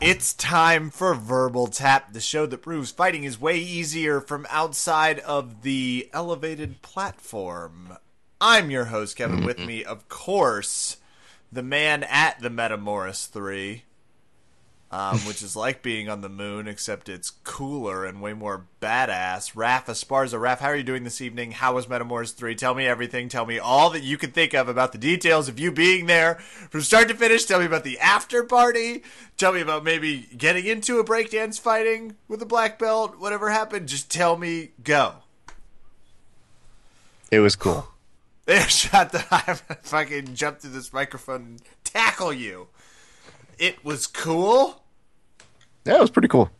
it's time for Verbal Tap, the show that proves fighting is way easier from outside of the elevated platform. I'm your host, Kevin. With mm-hmm. me, of course, the man at the Metamoris 3, um, which is like being on the moon, except it's cooler and way more badass. Raph Esparza. Raph, how are you doing this evening? How was Metamoris 3? Tell me everything. Tell me all that you can think of about the details of you being there from start to finish. Tell me about the after party. Tell me about maybe getting into a breakdance fighting with a black belt. Whatever happened, just tell me. Go. It was cool. There, shot the I fucking jump through this microphone and tackle you. It was cool. Yeah, it was pretty cool.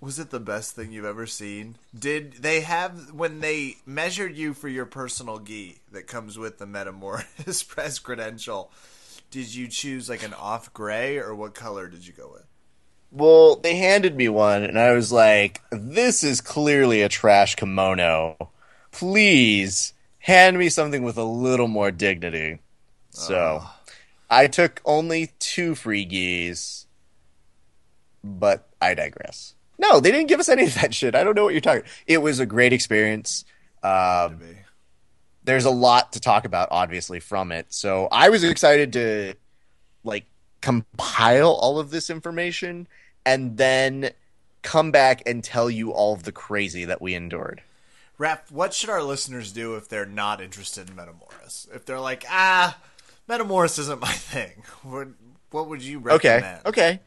Was it the best thing you've ever seen? Did they have when they measured you for your personal gi that comes with the Metamoris press credential? Did you choose like an off gray or what color did you go with? Well, they handed me one, and I was like, "This is clearly a trash kimono. Please hand me something with a little more dignity." So, ah. I took only two free gis, but I digress. No, they didn't give us any of that shit. I don't know what you're talking. It was a great experience. Um, there's a lot to talk about obviously from it so i was excited to like compile all of this information and then come back and tell you all of the crazy that we endured Rap, what should our listeners do if they're not interested in Metamoris? If they're like, ah, Metamoris isn't my thing. What what would you recommend? okay okay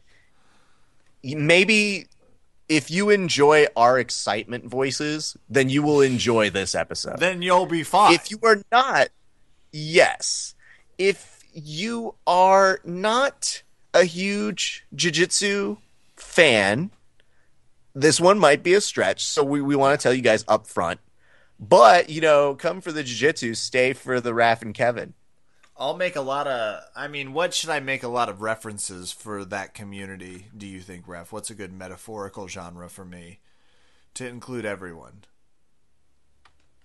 maybe if you enjoy our excitement voices then you will enjoy this episode Then you'll be fine. If you are not, yes. If you are not a huge jiu-jitsu fan, this one might be a stretch. So we, we want to tell you guys up front. But, you know, come for the jiu-jitsu, stay for the Raph and Kevin. I'll make a lot of. I mean, what should I make a lot of references for that community? Do you think, Ref? What's a good metaphorical genre for me to include everyone?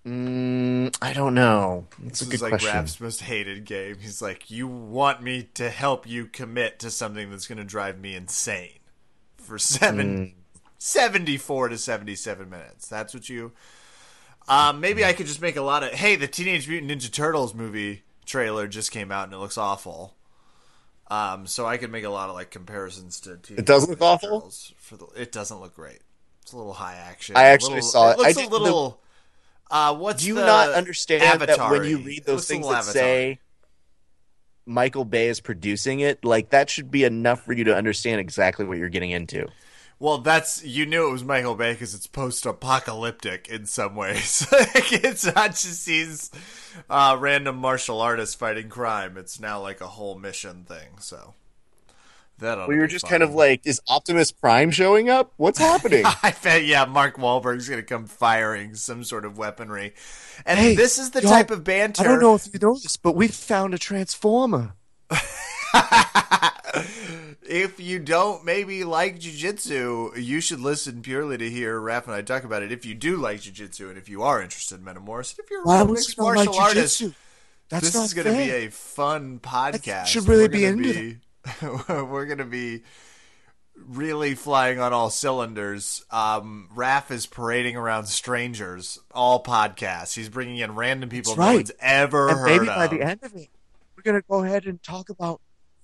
Mm, I don't know. That's This a is like question. Rap's most hated game. He's like, you want me to help you commit to something that's going to drive me insane for seven, 74 to 77 minutes. That's what you. Um, maybe I could just make a lot of. Hey, the Teenage Mutant Ninja Turtles movie trailer just came out and it looks awful. Um, so I could make a lot of like comparisons to. Teenage It doesn't look awful? For the, it doesn't look great. It's a little high action. I actually little- saw it. It looks I a did- the- little. uh, what's Do you the not understand that when you read those things that Avatar-y. say Michael Bay is producing it, like that should be enough for you to understand exactly what you're getting into. Well, that's you knew it was Michael Bay because it's post-apocalyptic in some ways. like, it's not just these uh, random martial artists fighting crime. It's now like a whole mission thing. So that We were just kind of like, is Optimus Prime showing up? What's happening? I bet, yeah, Mark Wahlberg's gonna come firing some sort of weaponry, and Hey, this is the type of banter. I don't know if you know this, but we found a transformer. if you don't maybe like jujitsu, you should listen purely to hear Raph and I talk about it. If you do like jujitsu and if you are interested in Metamoris, if you're a real would mixed martial like artist? That's this is going to be a fun podcast. should really We're be into we're going to be really flying on all cylinders. Um, Raph is parading around strangers all podcasts. He's bringing in random people That's no right. one's ever and heard maybe of. by the end of it, we're gonna go ahead and talk about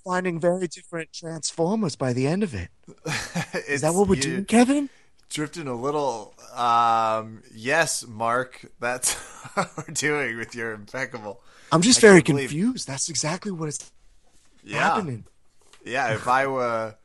finding very different transformers. By the end of it, is that what we're doing, Kevin? drifting a little. Um, yes, Mark, that's what we're doing with your impeccable. I'm just I very can't believe- confused. That's exactly what is Yeah, happening. yeah. If I were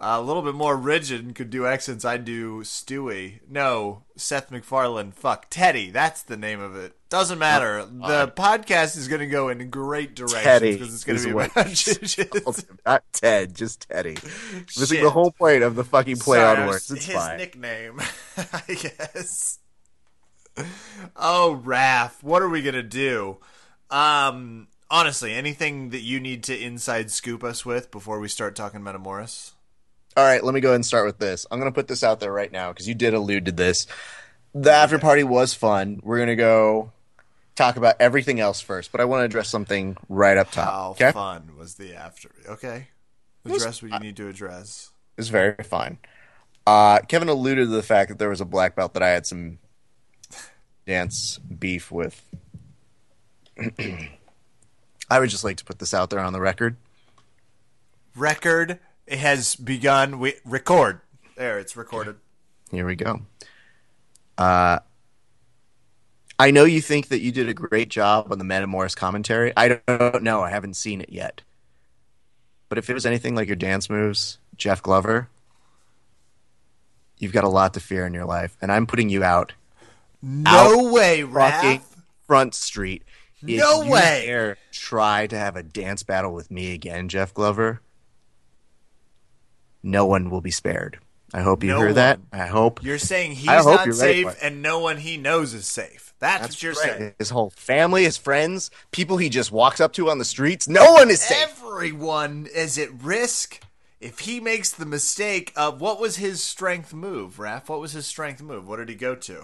a little bit more rigid and could do accents, I'd do Stewie. No, Seth MacFarlane. Fuck Teddy. That's the name of it. Doesn't matter. the podcast is going to go in great directions Teddy because it's going is to be about. Not Ted, just Teddy. Missing Shit. the whole point of the fucking play Sorry, on words. It's his fine. nickname, I guess. Oh, Raph, what are we gonna do? Um, honestly, anything that you need to inside scoop us with before we start talking Metamoris? All right, let me go ahead and start with this. I'm going to put this out there right now because you did allude to this. The after party was fun. We're going to go talk about everything else first, but I want to address something right up top. How okay, fun was the after? Okay, address what you need to address. it's very fine. Uh, Kevin alluded to the fact that there was a black belt that I had some dance beef with. I would just like to put this out there on the record. Record has begun. We record. There, it's recorded. Here we go. Uh, I know you think that you did a great job on the Metamoris commentary. I don't know. I haven't seen it yet. But if it was anything like your dance moves, Jeff Glover, you've got a lot to fear in your life, and I'm putting you out No way, fucking Raph. Front Street. If No you way. dare try to have a dance battle with me again, Jeff Glover. No one will be spared. I hope you No hear that. I hope You're saying he's I hope not you're safe, for and no one he knows is safe. That's, what you're right. saying. His whole family, his friends, people he just walks up to on the streets. No one is safe. Everyone is at risk if he makes the mistake of what was his strength move, Raph? What was his strength move? What did he go to?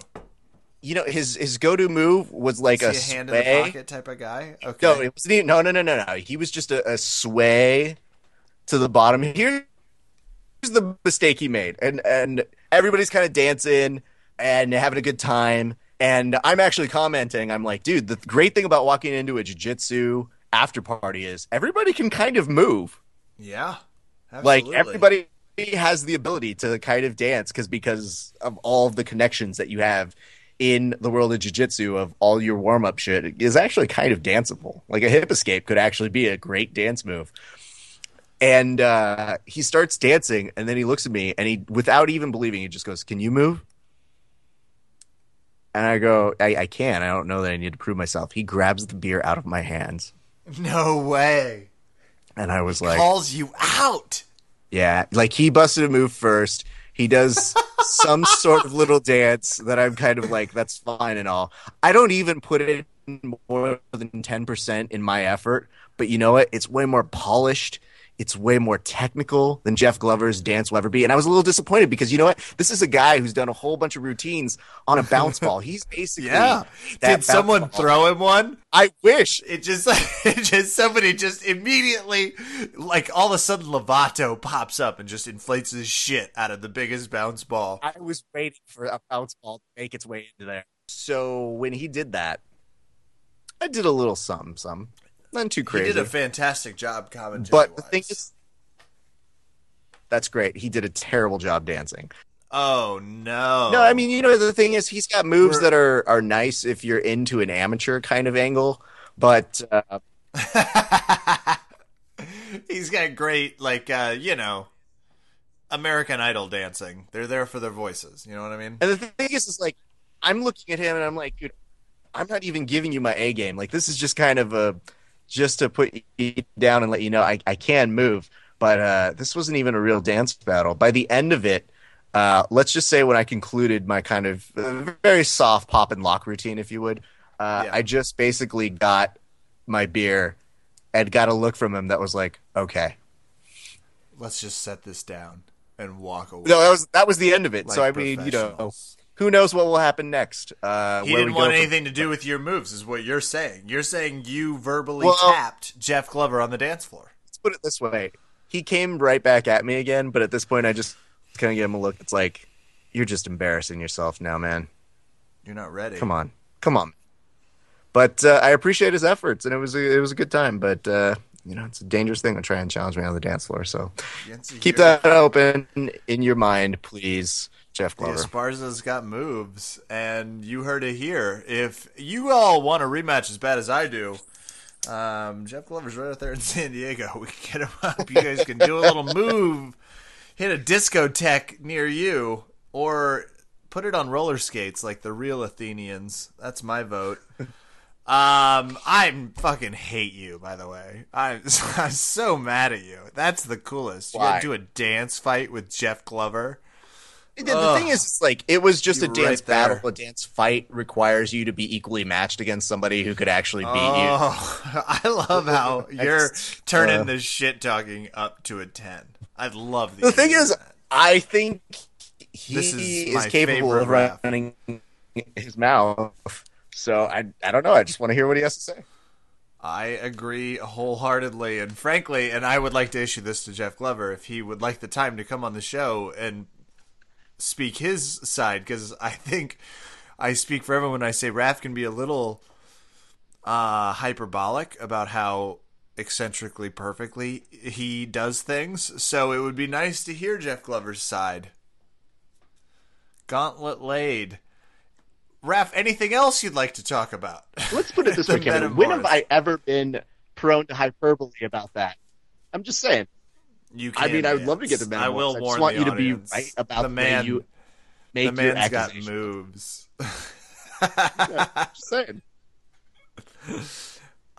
You know, his his go to move was like a, he a hand sway. in the pocket type of guy? Okay. No, it wasn't even, no, no, no, no, no. He was just a, a sway to the bottom. Here's the mistake he made, and and everybody's kind of dancing and having a good time. And I'm actually commenting. I'm like, dude, the great thing about walking into a jiu-jitsu after party is everybody can kind of move. yeah. like everybody has the ability to kind of dance because because of all of the connections that you have in the world of jiu-jitsu of all your warm-up shit is actually kind of danceable like a hip escape could actually be a great dance move and uh, he starts dancing and then he looks at me and he without even believing he just goes can you move and i go I, I can i don't know that i need to prove myself he grabs the beer out of my hands No way. and i was like Calls you out. Yeah, like he busted a move first. He does some sort of little dance that I'm kind of like, that's fine and all. I don't even put it in more than 10% in my effort, but you know what? It's way more polished. It's way more technical than Jeff Glover's dance will ever be. And I was a little disappointed because you know what? This is a guy who's done a whole bunch of routines on a bounce ball. He's basically Yeah. Did someone ball. throw him one? I wish. It just, it just somebody just immediately, like all of a sudden, Lovato pops up and just inflates his shit out of the biggest bounce ball. I was waiting for a bounce ball to make its way into there. So when he did that, I did a little something, some. Nothing too crazy. He did a fantastic job commentating. but the thing is, that's great. He did a terrible job dancing. oh no, No, I mean, you know, the thing is, he's got moves We're- that are, are nice if you're into an amateur kind of angle. But uh, he's got great, like, uh, you know, American Idol dancing. They're there for their voices. You know what I mean? And the thing is, is like, I'm looking at him and I'm like, dude, I'm not even giving you my A game. Like, this is just kind of a, just to put you down and let you know I, I can move. But uh, this wasn't even a real dance battle. By the end of it, uh, let's just say when I concluded my kind of uh, very soft pop and lock routine, if you would, uh, Yeah. I just basically got my beer and got a look from him that was like, okay. Let's just set this down and walk away. No, that was that was the end of it. like so I mean, you know. Who knows what will happen next? Uh, He where didn't want go from- anything to do with your moves, is what you're saying. You're saying you verbally Well- tapped Jeff Glover on the dance floor. let's put it this way. He came right back at me again, but at this point, I just kind of give him a look. It's like, you're just embarrassing yourself now, man. You're not ready. Come on, come on. But uh, I appreciate his efforts, and it was a, it was a good time. But uh, you know, it's a dangerous thing to try and challenge me on the dance floor. So keep that open in your mind, please, Jeff Glover. Esparza's got moves, and you heard it here. If you all want a rematch as bad as I do, um, Jeff Glover's right out there in San Diego. We can get him up. You guys can do a little move, hit a discotheque near you, or put it on roller skates like the real Athenians. That's my vote. Um, I fucking hate you. By the way, I'm, I'm so mad at you. That's the coolest. You Why? gotta do a dance fight with Jeff Glover. The, the thing is, it's like it was just You a dance right battle. A dance fight requires you to be equally matched against somebody who could actually beat you. Oh, I love how you're just, turning uh, the shit talking up to a ten. I love The thing is, I think he This is is, capable of rap. running his mouth So I I don't know. I just want to hear what he has to say. I agree wholeheartedly, and frankly, and I would like to issue this to Jeff Glover if he would like the time to come on the show and speak his side, because I think I speak for everyone when I say Raph can be a little uh, hyperbolic about how eccentrically perfectly he does things. So it would be nice to hear Jeff Glover's side. Gauntlet laid. Raph, anything else you'd like to talk about? Let's put it this way, Kevin. When have I ever been prone to hyperbole about that? I'm just saying. You I mean, I would love to get the man. I will I warn want the you to be right about the man. you make the your man's got moves. Just saying.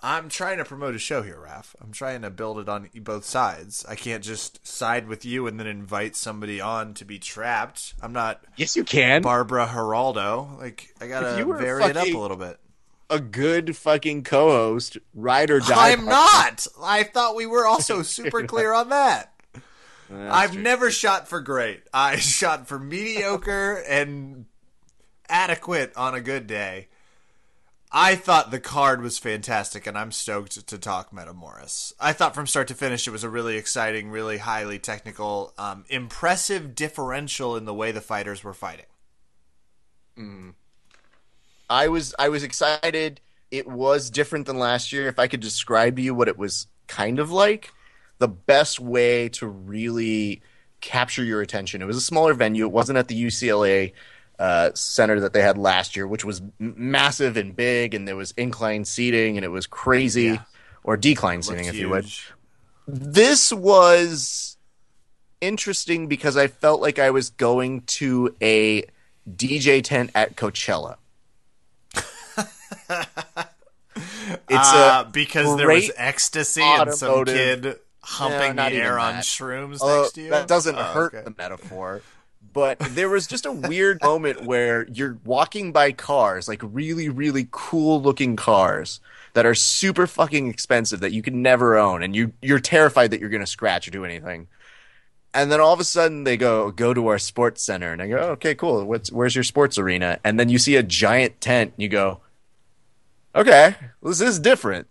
I'm trying to promote a show here, Raph. I'm trying to build it on both sides. I can't just side with you and then invite somebody on to be trapped. I'm not Yes, you can. Barbara Geraldo. Like I gotta If you were vary it up a little bit. A good fucking co-host, ride or die. I'm not. I thought we were also super clear on that. That's I've true. never shot for great. I shot for mediocre and adequate on a good day. I thought the card was fantastic, and I'm stoked to talk Metamoris. I thought from start to finish it was a really exciting, really highly technical, um, impressive differential in the way the fighters were fighting. I was I was excited. It was different than last year. If I could describe to you what it was kind of like, the best way to really capture your attention. It was a smaller venue. It wasn't at the UCLA uh, center that they had last year, which was m- massive and big, and there was incline seating, and it was crazy, Yeah. or decline seating, if you would. this was interesting because I felt like I was going to a DJ tent at Coachella. it's Uh, a because there was ecstasy and some automotive- kid humping not the even air on that. shrooms although next to you. that doesn't Oh, hurt okay. the metaphor. But there was just a weird moment where you're walking by cars, like really, really cool looking cars that are super fucking expensive that you can never own, and you you're terrified that you're gonna scratch or do anything. And then all of a sudden they go go to our sports center, and I go, okay, cool. What's where's your sports arena? And then you see a giant tent, and you go, okay, this is different.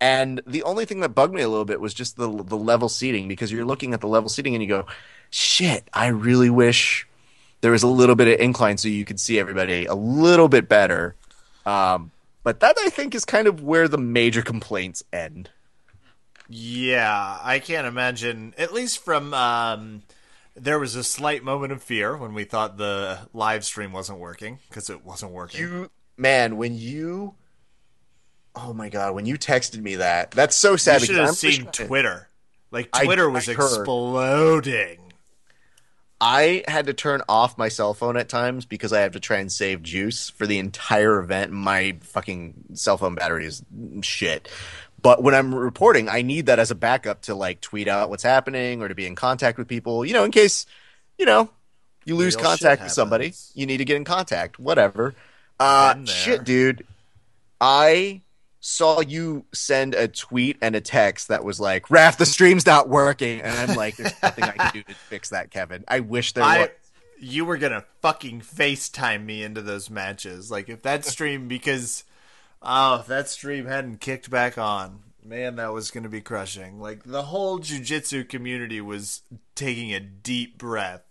And the only thing that bugged me a little bit was just the the level seating because you're looking at the level seating and you go, shit, I really wish there was a little bit of incline so you could see everybody a little bit better. Um, but that I think is kind of where the major complaints end. Yeah, I can't imagine. At least from um, there was a slight moment of fear when we thought the live stream wasn't working because it wasn't working. You man, when you Oh my god, when you texted me that, that's so sad. You should have I'm seen Twitter. Like Twitter I was heard. exploding. I had to turn off my cell phone at times because I have to try and save juice for the entire event. My fucking cell phone battery is shit. But when I'm reporting, I need that as a backup to like tweet out what's happening or to be in contact with people, you know, in case, you know, you lose Real contact with somebody, you need to get in contact, whatever. Uh, shit, dude. I saw you send a tweet and a text that was like, Raph, the stream's not working. And I'm like, there's nothing I can do to fix that, Kevin. I wish there was. You were gonna fucking FaceTime me into those matches. Like if that stream because oh if that stream hadn't kicked back on, man, that was gonna be crushing. Like the whole jujitsu community was taking a deep breath.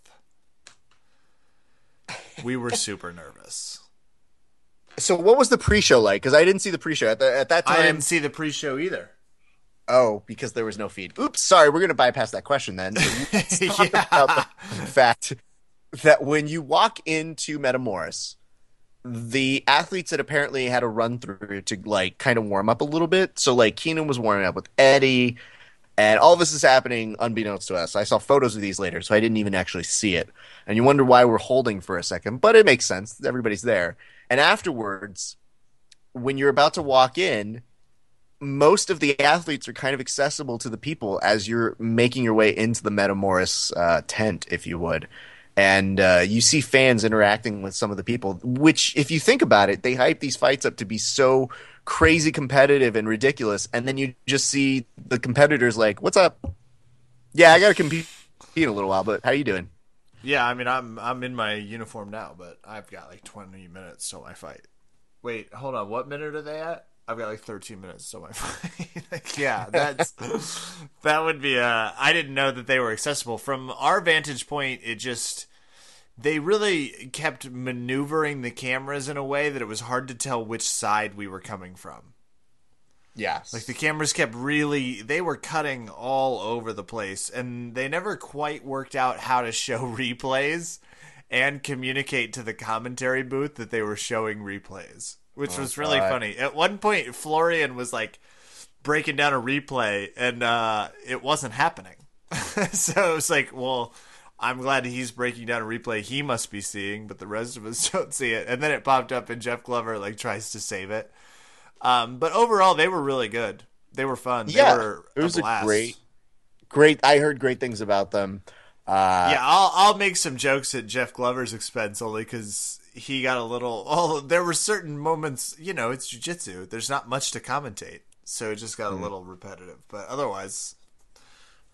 We were super nervous. So what was the pre-show like? Because I didn't see the pre-show at, the, at that time. I didn't see the pre-show either. Oh, because there was no feed. Oops, sorry. We're going to bypass that question then. Talk Yeah. about the fact that when you walk into Metamoris, the athletes that apparently had a run through to like kind of warm up a little bit. So like Keenan was warming up with Eddie, and all this is happening unbeknownst to us. I saw photos of these later, so I didn't even actually see it. And you wonder why we're holding for a second, but it makes sense. Everybody's there. And afterwards, when you're about to walk in, most of the athletes are kind of accessible to the people as you're making your way into the Metamoris uh, tent, if you would. And uh, you see fans interacting with some of the people, which, if you think about it, they hype these fights up to be so crazy competitive and ridiculous. And then you just see the competitors like, What's up? Yeah, I got to compete in a little while, but how you doing? Yeah, I mean I'm I'm in my uniform now, but I've got like 20 minutes till my fight. wait, hold on. What minute are they at? I've got like 13 minutes, so my fight. like, yeah, that's that would be. Uh, I didn't know that they were accessible from our vantage point. It just they really kept maneuvering the cameras in a way that it was hard to tell which side we were coming from. Yes. Like the cameras kept really they were cutting all over the place and they never quite worked out how to show replays and communicate to the commentary booth that they were showing replays, which Oh, was really God. funny. At one point Florian was like breaking down a replay and uh it wasn't happening. so it was like, well, I'm glad he's breaking down a replay he must be seeing, but the rest of us don't see it. And then it popped up and Jeff Glover like tries to save it. Um, but overall, they were really good. They were fun. yeah, they were it was a, blast. great, great. I heard great things about them. Uh, Yeah, I'll I'll make some jokes at Jeff Glover's expense only because he got a little. Oh, there were certain moments. You know, it's jujitsu. There's not much to commentate, so it just got Hmm. a little repetitive. But otherwise,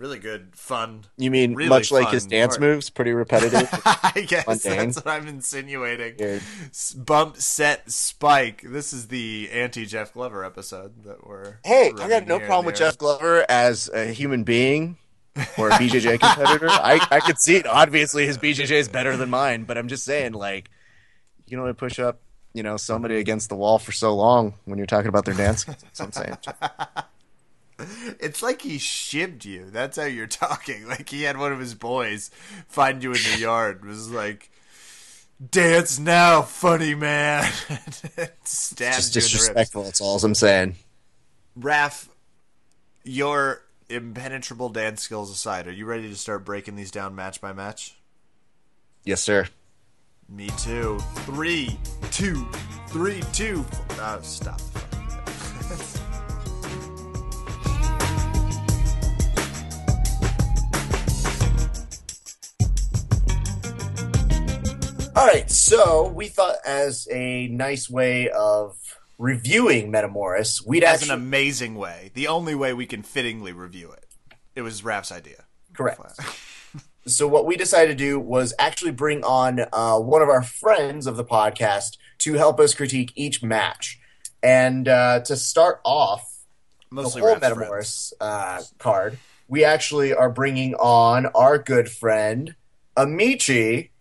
really good, fun. You mean Really much like his dance part. moves, pretty repetitive. I guess Mundane. that's what I'm insinuating. Weird. Bump set spike. This is the anti Jeff Glover episode that we're. hey, I got no problem with. Jeff Glover as a human being or a BJJ competitor. I I could see it. Obviously, his BJJ is better than mine, but I'm just saying, like, you know, to push up, you know, somebody against the wall for so long when you're talking about their dance. That's what I'm saying. It's like he shipped you. That's how you're talking. Like he had one of his boys find you in the yard. Was like, dance now, funny man. Stabbed Just you in the ribs. disrespectful. That's all I'm saying. Raph, your impenetrable dance skills aside, are you ready to start breaking these down match by match? Yes, sir. Me too. Three, two, three, two. Uh, stop. All right, so we thought as a nice way of reviewing Metamoris, we'd As an amazing way, the only way we can fittingly review it. It was Raph's idea. correct. so what we decided to do was actually bring on uh, one of our friends of the podcast to help us critique each match. And uh, to start off Mostly the whole Raph's Metamoris uh, card, we actually are bringing on our good friend Amici How's it going,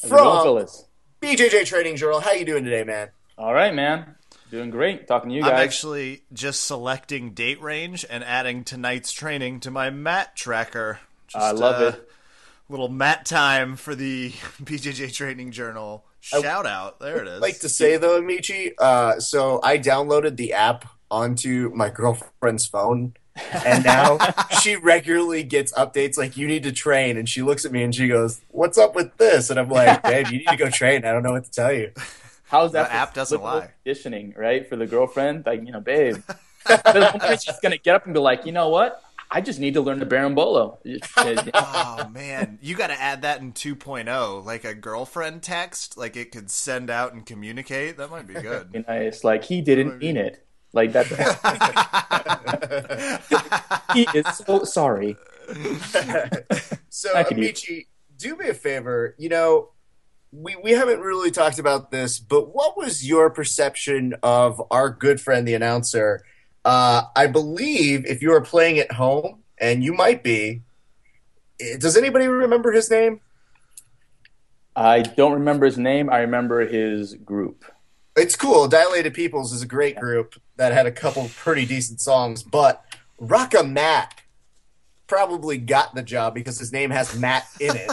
from fellas? BJJ Training Journal. How you doing today, man? All right, man. Doing great. Talking to you I'm actually just selecting date range and adding tonight's training to my mat tracker. Just, I love uh, it. Little mat time for the BJJ Training Journal. Shout out. There it is. like to say though, Amici. Uh, so I downloaded the app onto my girlfriend's phone, and now she regularly gets updates like "you need to train," and she looks at me and she goes, "What's up with this?" And I'm like, "Babe, you need to go train. I don't know what to tell you." How's that? The app doesn't lie. Conditioning, right? For the girlfriend, like you know, babe. There's one point she's gonna get up and be like, you know what? I just need to learn the Berimbolo. oh man, you got to add that in 2.0, like a girlfriend text, like it could send out and communicate. That might be good. Be nice. Like he didn't mean it. Like that. he is so sorry. so I. Amici, do me a favor. You know, we we haven't really talked about this, but what was your perception of our good friend, the announcer? Uh, I believe if you were playing at home, and you might be, eh, does anybody remember his name? I don't remember his name. I remember his group. It's cool. Dilated Peoples is a great group that had a couple pretty decent songs, but Rocka Matt probably got the job because his name has Matt in it.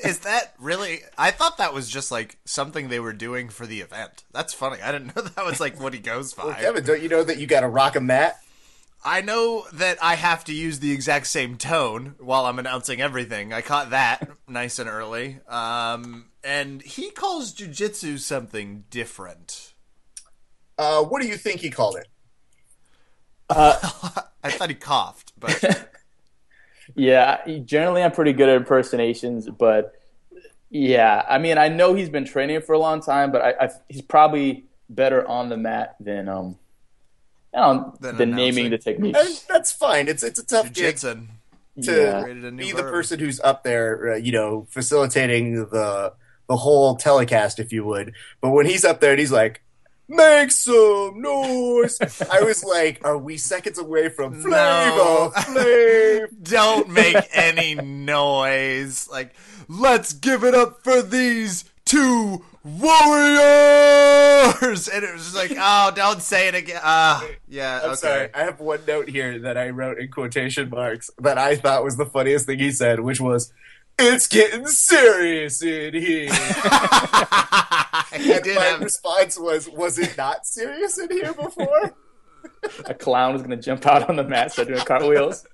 Is that really? I thought that was just like something they were doing for the event. That's funny. I didn't know that was like what he goes by. well, Kevin, don't you know that you got to rock a Matt? I know that I have to use the exact same tone while I'm announcing everything. I caught that nice and early. Um, and he calls jujitsu something different. Uh, what do you think he called it? I thought he coughed, but Yeah, generally I'm pretty good at impersonations, but yeah, I mean I know he's been training for a long time, but I, I he's probably better on the mat than um, I don't Than than naming announcing. the technique. And that's fine. It's it's a tough gig jujitsu to Yeah. a new be the person who's up there, uh, you know, facilitating the the whole telecast, if you would. But when he's up there and he's like, make some noise. I was like, are we seconds away from Flavor No. Flav? Don't make any noise. Like, let's give it up for these two warriors. And it was just like, oh, don't say it again. Ah, yeah, I'm okay. sorry. I have one note here that I wrote in quotation marks that I thought was the funniest thing he said, which was, "It's getting serious in here." he and did my have response was, "Was it not serious in here before?" A clown was going to jump out on the mat, start doing cartwheels.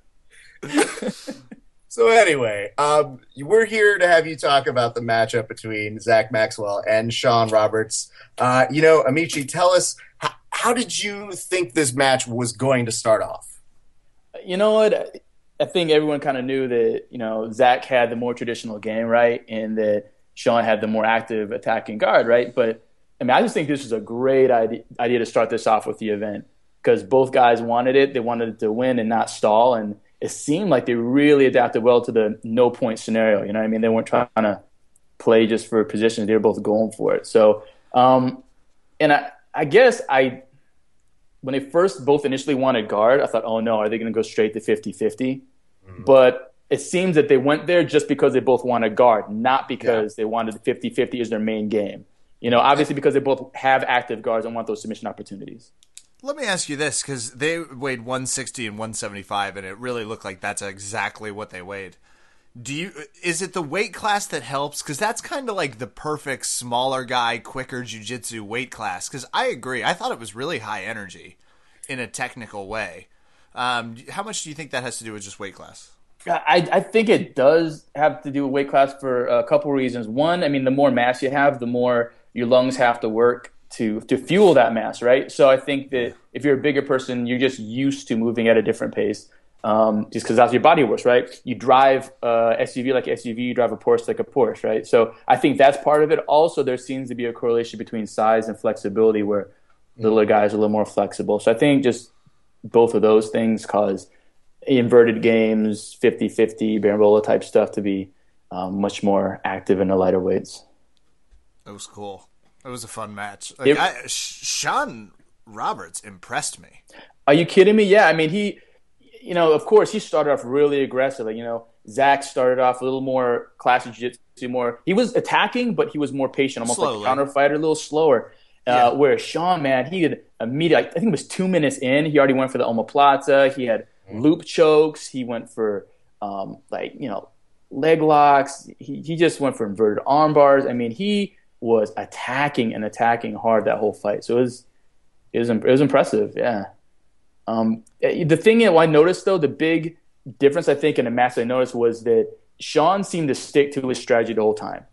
So anyway, um, we're here to have you talk about the matchup between Zach Maxwell and Sean Roberts. Uh, you know, Amici, tell us how, how did you think this match was going to start off? You know what? I think everyone kind of knew that you know Zach had the more traditional game, right, and that Sean had the more active attacking guard, right. But I mean, I just think this was a great idea, idea to start this off with the event because both guys wanted it. They wanted it to win and not stall, and it seemed like they really adapted well to the no point scenario. You know what I mean? They weren't trying to play just for positions; they were both going for it. So, um, and I, I guess I when they first both initially wanted guard, I thought, oh no, are they going to go straight to 50 50? But it seems that they went there just because they both wanted guard, not because they wanted 50 50 as their main game. You know, obviously because they both have active guards and want those submission opportunities. Let me ask you this, because they weighed 160 and 175, and it really looked like that's exactly what they weighed. Do you? Is it the weight class that helps? Because that's kind of like the perfect smaller guy, quicker jujitsu weight class. Because I agree, I thought it was really high energy, in a technical way. Um, how much do you think that has to do with just weight class? I, I think it does have to do with weight class for a couple reasons. One, I mean, the more mass you have, the more your lungs have to work to to fuel that mass, right? So I think that if you're a bigger person, you're just used to moving at a different pace, um, just because that's your body works, right? You drive a SUV like a SUV, you drive a Porsche like a Porsche, right? So I think that's part of it. Also, there seems to be a correlation between size and flexibility, where the little guys are a little more flexible. So I think just both of those things cause inverted games, 50-50, Berimbolo type stuff to be um, much more active in the lighter weights. That was cool. It was a fun match. Like, It- I, Sean Roberts impressed me. Are you kidding me? Yeah, I mean he, you know, of course he started off really aggressively. You know, Zach started off a little more classic jiu-jitsu, more. He was attacking, but he was more patient, almost Slowly. like a counter fighter, a little slower. Yeah. Uh, whereas Sean, man, he had immediately. I think it was two minutes in, he already went for the omoplata. He had loop chokes. He went for um, like you know leg locks. He he just went for inverted arm bars. I mean, he was attacking and attacking hard that whole fight. So it was it was it was impressive. Yeah. Um, eh, the thing I noticed though, the big difference I think in the match I noticed was that Sean seemed to stick to his strategy the whole time.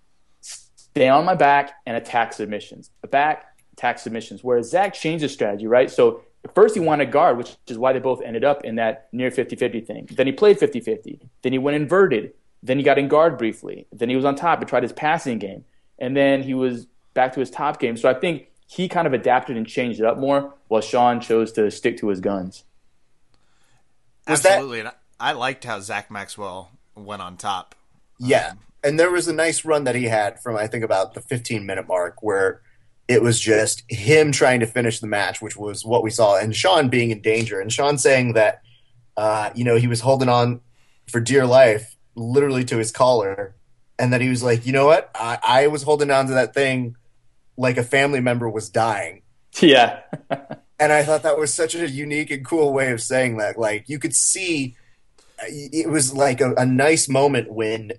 Stay on my back and attack submissions. Back, attack submissions. Whereas Zach changed his strategy, right? So first he wanted guard, which is why they both ended up in that near 50-50 thing. Then he played 50-50. Then he went inverted. Then he got in guard briefly. Then he was on top and tried his passing game. And then he was back to his top game. So I think he kind of adapted and changed it up more, while Sean chose to stick to his guns. Was that- Absolutely, and I, I liked how Zach Maxwell went on top. Yeah. And there was a nice run that he had from I think about the 15 minute mark where it was just him trying to finish the match, which was what we saw, and Sean being in danger, and Sean saying that uh, you know he was holding on for dear life, literally to his collar, and that he was like, you know what, I, I was holding on to that thing like a family member was dying, Yeah. and I thought that was such a unique and cool way of saying that. Like you could see, it was like a, a nice moment when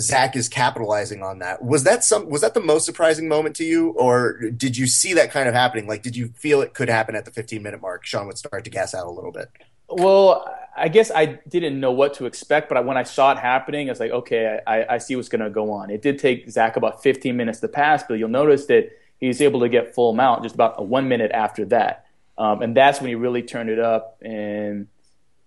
Zach is capitalizing on that. Was that some? Was that the most surprising moment to you, or did you see that kind of happening? Like, did you feel it could happen at the 15 minute mark? Sean would start to gas out a little bit. Well, I guess I didn't know what to expect, but when I saw it happening, I was like, okay, I, I see what's going to go on. It did take Zach about 15 minutes to pass, but you'll notice that he's able to get full mount just about one minute after that. Um, and that's when he really turned it up and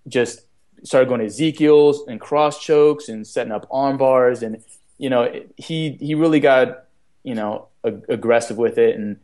just started going to Ezekiel's and cross chokes and setting up arm bars. And, you know, he, he really got, you know, ag- aggressive with it. And,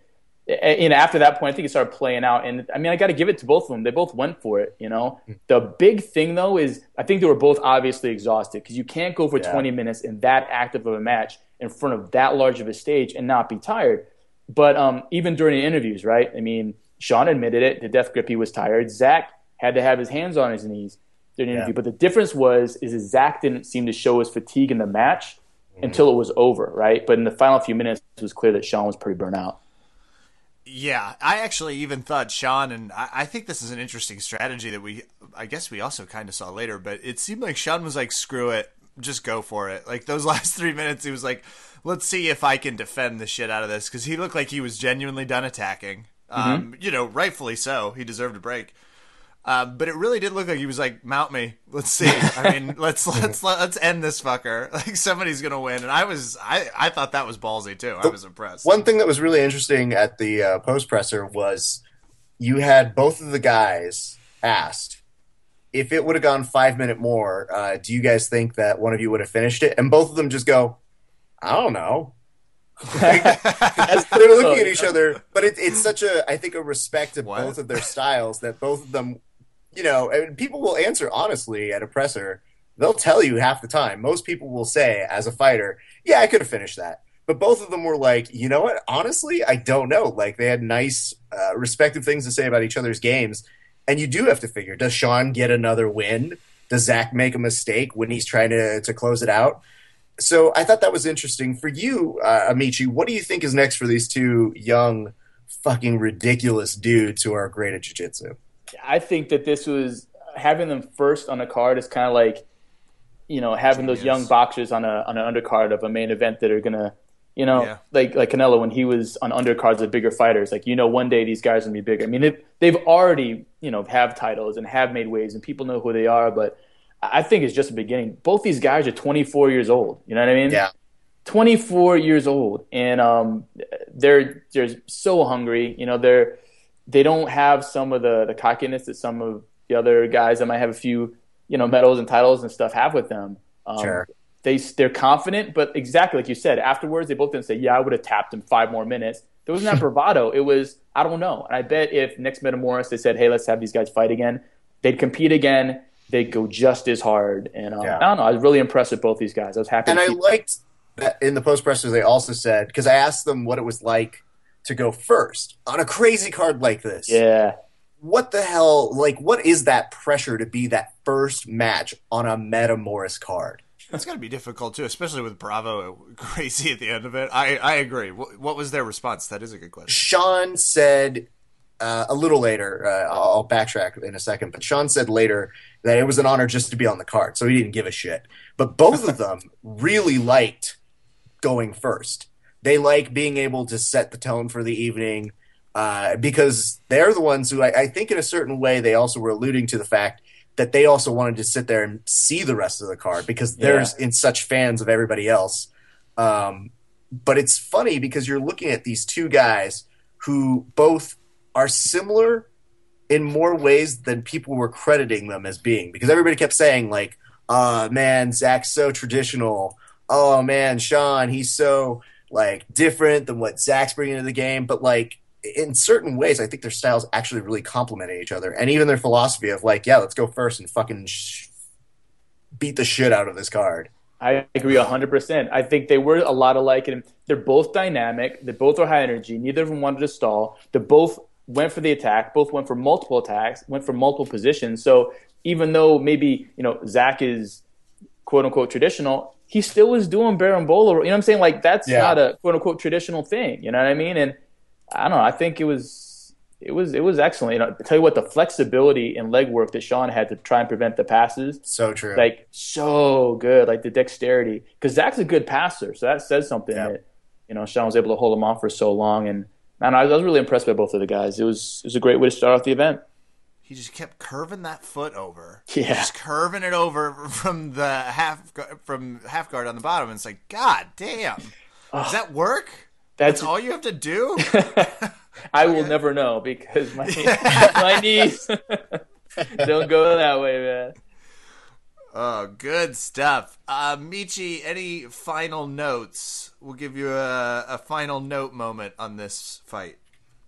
and after that point, I think it started playing out. And I mean, I got to give it to both of them. They both went for it. You know, the big thing though is I think they were both obviously exhausted because you can't go for Yeah. 20 minutes in that active of a match in front of that large of a stage and not be tired. But um, even during the interviews, right? I mean, Sean admitted it. The death grip, he was tired. Zach had to have his hands on his knees during the Yeah. interview. But the difference was is that Zach didn't seem to show his fatigue in the match Mm-hmm. until it was over, right? But in the final few minutes, it was clear that Sean was pretty burnt out. Yeah, I actually even thought Sean, and I, I think this is an interesting strategy that we, I guess we also kind of saw later, but it seemed like Sean was like, screw it, just go for it. Like those last three minutes, he was like, let's see if I can defend the shit out of this, because he looked like he was genuinely done attacking. Um, you know, rightfully so. He deserved a break. Uh, but it really did look like he was like, "Mount me, let's see." I mean, let's let's let's end this fucker. Like somebody's gonna win, and I was I I thought that was ballsy too. I was impressed. One thing that was really interesting at the uh, post presser was you had both of the guys asked if it would have gone five minute more. Uh, do you guys think that one of you would have finished it? And both of them just go, "I don't know." As they're looking at each other, but it, it's such a I think a respect of What? both of their styles that both of them, you know, and people will answer honestly at a presser. They'll tell you half the time. Most people will say, as a fighter, "Yeah, I could have finished that." But both of them were like, you know what? Honestly, I don't know. Like they had nice, uh, respective things to say about each other's games, and you do have to figure: does Sean get another win? Does Zach make a mistake when he's trying to to close it out? So I thought that was interesting for you, uh, Amici. What do you think is next for these two young, fucking ridiculous dudes who are great at jiu-jitsu? I think that this was having them first on a card is kind of like, you know, having those young boxers on a on an undercard of a main event that are gonna, you know, Yeah. like like Canelo when he was on undercards of bigger fighters. Like you know, one day these guys are gonna be bigger. I mean, they've, they've already you know have titles and have made waves and people know who they are. But I think it's just the beginning. Both these guys are 24 years old. You know what I mean? Yeah, 24 years old and um, they're they're so hungry you know they're they don't have some of the the cockiness that some of the other guys that might have a few you know medals and titles and stuff have with them. Um, Sure. they they're confident but exactly like you said afterwards they both didn't say yeah I would have tapped him five more minutes. There wasn't that bravado. It was I don't know. And I bet if next Metamoris they said hey let's have these guys fight again they'd compete again they'd go just as hard. And um, Yeah. I don't know. I was really impressed with both these guys. I was happy and to I see liked that in the post presser they also said because I asked them what it was like to go first on a crazy card like this. yeah What the hell? Like, what is that pressure to be that first match on a Metamoris card? That's got to be difficult too, especially with Bravo crazy at the end of it. I, I agree. What, what was their response? That is a good question. Sean said uh, a little later, uh, I'll I'll backtrack in a second, but Sean said later that it was an honor just to be on the card, so he didn't give a shit. But both of them really liked going first. They like being able to set the tone for the evening uh, because they're the ones who I, I think, in a certain way, they also were alluding to the fact that they also wanted to sit there and see the rest of the card because they're Yeah. in such fans of everybody else. Um, but it's funny because you're looking at these two guys who both are similar in more ways than people were crediting them as being because everybody kept saying like uh man zach's so traditional oh man sean he's so like different than what zach's bringing to the game but like in certain ways i think their styles actually really complemented each other and even their philosophy of like yeah let's go first and fucking sh- beat the shit out of this card I agree 100%. I think they were a lot alike, and they're both dynamic. They both are high energy. Neither of them wanted to stall. They both went for the attack. Both went for multiple attacks. Went for multiple positions. So even though maybe you know Zach is quote unquote traditional, he still was doing Berimbolo. You know what I'm saying? Like that's Yeah. not a quote unquote traditional thing. You know what I mean? And I don't know. I think it was it was it was excellent. You know, I tell you what, the flexibility and leg work that Sean had to try and prevent the passes so true like so good, like the dexterity. Because Zach's a good passer, so that says something Yeah. that you know Sean was able to hold him off for so long. And man, I was, I was really impressed by both of the guys. It was it was a great way to start off the event. He just kept curving that foot over. Yeah. just curving it over from the half from half guard on the bottom. And it's like, God damn, does that work? That's That's all you have to do. I will never know because my my knees don't go that way, man. Oh, good stuff. Uh, Michi, any final notes? We'll give you a, a final note moment on this fight.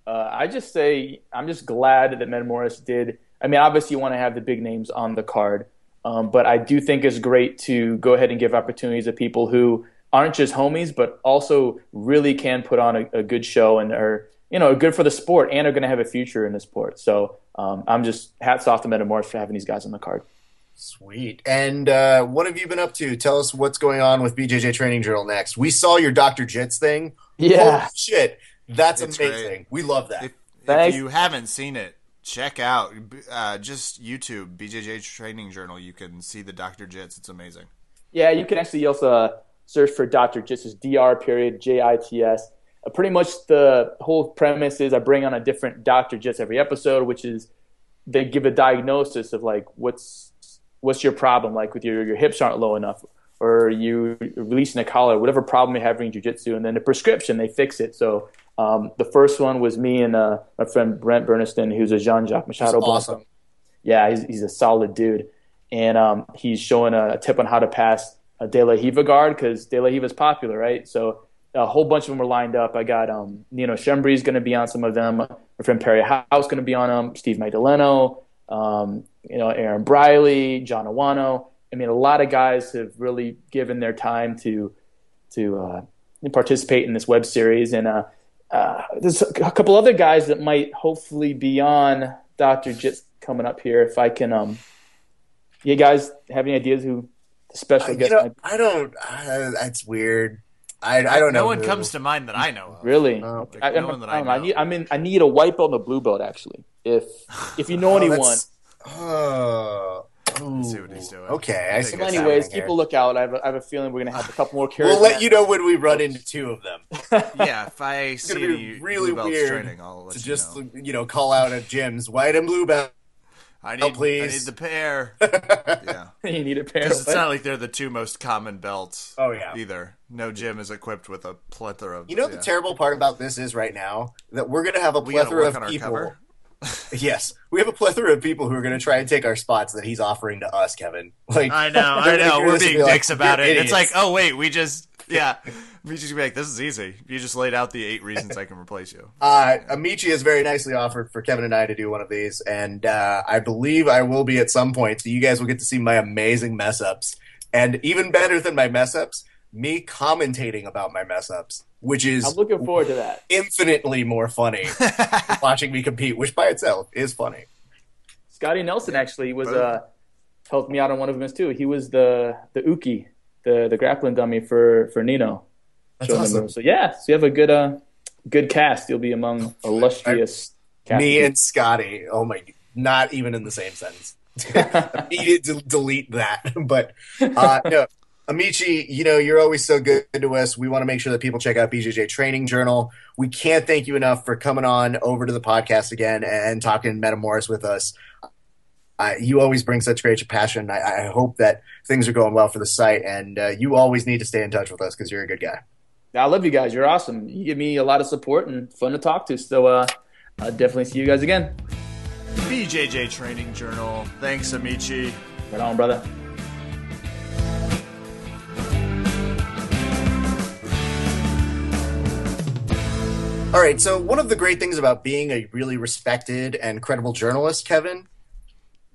Uh, I just say I'm just glad that Metamoris did. I mean, obviously you want to have the big names on the card, um, but I do think it's great to go ahead and give opportunities to people who aren't just homies, but also really can put on a, a good show and are you know good for the sport and are going to have a future in the sport. So um, I'm just hats off to Metamoris for having these guys on the card. Sweet. And uh, what have you been up to? Tell us what's going on with BJJ Training Journal next. We saw your Dr. Jits thing. Yeah. Holy shit. That's It's amazing. great. We love that. If, if you haven't seen it, check out uh, just YouTube BJJ Training Journal. You can see the Dr. Jits. It's amazing. Yeah, you can actually also uh, search for Dr. Jits, is Dr. period J I T S. Uh, pretty much the whole premise is I bring on a different Dr. Jits every episode, which is they give a diagnosis of like what's what's your problem, like with your your hips aren't low enough, or you releasing a collar, whatever problem you're having in jujitsu, and then the prescription they fix it. So um, the first one was me and uh, my friend Brent Berniston, who's a Jean Jacques Machado. Awesome. Blanco. Yeah, he's, he's a solid dude. And um, he's showing a, a tip on how to pass a De La Riva guard because De La Riva is popular, right? So a whole bunch of them were lined up. I got um, Nino Schembri is going to be on some of them. My friend Perry House going to be on them. Steve Magdaleno, um, you know, Aaron Briley, John Awano. I mean, a lot of guys have really given their time to to uh, participate in this web series, and uh, uh, there's a couple other guys that might hopefully be on Doctor Jits coming up here. If I can, um, you guys have any ideas who the special I, you guest know, might I don't. Uh, that's weird. I, I don't know. No one who. comes to mind that I know of. Really? No. I, no I, one that I don't know. I need. I mean, I need a white belt and a blue belt actually. If if you know Oh, anyone. that's- Oh. see what he's doing. Okay, I I see. think Well, anyways, happening keep here. a lookout. I have a, I have a feeling we're gonna have a couple more characters. We'll let you know when we run into two of them. Yeah, if I see any really blue belts weird training, I'll let To you just know. you know, call out at gyms, white and blue belt. I Oh, need, please. I need the pair. yeah. you need a pair. Because it's not like they're the two most common belts. Oh, yeah. Either. No gym is equipped with a plethora of. You know yeah. the terrible part about this is right now that we're going to have a plethora of on our people. Yes, we have a plethora of people who are going to try and take our spots that he's offering to us, Kevin. Like I know, I know. We're being be like, dicks about "You're it. It's like, oh wait, we just yeah, we just be like, this is easy. You just laid out the eight reasons I can replace you. Uh, Amici has very nicely offered for Kevin and I to do one of these, and uh, I believe I will be at some point. So you guys will get to see my amazing mess ups, and even better than my mess ups, me commentating about my mess ups, which is I'm looking forward to that. infinitely more funny watching me compete, which by itself is funny. Scotty Nelson actually was uh helped me out on one of them too. He was the the uke, the the grappling dummy for for Nino. That's Showing awesome. So yeah, so you have a good uh good cast. You'll be among illustrious cast. Me and Scotty. Oh my! Not even in the same sentence. I needed to delete that, but uh, no. Amici, you know you're always so good to us. We want to make sure that people check out BJJ Training Journal. We can't thank you enough for coming on over to the podcast again and talking Metamoris with us. Uh, you always bring such great passion. I, I hope that things are going well for the site, and uh, you always need to stay in touch with us because you're a good guy. I love you guys. You're awesome. You give me a lot of support and fun to talk to. So uh I'll definitely see you guys again. BJJ Training Journal. Thanks, Amici. Right on, brother. All right, so one of the great things about being a really respected and credible journalist, Kevin,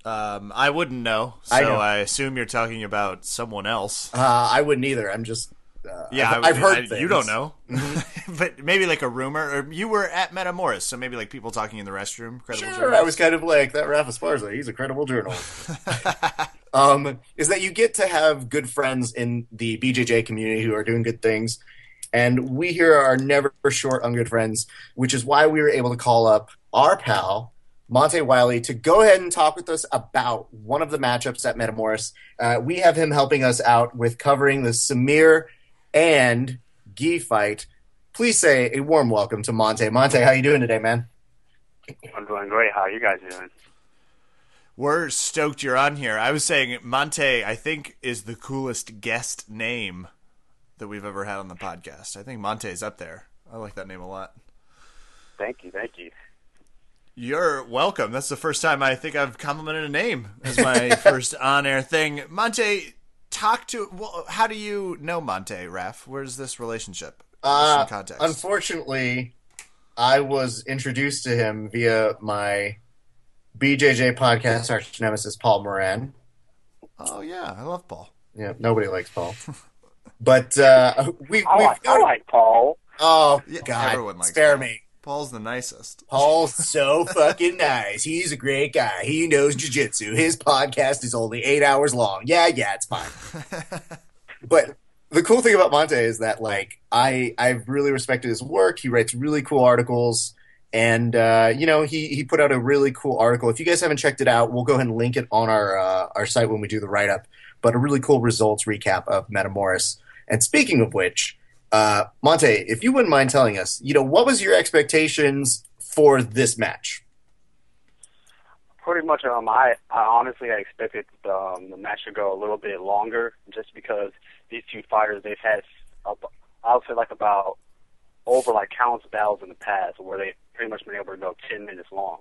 Um, I wouldn't know, so I I, assume you're talking about someone else. uh, I wouldn't either. I'm just uh, Yeah, I've, I, I've heard I- you don't know, but maybe like a rumor, or you were at Metamoris, so maybe like people talking in the restroom. Credible Sure, journalists. I was kind of like that. Rafa Sparza, he's a credible journalist. um, is that you get to have good friends in the BJJ community who are doing good things, and we here are never short on good friends, which is why we were able to call up our pal. Monte Wiley to go ahead and talk with us about one of the matchups at Metamoris. Uh, we have him helping us out with covering the Samir and Guy fight. Please say a warm welcome to Monte. Monte, how you doing today, man? I'm doing great. How are you guys doing? We're stoked you're on here. I was saying Monte, I think, is the coolest guest name that we've ever had on the podcast. I think Monte's up there. I like that name a lot. Thank you, thank you. You're welcome. That's the first time I think I've complimented a name as my first on-air thing. Monte, talk to. Well, how do you know Monte, Raph? Where's this relationship? Uh, Some context. Unfortunately, I was introduced to him via my BJJ podcast arch nemesis Paul Moran. oh yeah, I love Paul. Yeah, nobody likes Paul. But uh, we, I we've like, I like Paul. oh Yeah, God, everyone likes spare Paul. me. Paul's the nicest. Paul's so fucking nice. He's a great guy. He knows jujitsu. His podcast is only eight hours long. Yeah, yeah, it's fine. but the cool thing about Monte is that like I I've really respected his work. He writes really cool articles. And uh, you know he, he put out a really cool article. If you guys haven't checked it out, we'll go ahead and link it on our uh, our site when we do the write up. But a really cool results recap of Metamoris. And speaking of which, uh, Monte, if you wouldn't mind telling us, you know, what was your expectations for this match? Pretty much, um, I, I honestly I expected um, the match to go a little bit longer, just because these two fighters they've had, up, I would say like about over like countless battles in the past where they pretty much been able to go ten minutes long.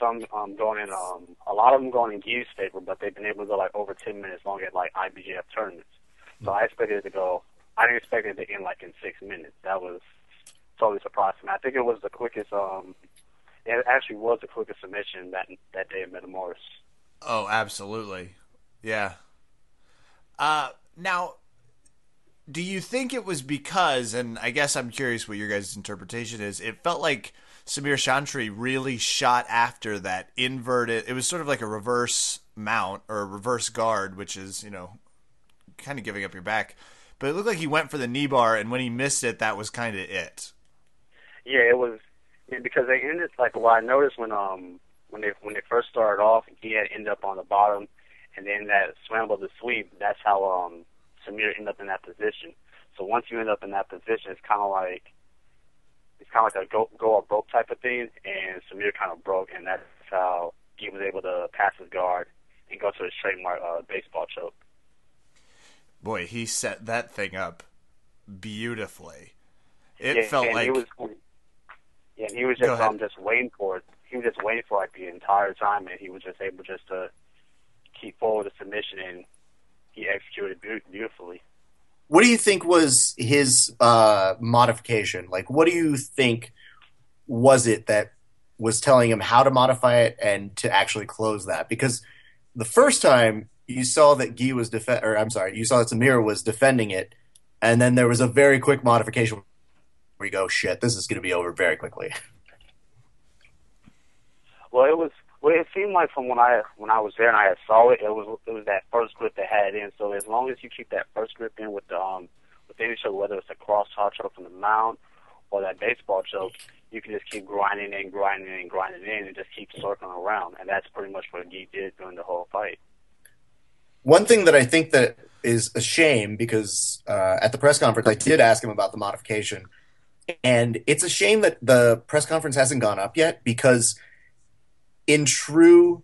Some um, going in, um, a lot of them going in Guy's favor, but they've been able to go like over ten minutes long at like IBJJF tournaments. So I expected it to go. I didn't expect it to end like in six minutes. That was totally surprising. I think it was the quickest. Um, it actually was the quickest submission that that day at Metamoris. Oh, absolutely. Yeah. Uh, now, do you think it was because, and I guess I'm curious what your guys' interpretation is, it felt like Samir Chantre really shot after that inverted, it was sort of like a reverse mount or a reverse guard, which is, you know, kind of giving up your back. But it looked like he went for the knee bar, and when he missed it, that was kind of it. Yeah, it was because they ended like what I noticed when um when they when they first started off, he had ended up on the bottom, and then that scramble to sweep. That's how um Samir ended up in that position. So once you end up in that position, it's kind of like kind of like a go go or broke type of thing, and Samir kind of broke, and that's how he was able to pass his guard and go to his trademark uh, baseball choke. Boy, he set that thing up beautifully. It yeah, felt like he was, yeah, and he was just um just waiting for it. He was just waiting for like the entire time, and he was just able just to keep forward the submission, and he executed beautifully. What do you think was his uh, modification? Like, what do you think was it that was telling him how to modify it and to actually close that? Because the first time you saw that Guy was defend, or I'm sorry, you saw that Samir was defending it, and then there was a very quick modification where you go, "Shit, this is going to be over very quickly." Well, it was. Well, it seemed like from when I when I was there and I saw it, it was it was that first grip that had it in. So as long as you keep that first grip in with the um with any choke, whether it's a cross top choke from the mount or that baseball choke, you can just keep grinding and grinding and grinding in and just keep circling around. And that's pretty much what Guy did during the whole fight. One thing that I think that is a shame because uh, at the press conference I did ask him about the modification, and it's a shame that the press conference hasn't gone up yet because, in true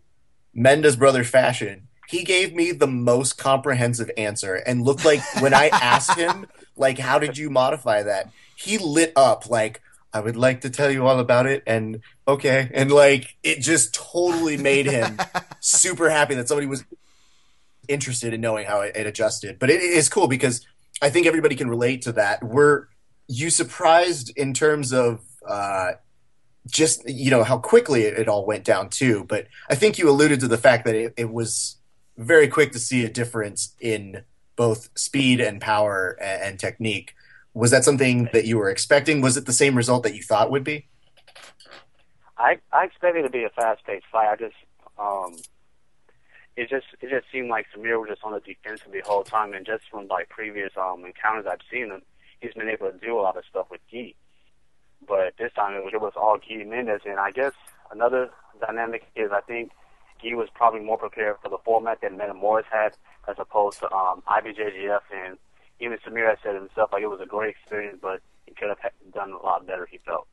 Mendes brother fashion, he gave me the most comprehensive answer and looked like when I asked him like how did you modify that, he lit up like. I would like to tell you all about it, and okay, and like it just totally made him super happy that somebody was interested in knowing how it, it adjusted. But it is cool because I think everybody can relate to that. Were you surprised in terms of uh, just you know how quickly it, it all went down too? But I think you alluded to the fact that it, it was very quick to see a difference in both speed and power and, and technique. Was that something that you were expecting? Was it the same result that you thought would be? I I expected it to be a fast paced fight. I just um it just it just seemed like Samir was just on the defensive the whole time and just from like previous um encounters I've seen him, he's been able to do a lot of stuff with Guy. But this time it was, it was all Guy Mendes and I guess another dynamic is I think Guy was probably more prepared for the format that Metamoris had as opposed to um IBJJF and even Samir has said himself like it was a great experience but he could have done a lot better he felt.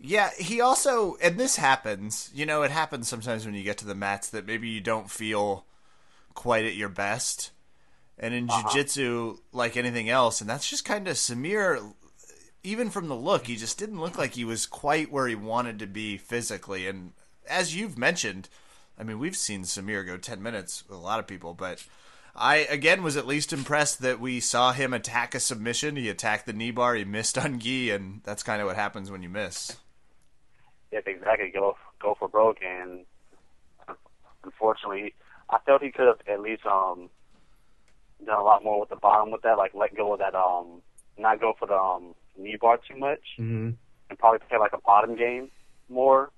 Yeah, he also, and this happens, you know, it happens sometimes when you get to the mats that maybe you don't feel quite at your best. And in Uh-huh. jiu-jitsu, like anything else, and that's just kind of Samir, even from the look, he just didn't look like he was quite where he wanted to be physically. And as you've mentioned, I mean, we've seen Samir go 10 minutes with a lot of people, but I, again, was at least impressed that we saw him attack a submission. He attacked the knee bar, he missed on Guy, and that's kind of what happens when you miss. Yep, exactly. Go go for broke, and unfortunately, I felt he could have at least um done a lot more with the bottom with that, like let go of that, um, not go for the um, knee bar too much, hmm and probably play like a bottom game more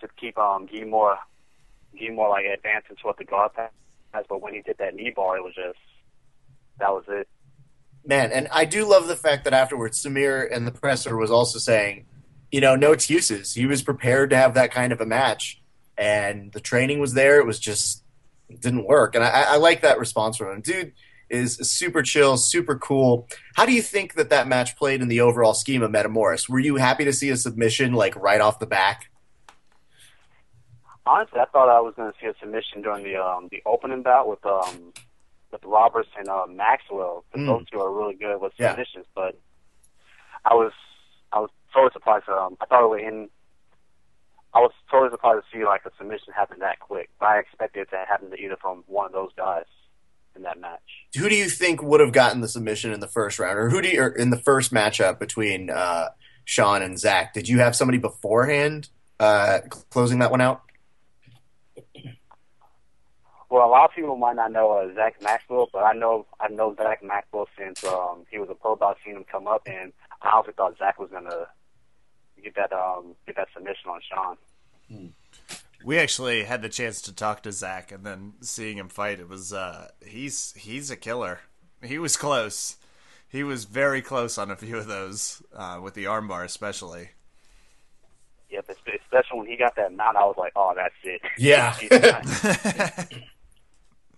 to keep um you more give more like advancing to what the guard has. But when he did that knee bar, it was just that was it. Man, and I do love the fact that afterwards Samir and the presser was also saying, you know, no excuses. He was prepared to have that kind of a match, and the training was there. It was just it didn't work, and I, I like that response from him. Dude is super chill, super cool. How do you think that that match played in the overall scheme of Metamoris? Were you happy to see a submission like right off the back? Honestly, I thought I was going to see a submission during the um the opening bout with um with Roberts and uh, Maxwell. Mm. Those two are really good with Yeah. submissions, but I was I was totally surprised. Um, I thought it would end. I was totally surprised to see like a submission happen that quick. But I expected it to happen to either from one of those guys in that match. Who do you think would have gotten the submission in the first round, or who do you, or in the first matchup between uh, Sean and Zach? Did you have somebody beforehand uh, closing that one out? Well, a lot of people might not know uh, Zach Maxwell, but I know I know Zach Maxwell since um, he was a pro. I've seen him come up, and I honestly thought Zach was gonna get that um, get that submission on Sean. We actually had the chance to talk to Zach, and then seeing him fight, it was uh, he's he's a killer. He was close. He was very close on a few of those, uh, with the armbar especially. Yep, espe- especially when he got that mount, I was like, oh, that's it. Yeah.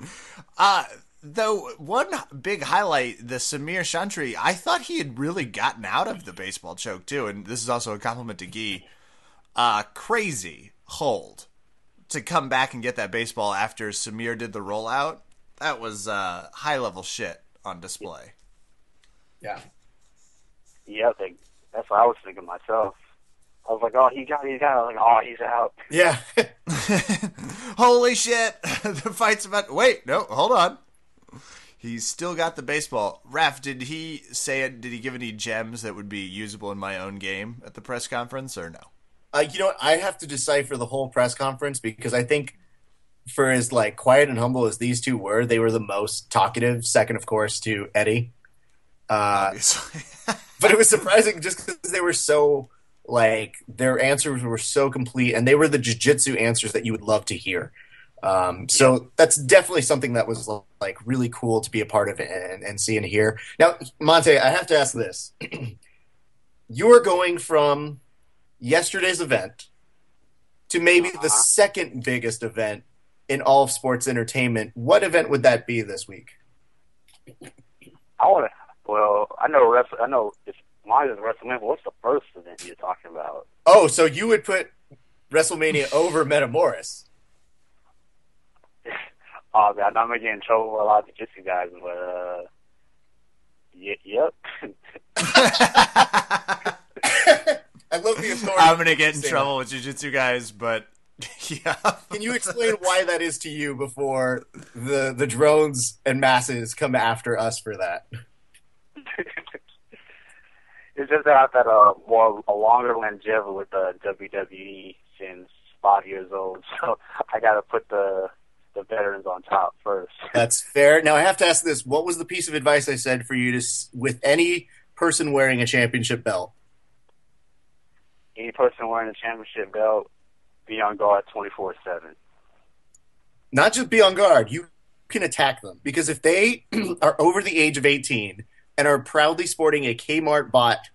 Uh, though one big highlight, the Samir Chantre, I thought he had really gotten out of the baseball choke too, and this is also a compliment to Guy. Uh, crazy hold to come back and get that baseball after Samir did the rollout. That was uh, high level shit on display. Yeah. yep, they, that's what I was thinking myself. I was like, oh, he got, he got, like, oh, he's out. Yeah. Holy shit! the fight's about. Wait, no, hold on. He's still got the baseball. Raph, did he say it? Did he give any gems that would be usable in my own game at the press conference, or no? Uh, you know, what? I have to decipher the whole press conference because I think, for as like quiet and humble as these two were, they were the most talkative. Second, of course, to Eddie. Uh, but it was surprising just because they were so like their answers were so complete, and they were the jujitsu answers that you would love to hear. Um, so that's definitely something that was like really cool to be a part of and, and see and hear. Now, Monte, I have to ask this: You are going from yesterday's event to maybe the second biggest event in all of sports entertainment. What event would that be this week? I want to. Well, I know wrestle. I know it's mine is WrestleMania. What's the first event you're talking about? Oh, so you would put WrestleMania over Metamoris? Oh man, I'm gonna get in trouble with a lot of jiu-jitsu guys, but uh, y- yep. I love the authority. I'm gonna get in Say trouble with jujitsu guys, but yeah. Can you explain why that is to you before the the drones and masses come after us for that? it's just that I've had a more a longer longevity with the WWE since five years old, so I got to put the the veterans on top first. That's fair. Now I have to ask this: What was the piece of advice I said for you to with any person wearing a championship belt? Any person wearing a championship belt, be on guard twenty four seven. Not just be on guard. You can attack them because if they are over the age of 18 and are proudly sporting a Kmart bought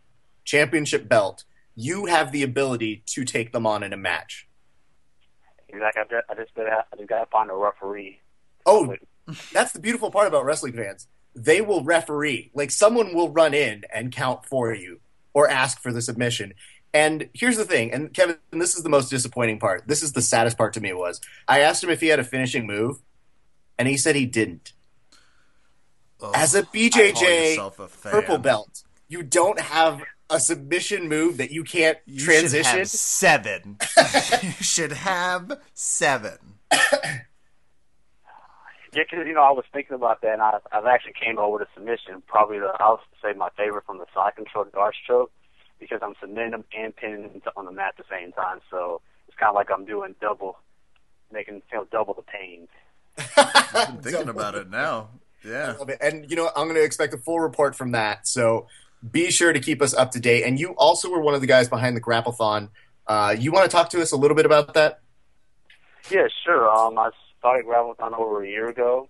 championship belt, you have the ability to take them on in a match. Exactly. I just, I just just gotta find a referee. Oh, that's the beautiful part about wrestling fans. They will referee. Like someone will run in and count for you or ask for the submission. And here's the thing, and Kevin, this is the most disappointing part. This is the saddest part to me was I asked him if he had a finishing move, and he said he didn't. As a BJJ a purple belt, you don't have a submission move that you can't You transition. should have seven. you should have seven. Yeah, because you know I was thinking about that, and I, I've actually came over to submission. Probably the I'll say my favorite from the side control guard stroke because I'm submitting them and pinning them on the mat at the same time. So it's kind of like I'm doing double, making you know double the pain. I've been thinking about it now. Yeah. It. And you know. I'm going to expect a full report from that. So be sure to keep us up to date. And you also were one of the guys behind the Grapplethon. Uh, you want to talk to us a little bit about that? Yeah, sure. Um, I started Grapplethon over a year ago,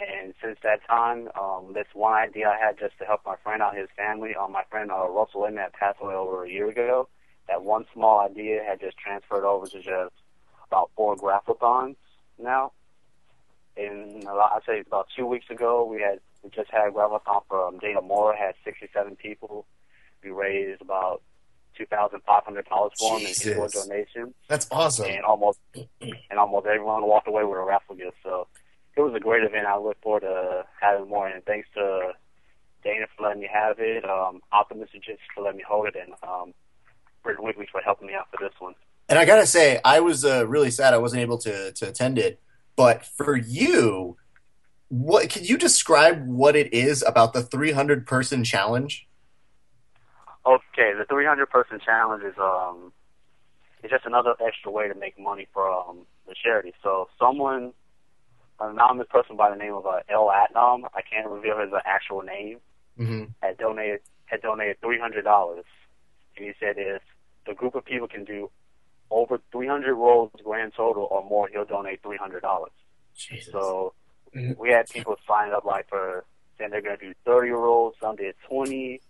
and since that time, um, this one idea I had just to help my friend out, his family. Um, my friend uh, Russell Emmett passed away over a year ago. That one small idea had just transferred over to just about four Grapplethons now. And a lot, I'd say about two weeks ago, we had we just had Grapplethon for um, Dana Moore, had 67 people. We raised about two thousand five hundred dollars for him in for Jesus. donations That's awesome. and almost and almost everyone walked away with a raffle gift. So it was a great event. I look forward to having more. And thanks to Dana for letting me have it, um, Optimistic Jits for letting me hold it, and um, Britton Wiggly for helping me out for this one. And I gotta say, I was uh, really sad I wasn't able to to attend it. But for you, what can you describe what it is about the 300 person challenge? Okay, the 300 person challenge is um, it's just another extra way to make money for um the charity. So someone, anonymous person by the name of uh, El Atnam, I can't reveal his uh, actual name, Mm-hmm. had donated had donated three hundred dollars, and he said if the group of people can do over three hundred rolls grand total or more, he'll donate three hundred dollars. So Mhm. we had people sign up like for saying they're going to do thirty rolls. Some did twenty,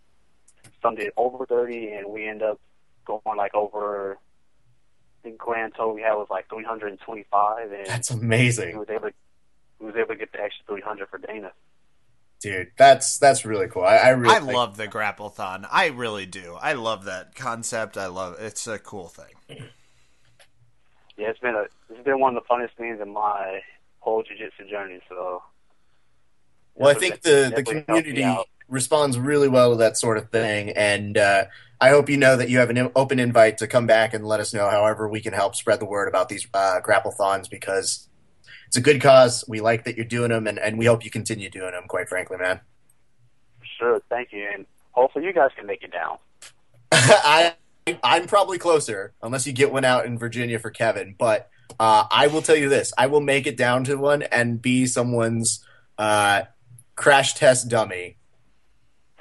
some did over thirty, and we end up going like over. I think grand total we had was like three hundred and twenty-five, and That's he amazing, was able. He was able to get the extra three hundred for Dana. dude. That's that's really cool. I, I really I like- love the Grapplethon. I really do. I love that concept. I love it. it's a cool thing. Yeah, it's been a it's been one of the funnest things in my whole jiu-jitsu journey. So, Well, I think the, the definitely helped me community responds really well to that sort of thing, and uh, I hope you know that you have an open invite to come back and let us know however we can help spread the word about these uh, grapplethons because it's a good cause. We like that you're doing them, and, and we hope you continue doing them. Quite frankly, man. Sure, thank you, and hopefully you guys can make it down. I I'm probably closer unless you get one out in Virginia for Kevin, but. Uh, I will tell you this: I will make it down to one and be someone's uh, crash test dummy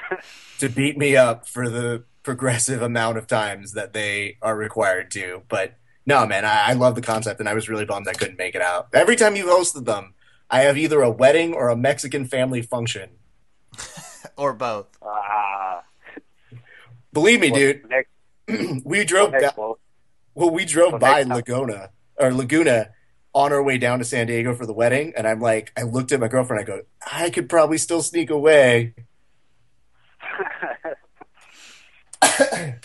to beat me up for the progressive amount of times that they are required to. But no, man, I, I love the concept, and I was really bummed I couldn't make it out. Every time you've hosted them, I have either a wedding or a Mexican family function. Or both. Ah, Believe me, dude, Next, we drove next, down. well, Well, we drove Well, by next Laguna or Laguna on our way down to San Diego for the wedding, and I'm like, I looked at my girlfriend. I go, I could probably still sneak away.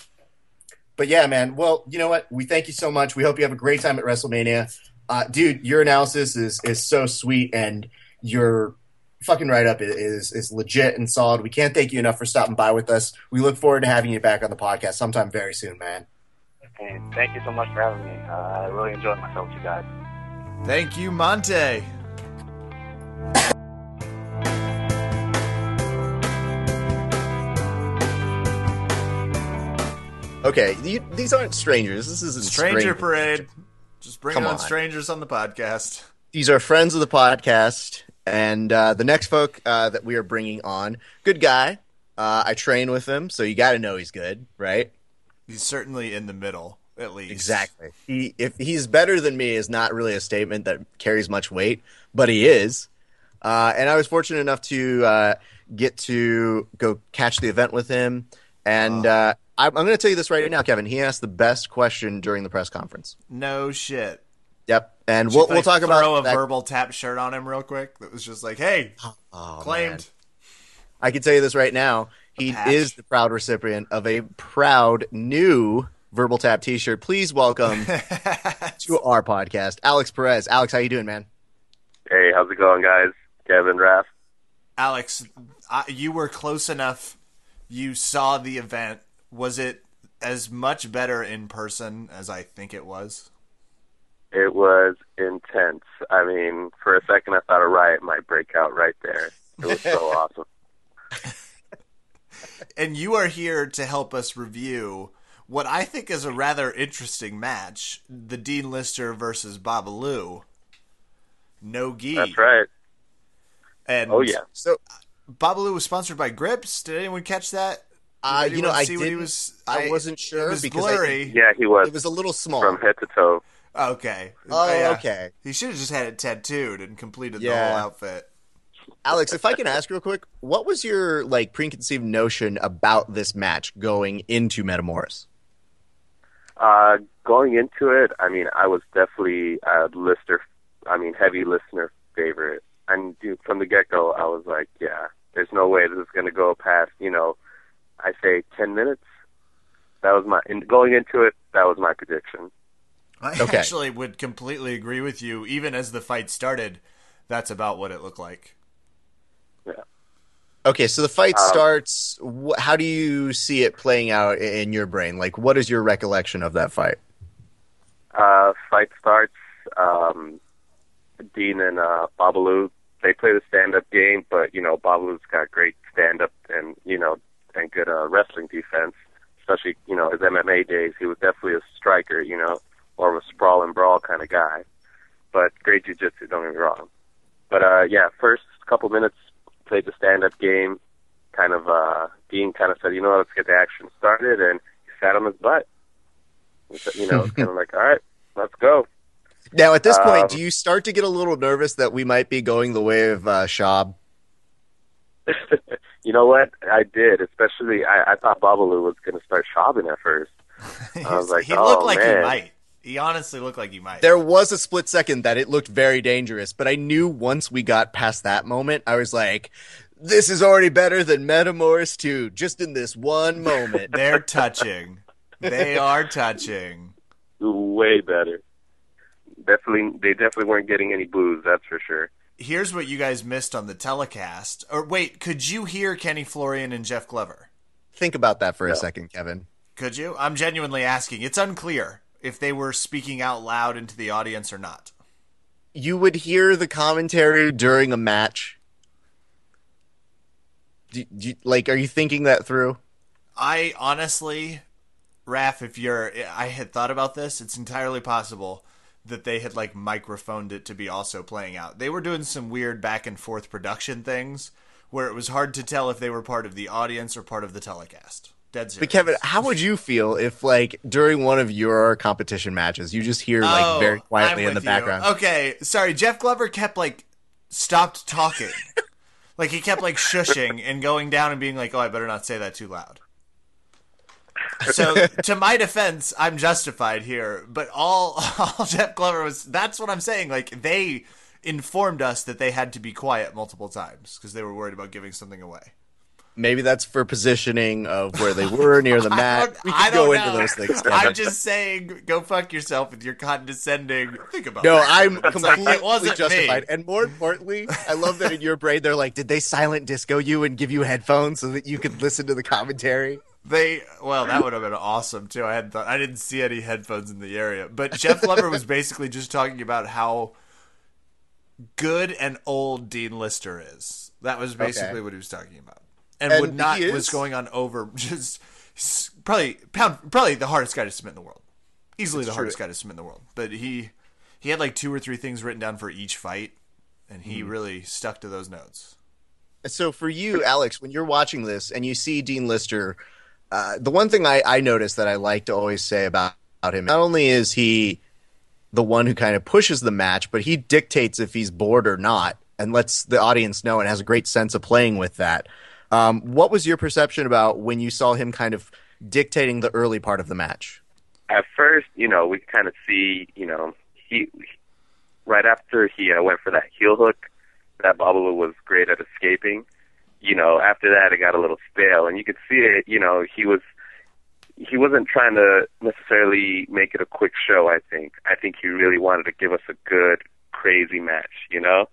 But yeah, man. Well, you know what? We thank you so much. We hope you have a great time at WrestleMania, uh, dude. Your analysis is is so sweet, and your fucking write up is is legit and solid. We can't thank you enough for stopping by with us. We look forward to having you back on the podcast sometime very soon, man. and thank you so much for having me. Uh, I really enjoyed myself with you guys. Thank you, Monte. Okay, you, these aren't strangers. This isn't Stranger stranger Parade. Just bring Come on on. strangers on the podcast. These are friends of the podcast, and uh, the next folk uh, that we are bringing on, good guy. Uh, I train with him, so you got to know he's good, right? He's certainly in the middle, at least. Exactly. He if he's better than me is not really a statement that carries much weight, but he is. Uh, and I was fortunate enough to uh, get to go catch the event with him. And uh, I'm, I'm going to tell you this right now, Kevin. He asked the best question during the press conference. No shit. Yep. And Should we'll, we'll talk throw about throw a that. verbal tap shirt on him real quick. That was just like, hey, Oh, claimed. man. I can tell you this right now. He is the proud recipient of a proud new verbal tap T-shirt. Please welcome to our podcast, Alex Perez. Alex, how you doing, man? Hey, how's it going, guys? Kevin Raph. Alex, I, you were close enough. You saw the event. Was it as much better in person as I think it was? It was intense. I mean, for a second, I thought a riot might break out right there. It was so awesome. And you are here to help us review what I think is a rather interesting match the Dean Lister versus Babalu. no gi. That's right. And Oh yeah. So, uh, Babalu was sponsored by Grips. Did anyone catch that? Uh, you know, I see didn't. was. I wasn't sure It was because I- blurry. Yeah, he was, it was a little small. from head to toe. Okay. oh, Yeah. okay. He should have just had it tattooed and completed the whole outfit. Alex, if I can ask real quick, what was your like preconceived notion about this match going into Metamoris? Uh, going into it, I mean, I was definitely a listener. I mean, heavy listener favorite. And dude, from the get go, I was like, yeah, there's no way this is going to go past, you know, I say 10 minutes. That was my, in going into it, that was my prediction. I Okay. actually would completely agree with you. Even as the fight started, that's about what it looked like. Yeah. Okay, so the fight Um, starts. Wh- how do you see it playing out in your brain? Like, what is your recollection of that fight? Uh, fight starts, um, Dean and, uh, Babalu, they play the stand-up game, but, you know, Babalu's got great stand-up and, you know, and good, uh, wrestling defense, especially, you know, his MMA days. He was definitely a striker, you know, more of a sprawl and brawl kind of guy, but great jiu-jitsu, don't get me wrong. But, uh, yeah, first couple minutes, played the stand-up game, kind of, uh, Dean kind of said, you know, let's get the action started, and he sat on his butt. Said, You know, kind of like, all right, let's go. Now, at this Um, point, do you start to get a little nervous that we might be going the way of uh, Shab? you know what? I did. Especially, I, I thought Babalu was going to start shopping at first. I was like, he looked oh, like he might. He honestly looked like he might. There was a split second that it looked very dangerous, but I knew once we got past that moment, I was like, this is already better than Metamoris 2, just in this one moment. They're touching. They are touching. Way better. Definitely, they definitely weren't getting any booze. That's for sure. Here's what you guys missed on the telecast. Or wait, could you hear Kenny Florian and Jeff Glover? Think about that for a second, Kevin. Could you? I'm genuinely asking. It's unclear if they were speaking out loud into the audience or not. You would hear the commentary during a match. Do, do like, are you thinking that through? I honestly, Raph, if you're, I had thought about this. It's entirely possible that they had like microphoned it to be also playing out. They were doing some weird back and forth production things where it was hard to tell if they were part of the audience or part of the telecast. Dead serious. But Kevin, how would you feel if, like, during one of your competition matches, you just hear like Oh, very quietly in the you. background? Okay, sorry. Jeff Glover kept like stopped talking. like he kept like shushing and going down and being like, "Oh, I better not say that too loud." So, to my defense, I'm justified here. But all all Jeff Glover was that's what I'm saying. Like they informed us that they had to be quiet multiple times because they were worried about giving something away. Maybe that's for positioning of where they were near the mat. We I could go don't into know. those things. Kevin. I'm just saying, go fuck yourself with your condescending. Think about No, that. I'm It's like, completely it wasn't justified. Me. And more importantly, I love that in your brain they're like, did they silent disco you and give you headphones so that you could listen to the commentary? They well, that would have been awesome too. I hadn't thought I didn't see any headphones in the area, but Jeff Glover was basically just talking about how good and old Dean Lister is. That was basically Okay. what he was talking about, and, And would not was going on over just probably pound probably the hardest guy to submit in the world, easily the true. hardest guy to submit in the world. But he he had like two or three things written down for each fight, and he Hmm. really stuck to those notes. So for you, Alex, when you're watching this and you see Dean Lister, uh, the one thing I, I notice that I like to always say about, about him, not only is he the one who kind of pushes the match, but he dictates if he's bored or not and lets the audience know and has a great sense of playing with that. Um, what was your perception about when you saw him kind of dictating the early part of the match? At first, you know, we kind of see, you know, he right after he uh, went for that heel hook, that Babalu was great at escaping. You know, after that, it got a little stale, and you could see it. You know, he was he wasn't trying to necessarily make it a quick show. I think. I think he really wanted to give us a good, crazy match. You know,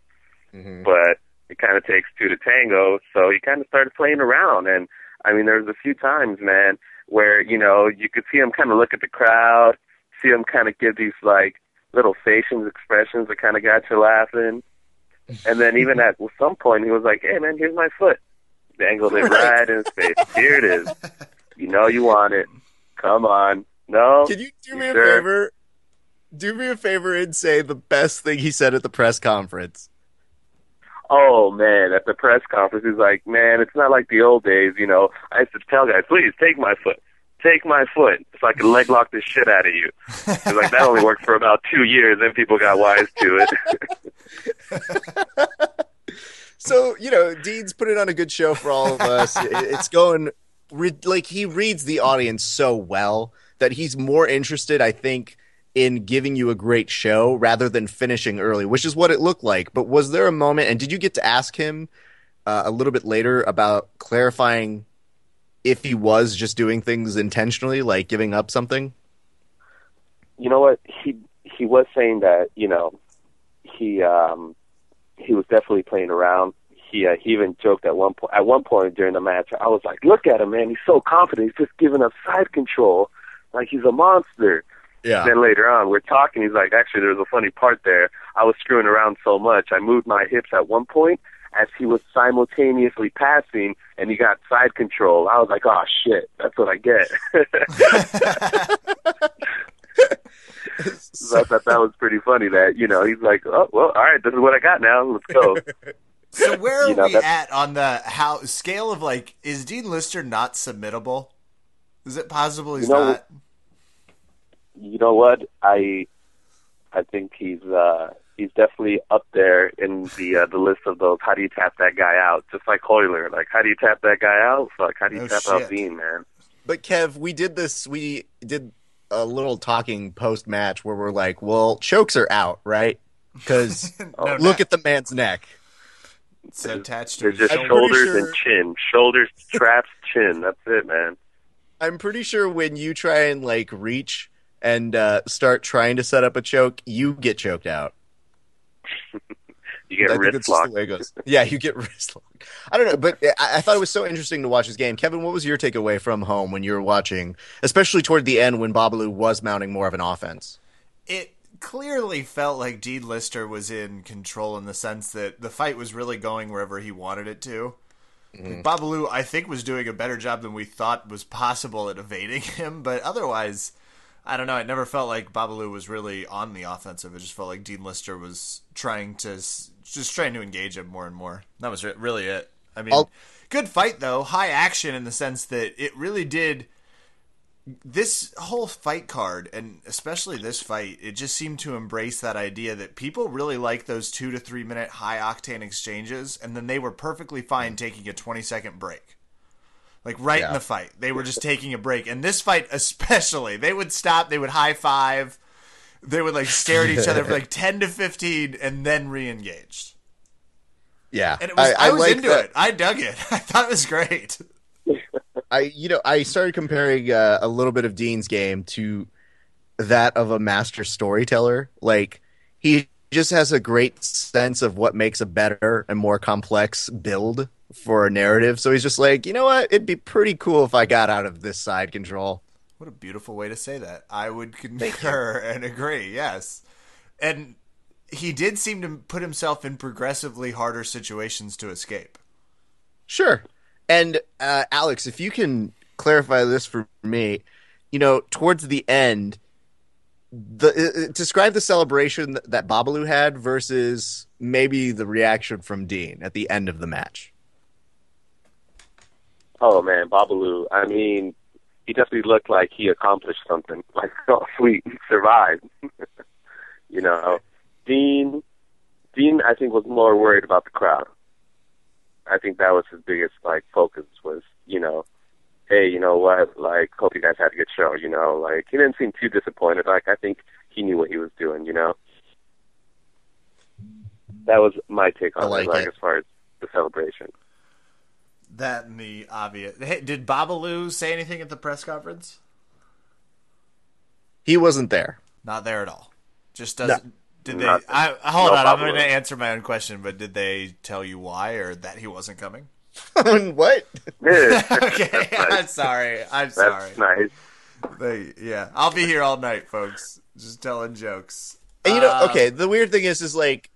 mm-hmm. but it kind of takes two to tango. So he kind of started playing around, and I mean, there was a few times, man, where you know you could see him kind of look at the crowd, see him kind of give these like little facial expressions that kind of got you laughing. And then even at some point, he was like, "Hey, man, here's my foot." Dangled it right in his face. Here it is. You know you want it. Come on. No. Can you do You me a favor? Do me a favor and say the best thing he said at the press conference. Oh man, at the press conference, he's like, "Man, it's not like the old days. You know, I used to tell guys, please take my foot, take my foot, so I can leg lock the shit out of you." He's like, "That only worked for about two years, then people got wise to it." So you know, Dean's putting on a good show for all of us. It's going like he reads the audience so well that he's more interested, I think, in giving you a great show rather than finishing early, which is what it looked like. But was there a moment, and did you get to ask him uh, a little bit later about clarifying if he was just doing things intentionally, like giving up something? you know what? He he was saying that you know he um he was definitely playing around. He uh, he even joked at one point at one point during the match. I was like, "Look at him, man! He's so confident. He's just giving us side control, like he's a monster." Yeah. Then later on, we're talking. He's like, "Actually, there was a funny part there. I was screwing around so much, I moved my hips at one point." As he was simultaneously passing, and he got side control, I was like, "Oh shit, that's what I get." So I thought that was pretty funny. That you know, he's like, "Oh well, all right, this is what I got now. Let's go." So where are You know, we that's- at on the how scale of like is Dean Lister not submittable? Is it possible he's You know, not? you know what? I I think he's uh he's definitely up there in the uh, the list of those. How do you tap that guy out? Just like Hoyler. Like, how do you tap that guy out? Fuck, how do you No tap shit. out Dean, man? But Kev, we did this. We did a little talking post match where we're like, "Well, chokes are out, right?" Because No, look not- at the man's neck. it's attached to his just I'm shoulder. pretty shoulders sure- and chin, shoulders, traps, chin. That's it, man. I'm pretty sure when you try and like reach and uh, start trying to set up a choke, you get choked out. You get I think wrist that's just locked. the way it goes. Yeah, you get wrist locked. I don't know, but I, I thought it was so interesting to watch this game. Kevin, what was your takeaway from home when you were watching, especially toward the end when Babalu was mounting more of an offense? it clearly felt like Dean Lister was in control in the sense that the fight was really going wherever he wanted it to. Like, Babalu, I think, was doing a better job than we thought was possible at evading him, but otherwise, I don't know. It never felt like Babalu was really on the offensive. It just felt like Dean Lister was trying to just trying to engage him more and more. That was really it. I mean, I'll- good fight though, high action in the sense that it really did this whole fight card and especially this fight it just seemed to embrace that idea that people really like those two to three minute high octane exchanges and then they were perfectly fine taking a 20 second break like right in the fight. They were just taking a break. And this fight especially they would stop they would high five they would like stare at each other for like 10 to 15 and then re-engaged. Yeah, and it was i, was like into that. it. I dug it. I thought it was great. I you know I started comparing uh, a little bit of Dean's game to that of a master storyteller. Like he just has a great sense of what makes a better and more complex build for a narrative. So he's just like, you know what? It'd be pretty cool if I got out of this side control. What a beautiful way to say that. I would concur and agree. Yes, and he did seem to put himself in progressively harder situations to escape. Sure. And uh, Alex, if you can clarify this for me, you know, towards the end, the uh, uh, describe the celebration that, that Babalu had versus maybe the reaction from Dean at the end of the match. Oh man, Babalu. I mean, he definitely looked like he accomplished something. Like, oh sweet, he survived. you know, Dean. Dean, I think, was more worried about the crowd. I think that was his biggest like focus was, you know, hey, you know what? Like, hope you guys had a good show. You know, like he didn't seem too disappointed. Like, I think he knew what he was doing. You know, that was my take on I like it. Like, it. as far as the celebration. That and the obvious. Hey, did Babalu say anything at the press conference? He wasn't there. Not there at all. Just doesn't. Did they? I, hold No on. I'm going to answer my own question, but did they tell you why or that he wasn't coming? what? okay, That's I'm sorry. I'm That's sorry. nice. They, yeah, I'll be here all night, folks. Just telling jokes. And you know, Uh, okay, the weird thing is, is like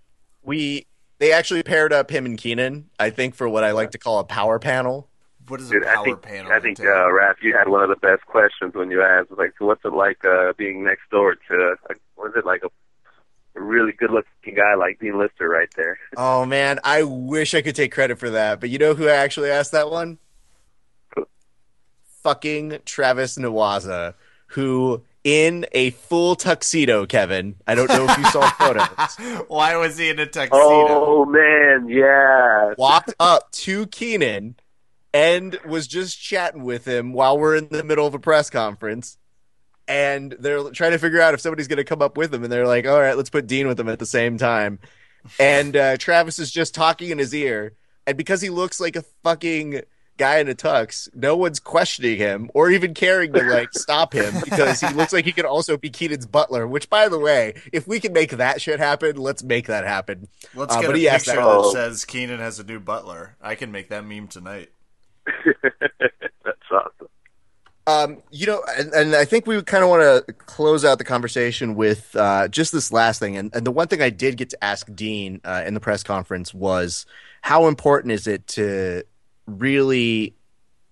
we they actually paired up him and Keenan. I think for what I like to call a power panel. what is a Dude, power I think panel? I think entail? uh, Raph, you had one of the best questions when you asked, like, so what's it like uh, being next door to, uh, was it like a, a really good-looking guy like Dean Lister right there? Oh man, I wish I could take credit for that, but you know who I actually asked that one? Fucking Travis Nawaza, who in a full tuxedo, Kevin. I don't know if you saw photos. Why was he in a tuxedo? Oh man, yeah. Walked up to Keenan and was just chatting with him while we're in the middle of a press conference. And they're trying to figure out if somebody's going to come up with him. And they're like, all right, let's put Dean with him at the same time. And uh, Travis is just talking in his ear. And because he looks like a fucking guy in a tux, no one's questioning him or even caring to like stop him because he looks like he could also be Keenan's butler. Which, by the way, if we can make that shit happen, let's make that happen. Let's Uh, get but a he asked picture that- that says Keenan has a new butler. I can make that meme tonight. That's awesome. Um, you know, and, and I think we kind of want to close out the conversation with uh, just this last thing. And, and the one thing I did get to ask Dean uh, in the press conference was how important is it to really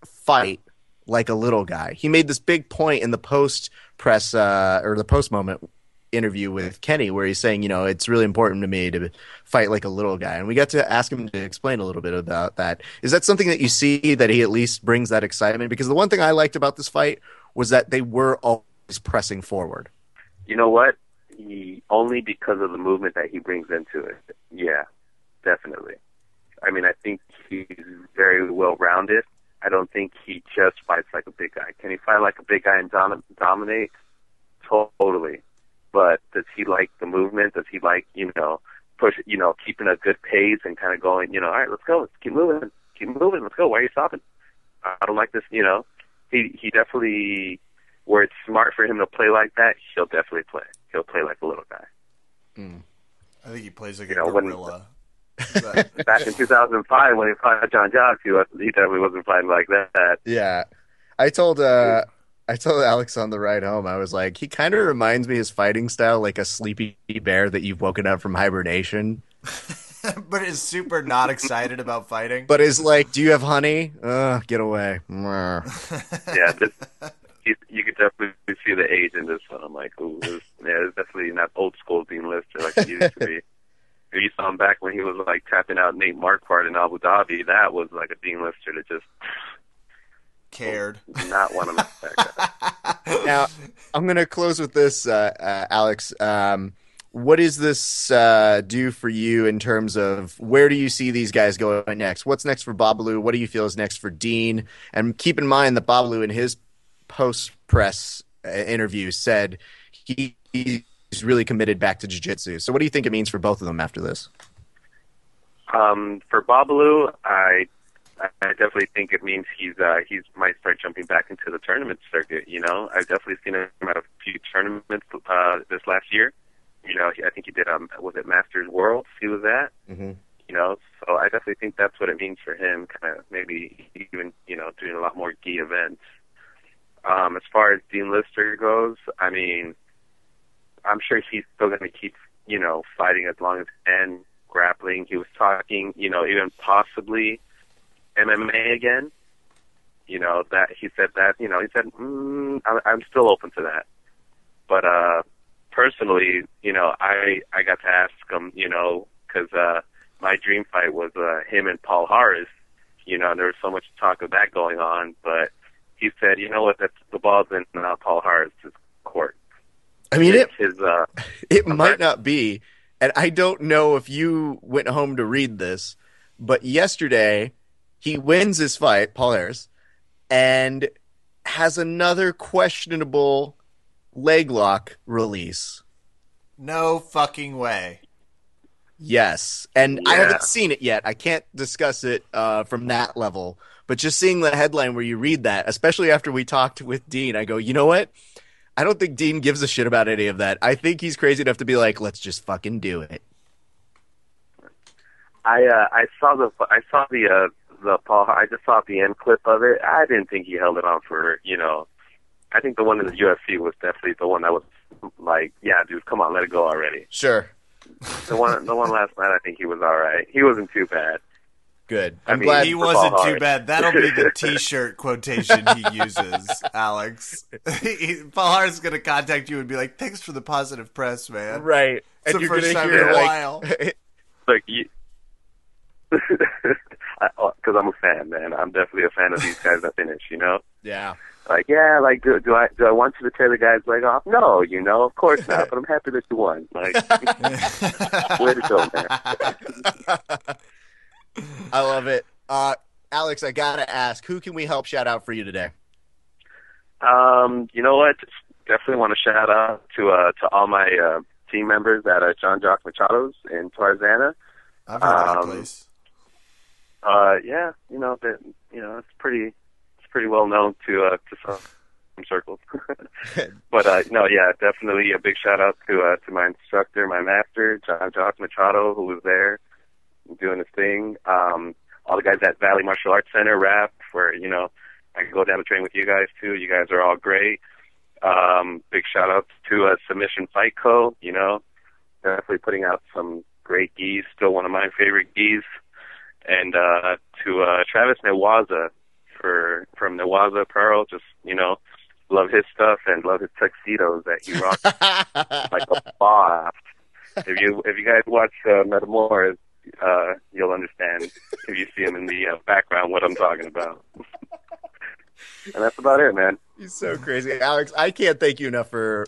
fight like a little guy? He made this big point in the post press uh, or the post moment interview with Kenny where he's saying, you know, it's really important to me to fight like a little guy. And we got to ask him to explain a little bit about that. Is that something that you see that he at least brings that excitement? Because the one thing I liked about this fight was that they were always pressing forward. You know what? He only because of the movement that he brings into it. Yeah, definitely. I mean, I think he's very well rounded. I don't think he just fights like a big guy. Can he fight like a big guy and dom- dominate? Totally. But does he like the movement? Does he like, you know, push, you know, keeping a good pace and kind of going, you know, all right, let's go, let's keep moving, keep moving, let's go. Why are you stopping? I don't like this, you know. He he definitely, where it's smart for him to play like that, he'll definitely play. He'll play like a little guy. Hmm. I think he plays like You a know, when- gorilla. But- Back in 2005 when he fought Jean Jacques, he, was, he definitely wasn't fighting like that. Yeah. I told uh I told Alex on the ride home, I was like, he kind of reminds me his fighting style like a sleepy bear that you've woken up from hibernation. but is super not excited about fighting. But is like, do you have honey? Uh, get away. Yeah, this, you, you could definitely see the age in this one. I'm like, ooh, this, yeah, it's definitely not old school Dean Lister like he used to be. If you saw him back when he was like tapping out Nate Marquardt in Abu Dhabi, that was like a Dean Lister that just Cared. not want to mess that now, I'm going to close with this, uh, uh, Alex. Um, what does this uh, do for you in terms of where do you see these guys going next? What's next for Babalu? What do you feel is next for Dean? And keep in mind that Babalu, in his post press uh, interview, said he, he's really committed back to jiu jitsu. So, what do you think it means for both of them after this? Um, for Babalu, I I definitely think it means he's uh, he's might start jumping back into the tournament circuit. You know, I've definitely seen him at a few tournaments uh, this last year. You know, I think he did um was it Masters Worlds he was at. Mm-hmm. You know, so I definitely think that's what it means for him. Kind of maybe even you know doing a lot more gi events. Um, as far as Dean Lister goes, I mean, I'm sure he's still going to keep you know fighting as long as and grappling. He was talking, you know, even possibly MMA again. You know that he said that. You know, he said mm, I, I'm still open to that. But uh, personally, you know, I I got to ask him, you know, because uh, my dream fight was uh, him and Paul Harris. You know, and there was so much talk of that going on, but he said, you know what, that's the ball's in now Paul Harris' court. I mean, it, his uh, It Okay. might not be. And I don't know if you went home to read this, but yesterday he wins his fight, Paul Harris, and has another questionable leg lock release. No fucking way. Yes. And I haven't seen it yet. I can't discuss it uh, from that level. But just seeing the headline where you read that, especially after we talked with Dean, I go, you know what? I don't think Dean gives a shit about any of that. I think he's crazy enough to be like, let's just fucking do it. I uh, I saw the I saw the uh, the Paul. I just saw the end clip of it. I didn't think he held it on for you know. I think the one in the UFC was definitely the one that was like, yeah, dude, come on, let it go already. Sure. The one the one last night, I think he was all right. He wasn't too bad. Good. I I'm mean, glad. He wasn't too Hart. bad. That'll be the T-shirt quotation he uses, Alex. He- Paul Harris' gonna contact you and be like, "Thanks for the positive press, man." right. It's and the you're first gonna time hear in a like, while. Like you, because uh, I'm a fan, man. I'm definitely a fan of these guys that finish. You know, yeah. like yeah, like do, do I do I want you to tear the guy's leg off? No, you know, of course not. But I'm happy that you won. Like, way to go, man. I love it. Uh, Alex, I gotta ask, who can we help shout out for you today? Um, you know what? Definitely want to shout out to uh to all my uh, team members at uh, Jean Jacques Machado's in Tarzana. I've heard of that Um, place. Uh, yeah, you know that you know it's pretty it's pretty well known to uh to some some circles. but uh, no, yeah, definitely a big shout out to uh to my instructor, my master, Jean Jacques Machado, who was there doing his thing. Um, all the guys at Valley Martial Arts Center, Raph, where you know I can go down and train with you guys too. You guys are all great. Um, big shout out to uh, Submission Fight Co. You know, definitely putting out some great gis. Still one of my favorite gis. And uh, to uh, Travis Newaza for from Newaza Apparel. Just you know, love his stuff and love his tuxedos that he rocks like a boss. If you if you guys watch uh, Metamoris, uh, you'll understand if you see him in the uh, background what I'm talking about. and that's about it, man. He's so crazy, Alex. I can't thank you enough for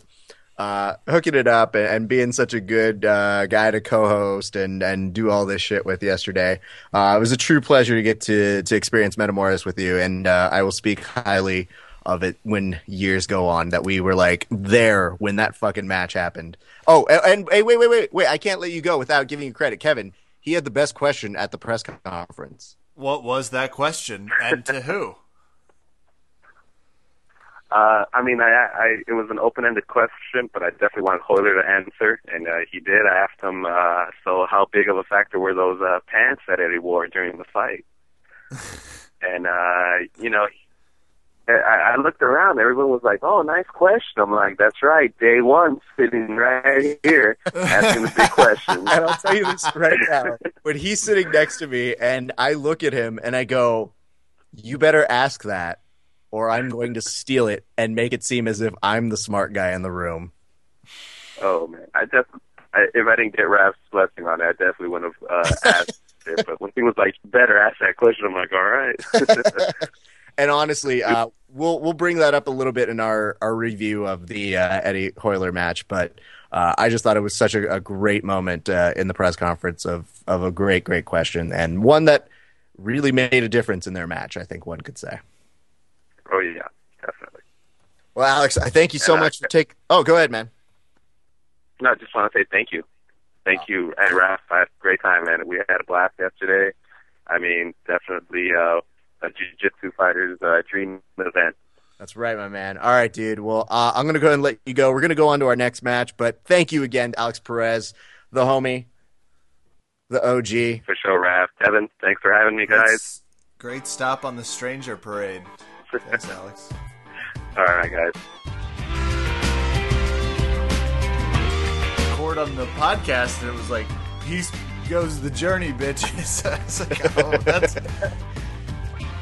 uh, hooking it up and, and being such a good uh, guy to co-host and and do all this shit with yesterday. Uh, it was a true pleasure to get to to experience Metamoris with you, and uh, I will speak highly of it when years go on. That we were like there when that fucking match happened. Oh, and, and hey, wait, wait, wait, wait! I can't let you go without giving you credit, Kevin. He had the best question at the press conference. What was that question, and to who? Uh, I mean, I, I it was an open-ended question, but I definitely wanted Royler to answer, and uh, he did. I asked him, uh, so how big of a factor were those uh, pants that Eddie wore during the fight? and uh, you know, I, I looked around. Everyone was like, "Oh, nice question." I'm like, "That's right, day one, sitting right here, asking the big question." and I'll tell you this right now. When he's sitting next to me and I look at him and I go, You better ask that, or I'm going to steal it and make it seem as if I'm the smart guy in the room. Oh man, I definitely. I, if I didn't get Raph's blessing on it, I definitely wouldn't have uh, asked it. But when he was like, "Better ask that question," I'm like, "All right." And honestly, uh, we'll we'll bring that up a little bit in our, our review of the uh, Eddie Royler match. But uh, I just thought it was such a, a great moment uh, in the press conference of of a great great question and one that really made a difference in their match. I think one could say. oh yeah, definitely. Well, Alex, I thank you so And, uh, much for take. Oh, go ahead, man. No, I just want to say thank you, thank you, and Raph. I had a great time, man. We had a blast yesterday. I mean, definitely uh, a jiu-jitsu fighter's uh, dream event. That's right, my man. All right, dude. Well, uh, I'm going to go ahead and let you go. We're going to go on to our next match, but thank you again, Alex Perez, the homie, the OG. For sure, Raph. Kevin, thanks for having me, guys. That's great stop on the Stranger Parade. Thanks, Alex. All right, guys. Record on the podcast, and it was like, "Peace goes the journey, bitches." It's like, oh, that's.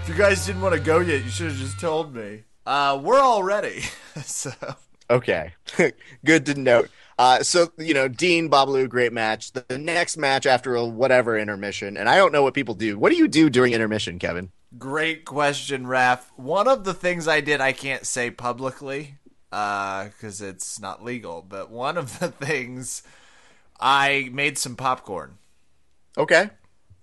If you guys didn't want to go yet, you should have just told me. Uh, we're all ready. so Okay. Good to note. Uh, so, you know, Dean, Babalu, great match. The, next match after a whatever intermission, and I don't know what people do. What do you do during intermission, Kevin? Great question, Raph. One of the things I did I can't say publicly because it's not legal, but one of the things I made some popcorn Okay.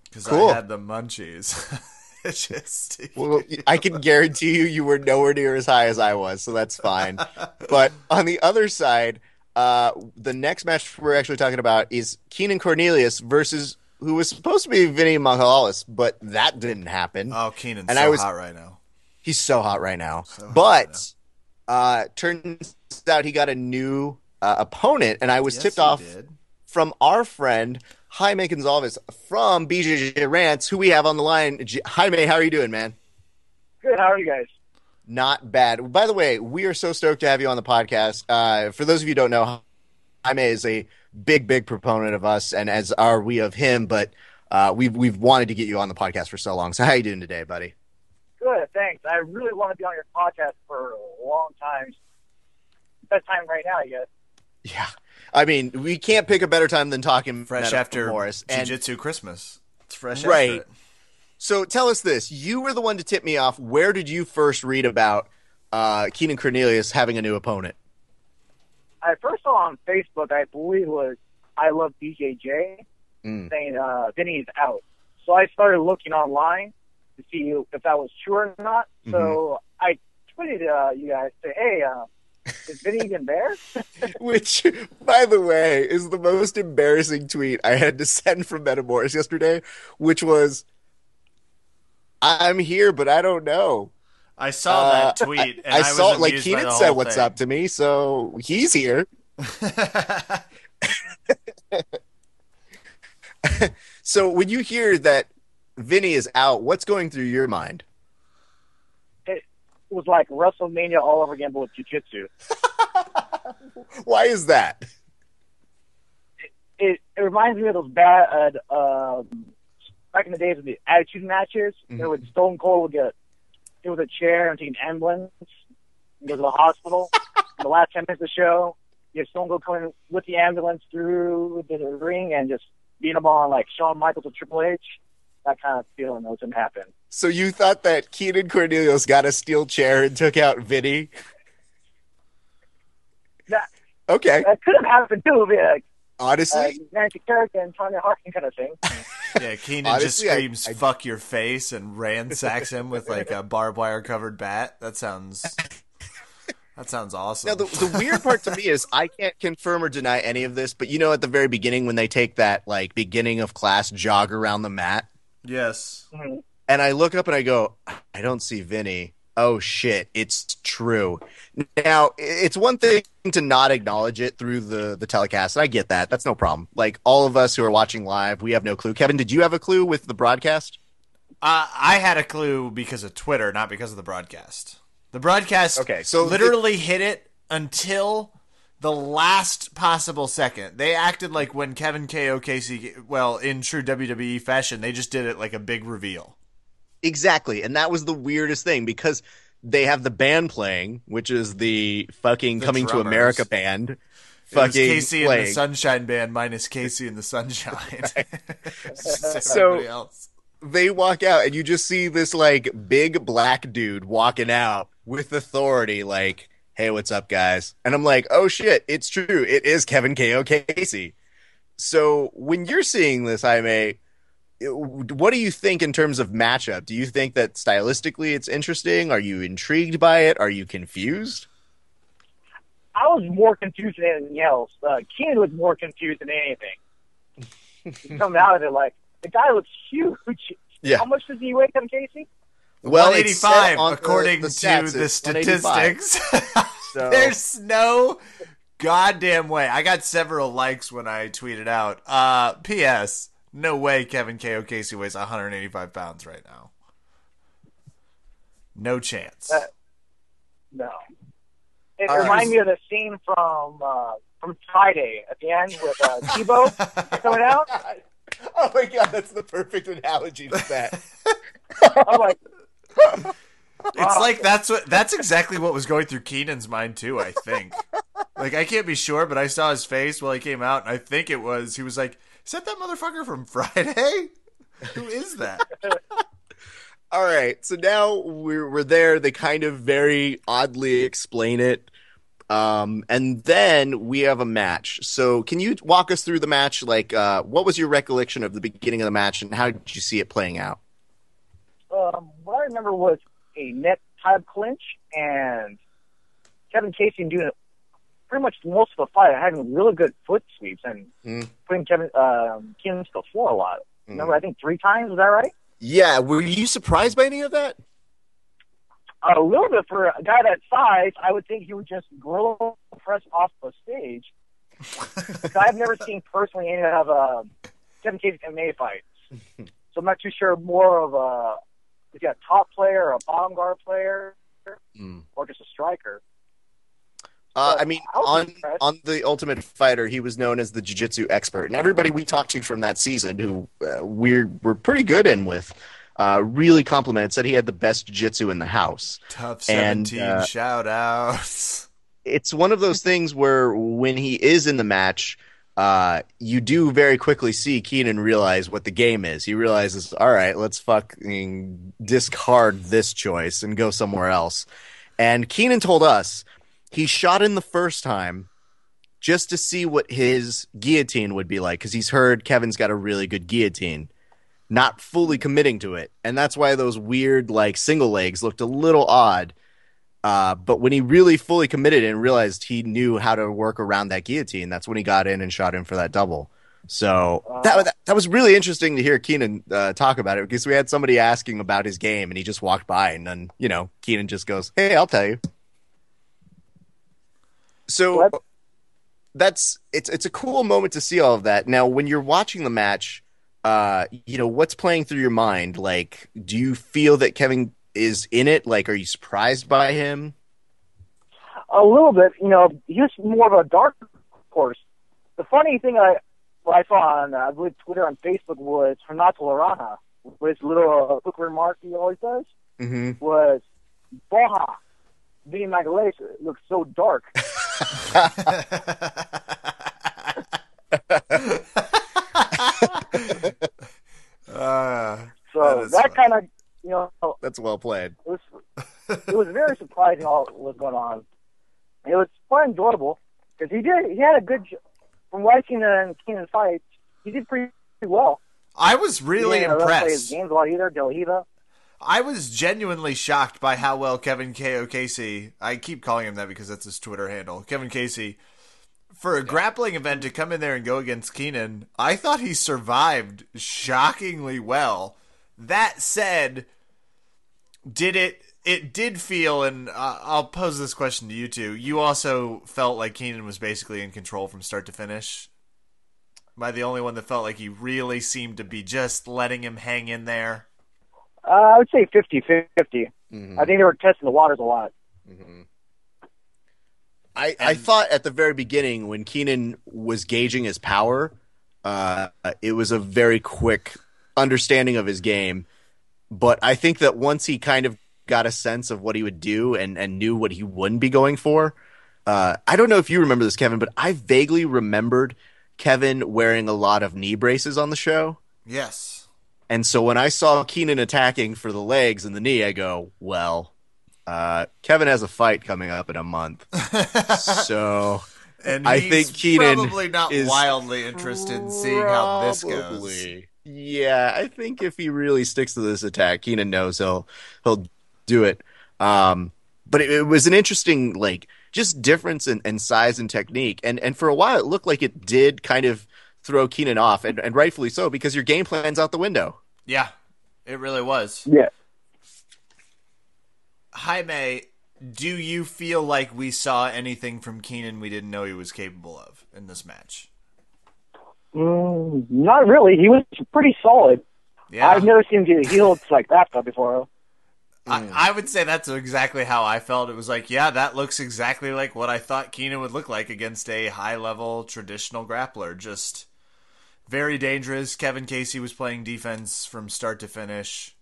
because Cool. I had the munchies. just Well, I can guarantee you, you were nowhere near as high as I was, so that's fine. but on the other side, uh, the next match we're actually talking about is Keenan Cornelius versus who was supposed to be Vinny Magalhaes, but that didn't happen. oh, Keenan's And so I was- hot right now. He's so hot right now. So hot but uh, turns out he got a new uh, opponent, and I was Yes, tipped off did. from our friend Jaime Gonzalez from BJJ Rants, who we have on the line. Jaime, how are you doing, man? Good. How are you guys? Not bad. By the way, we are so stoked to have you on the podcast. Uh, for those of you who don't know, Jaime is a big, big proponent of us, and as are we of him. But Uh, we've we've wanted to get you on the podcast for so long. So how you doing today, buddy? Good, thanks. I really want to be on your podcast for a long time. Best time right now, I guess. Yeah, I mean, we can't pick a better time than talking Fresh after Morris. And Jiu-Jitsu Christmas. It's fresh Right. after it. so, tell us this: you were the one to tip me off. Where did you first read about uh, Keenan Cornelius having a new opponent? I first saw on Facebook, I believe it was I Love BJJ, Mm. saying uh, Vinny's out. So I started looking online to see if that was true or not. So I tweeted uh, you guys, say, hey, uh, is Vinny even there? Which, by the way, is the most embarrassing tweet I had to send from Metamoris yesterday, which was, "I'm here, but I don't know." I saw that Uh, tweet. And I, I, was saw like amused by Keenan the said, whole "What's thing. up?" to me, so he's here. So when you hear that Vinny is out, what's going through your mind? It was like WrestleMania all over again, but with jiu-jitsu. Why is that? it, it reminds me of those bad uh, um, back in the days of the attitude matches. Mhm. There would Stone Cold would get it was a chair and take an ambulance and go to the hospital. in the last ten minutes of the show, you have Stone Cold coming with the ambulance through the ring and just beating them on like Shawn Michaels or Triple H. That kind of feeling was gonna happen. So you thought that Keenan Cornelius got a steel chair and took out Vinny? That Okay, that could have happened too. Be like uh, honestly, Nancy Kerrigan and Tonya Harding kind of thing. Yeah, Keenan Honestly, just screams I- "fuck your face" and ransacks him with like a barbed wire covered bat. That sounds. That sounds awesome. Now, the, the weird part to me is I can't confirm or deny any of this, but you know, at the very beginning when they take that like beginning of class jog around the mat, yes. and I look up and I go, I don't see Vinny. Oh shit, it's true. Now, it's one thing to not acknowledge it through the the telecast, and I get that. That's no problem. Like all of us who are watching live, we have no clue. Kevin, did you have a clue with the broadcast? Uh, I had a clue because of Twitter, not because of the broadcast. The broadcast Okay, so literally hit it until the last possible second. They acted like when Kevin KO Casey, well, in true WWE fashion, they just did it like a big reveal. Exactly, and that was the weirdest thing because they have the band playing, which is the fucking The Coming to. America band. It was Fucking Casey and the. Sunshine Band minus Casey and the Sunshine. So- else. they walk out and you just see this like big black dude walking out with authority like hey what's up guys and i'm like oh shit it's true it is kevin ko casey so when you're seeing this i may what do you think in terms of matchup do you think that stylistically it's interesting are you intrigued by it are you confused I was more confused than anything else. Uh, Keenan was more confused than anything. Coming out of it like the guy looks huge. Yeah. How much does he weigh, Kevin Casey? Well it's 185, on according the to the statistics. So- There's no goddamn way. I got several likes when I tweeted out. Uh, P.S. No way Kevin K.O. Casey weighs 185 pounds right now. No chance. Uh, No. It All right. reminded me of the scene from uh, from Friday at the end with uh, Deebo coming out. oh my god that's the perfect analogy to that I'm like, It's like that's what that's exactly what was going through Keenan's mind too. I think. Like I can't be sure, but I saw his face while he came out, and I think it was he was like, "Is that that motherfucker from Friday? Who is that?" All right, so now we're we're there. They kind of very oddly explain it, um, and then we have a match. So, can you walk us through the match? Like, uh, what was your recollection of the beginning of the match, and how did you see it playing out? um, what I remember was a net type clinch and Kevin Casey doing pretty much most of the fight, having really good foot sweeps and Mm. putting Kevin um, Keenan to the floor a lot. Mm. Remember, I think three times. Is that right? Yeah, were you surprised by any of that? a little bit for a guy that size, I would think he would just grill press off the stage. I've never seen personally any of uh, Kevin Casey's MMA fights, so I'm not too sure more of a is he a top player or a bottom guard player Mm. or just a striker. Uh, I mean, I on impressed. on the Ultimate Fighter, he was known as the jiu-jitsu expert, and everybody we talked to from that season, who uh, we're we're pretty good in with, uh, really complimented, said he had the best jiu-jitsu in the house. Tough And, 17 uh, shout outs. It's one of those things where when he is in the match, uh, you do very quickly see Keenan realize what the game is. He realizes, all right, let's fucking discard this choice and go somewhere else. And Keenan told us he shot in the first time just to see what his guillotine would be like because he's heard Kevin's got a really good guillotine, not fully committing to it. And that's why those weird, like, single legs looked a little odd. Uh, but when he really fully committed and realized he knew how to work around that guillotine, that's when he got in and shot in for that double. So that, that that was really interesting to hear Keenan uh, talk about it because we had somebody asking about his game and he just walked by and then you know Keenan just goes, "Hey, I'll tell you." So What? that's it's it's a cool moment to see all of that. Now, when you're watching the match, uh, you know what's playing through your mind. Like, do you feel that Kevin is in it? Like, are you surprised by him? a little bit, you know, he was more of a dark horse. The funny thing I I saw on uh, I believe Twitter and Facebook was Renato Laranja, with his little uh, quick remark he always does, Mm-hmm. was Boha, Vinny Magalhaes looks so dark. Uh, So That is that, kind of, you know, That's well played. was it was very surprising all what was going on. It was quite enjoyable because he did he had a good from watching the Keenan fights. He did pretty well. I was really he didn't play his impressed. games a lot either. De La Riva. I was genuinely shocked by how well Kevin K.O. Casey, I keep calling him that because that's his Twitter handle, Kevin Casey, for a grappling event to come in there and go against Keenan, I thought he survived shockingly well. That said, did it, it did feel, and uh, I'll pose this question to you two, you also felt like Keenan was basically in control from start to finish? Am I the only one that felt like he really seemed to be just letting him hang in there? Uh, I would say 50-50. Mhm. I think they were testing the waters a lot. I, I thought at the very beginning when Keenan was gauging his power, uh, it was a very quick understanding of his game. But I think that once he kind of got a sense of what he would do and, and knew what he wouldn't be going for, uh, I don't know if you remember this, Kevin, but I vaguely remembered Kevin wearing a lot of knee braces on the show. Yes. And so when I saw Keenan attacking for the legs and the knee, I go, well, uh, Kevin has a fight coming up in a month. so And I he's think Keenan probably not is wildly interested in seeing how this goes. Probably. Yeah, I think if he really sticks to this attack, Keenan knows he'll he'll do it. Um, but it, it was an interesting like just difference in, in size and technique, and and for a while it looked like it did kind of throw Keenan off, and, and rightfully so because your game plan's out the window. Yeah, it really was. Yeah. Jaime, do you feel like we saw anything from Keenan we didn't know he was capable of in this match? Mm, not really. He was pretty solid. Yeah, I've never seen him get healed like that though before. I, I would say that's exactly how I felt. It was like, yeah, that looks exactly like what I thought Keenan would look like against a high level traditional grappler. Just very dangerous. Kevin Casey was playing defense from start to finish.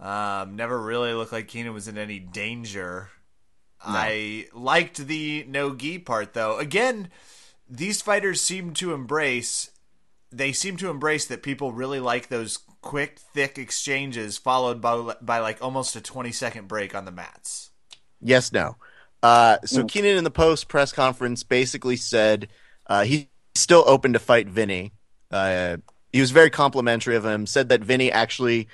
Um, never really looked like Keenan was in any danger. I liked the no gi part though. Again, these fighters seem to embrace they seem to embrace that people really like those quick, thick exchanges followed by by like almost a 20 second break on the mats. Yes, no. Uh, so Keenan in the post press conference basically said uh, he's still open to fight Vinny. Uh, he was very complimentary of him. Said that Vinny actually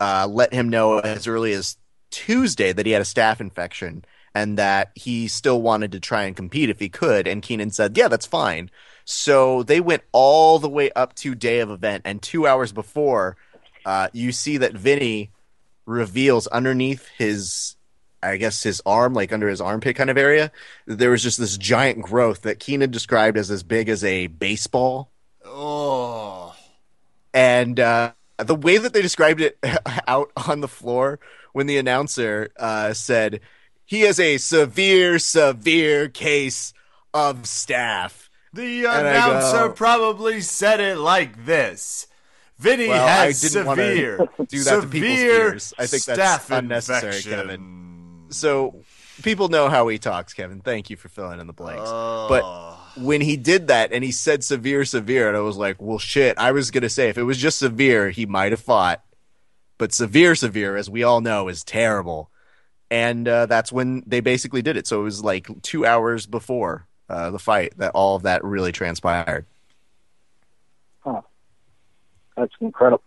uh, let him know as early as Tuesday that he had a staph infection and that he still wanted to try and compete if he could. And Keenan said, "Yeah, that's fine." So they went all the way up to day of event, and two hours before, uh, you see that Vinny reveals underneath his I guess his arm, like under his armpit kind of area, there was just this giant growth that Keenan described as as big as a baseball. Oh. And uh, the way that they described it out on the floor when the announcer uh, said, he is a severe, severe case of staph. The announcer probably said it like this. Vinny Well, has didn't severe, do that to people's severe ears. I think that's unnecessary, infection. Kevin. So people know how he talks, Kevin. Thank you for filling in the blanks. but Oh. when he did that and he said severe, severe, and I was like, well, shit. I was gonna say if it was just severe, he might have fought, but severe, severe, as we all know, is terrible. And uh, that's when they basically did it. So it was like two hours before uh, the fight that all of that really transpired. That's incredible.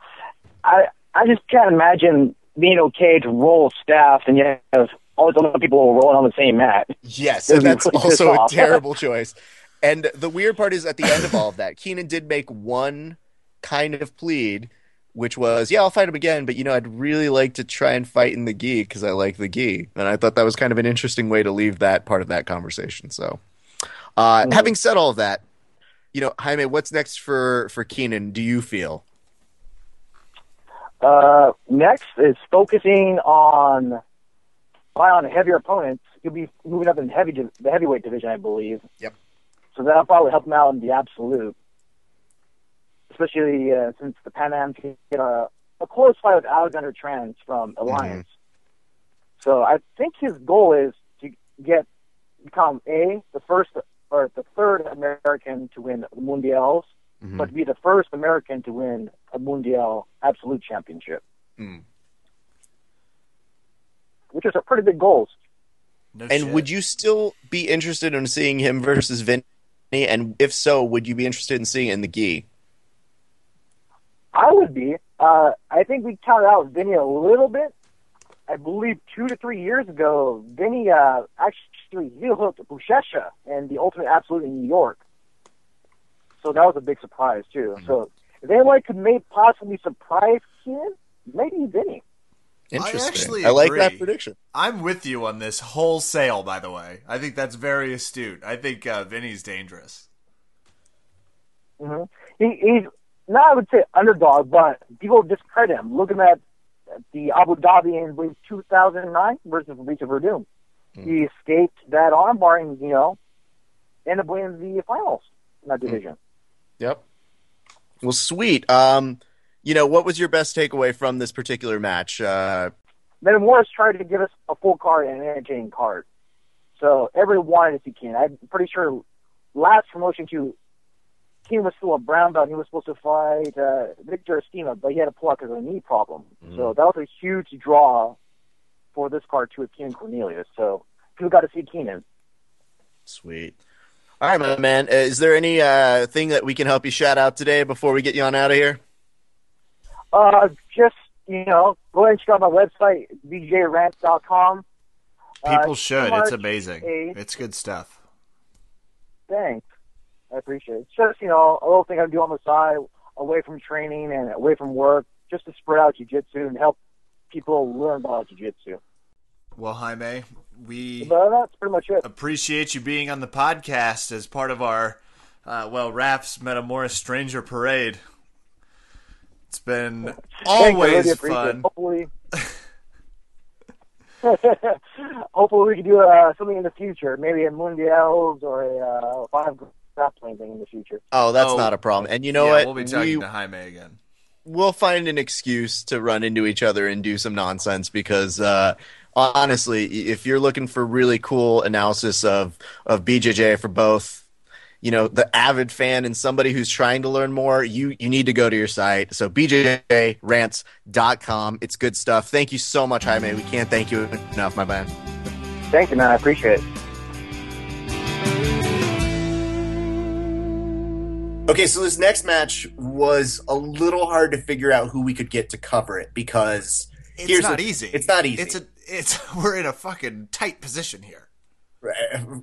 I I just can't imagine being okay to roll staph and you have all these other people rolling on the same mat. Yes, and that's really also a terrible choice. And the weird part is at the end of all of that, Keenan did make one kind of plead, which was, "Yeah, I'll fight him again, but you know, I'd really like to try and fight in the gi because I like the gi." And I thought that was kind of an interesting way to leave that part of that conversation. So, uh, Mm-hmm. having said all of that, you know, Jaime, what's next for for Keenan? Do you feel? Uh, next is focusing on on heavier opponents. He'll be moving up in heavy the heavyweight division, I believe. Yep. So that'll probably help him out in the absolute, especially uh, since the Pan Am can get a, a close fight with Alexander Trans from Alliance. So I think his goal is to get become a the first or the third American to win the Mundials, Mhm. but to be the first American to win a Mundial Absolute Championship, Mm. which is a pretty big goals. No And shit. would you still be interested in seeing him versus Vinny? And if so, would you be interested in seeing it in the gi? I would be. Uh, I think we counted out Vinny a little bit. I believe two to three years ago, Vinny uh, actually heel hooked Buchecha in the Ultimate Absolute in New York. So that was a big surprise too. So if anyone could maybe possibly surprise Keenan, maybe Vinny. Interesting. actually I like that prediction. I'm with you on this wholesale, by the way. I think that's very astute. I think uh, Vinny's dangerous. hmm He, he's not, I would say, underdog, but people discredit him. Looking at the Abu Dhabi in believe 2009 versus Lisa Verdum. He escaped that armbar and, you know, ended up winning the finals in that division. Yep. Well, sweet. Um, you know, what was your best takeaway from this particular match? Uh, Morris tried to give us a full card and an entertaining card. So everyone wanted to see Keenan. I'm pretty sure last promotion to Keenan was still a brown belt. He was supposed to fight uh, Victor Estima, but he had to pull out because of a knee problem. So that was a huge draw for this card too with Keenan Cornelius. So people got to see Keenan. sweet. All right, my man. Uh, Is there any uh, thing that we can help you shout out today before we get you on out of here? Uh, just you know, go ahead and check out my website, bjrant.com. People Uh, should. It's amazing. a- It's good stuff. Thanks. I appreciate it. It's just, you know, a little thing I do on the side, away from training and away from work, just to spread out jiu-jitsu and help people learn about jiu-jitsu. Well, Jaime, we But that's pretty much it. appreciate you being on the podcast as part of our, uh, well, Raph's Metamoris Stranger Parade. It's been Thanks, I really always fun. Hopefully, hopefully we can do uh, something in the future, maybe a Mundials or a uh, five grappling thing in the future. Oh, that's Oh. not a problem. And you know yeah, what? we'll be talking We- to Jaime again. we'll find an excuse to run into each other and do some nonsense because uh, honestly, if you're looking for really cool analysis of of BJJ for both, you know, the avid fan and somebody who's trying to learn more, you you need to go to your site. So bjjrants.com. It's good stuff. Thank you so much, Jaime. We can't thank you enough, my man. Thank you, man. I appreciate it. Okay, so this next match was a little hard to figure out who we could get to cover it because It's Here's not the- easy. it's not easy. It's a. It's we're in a fucking tight position here.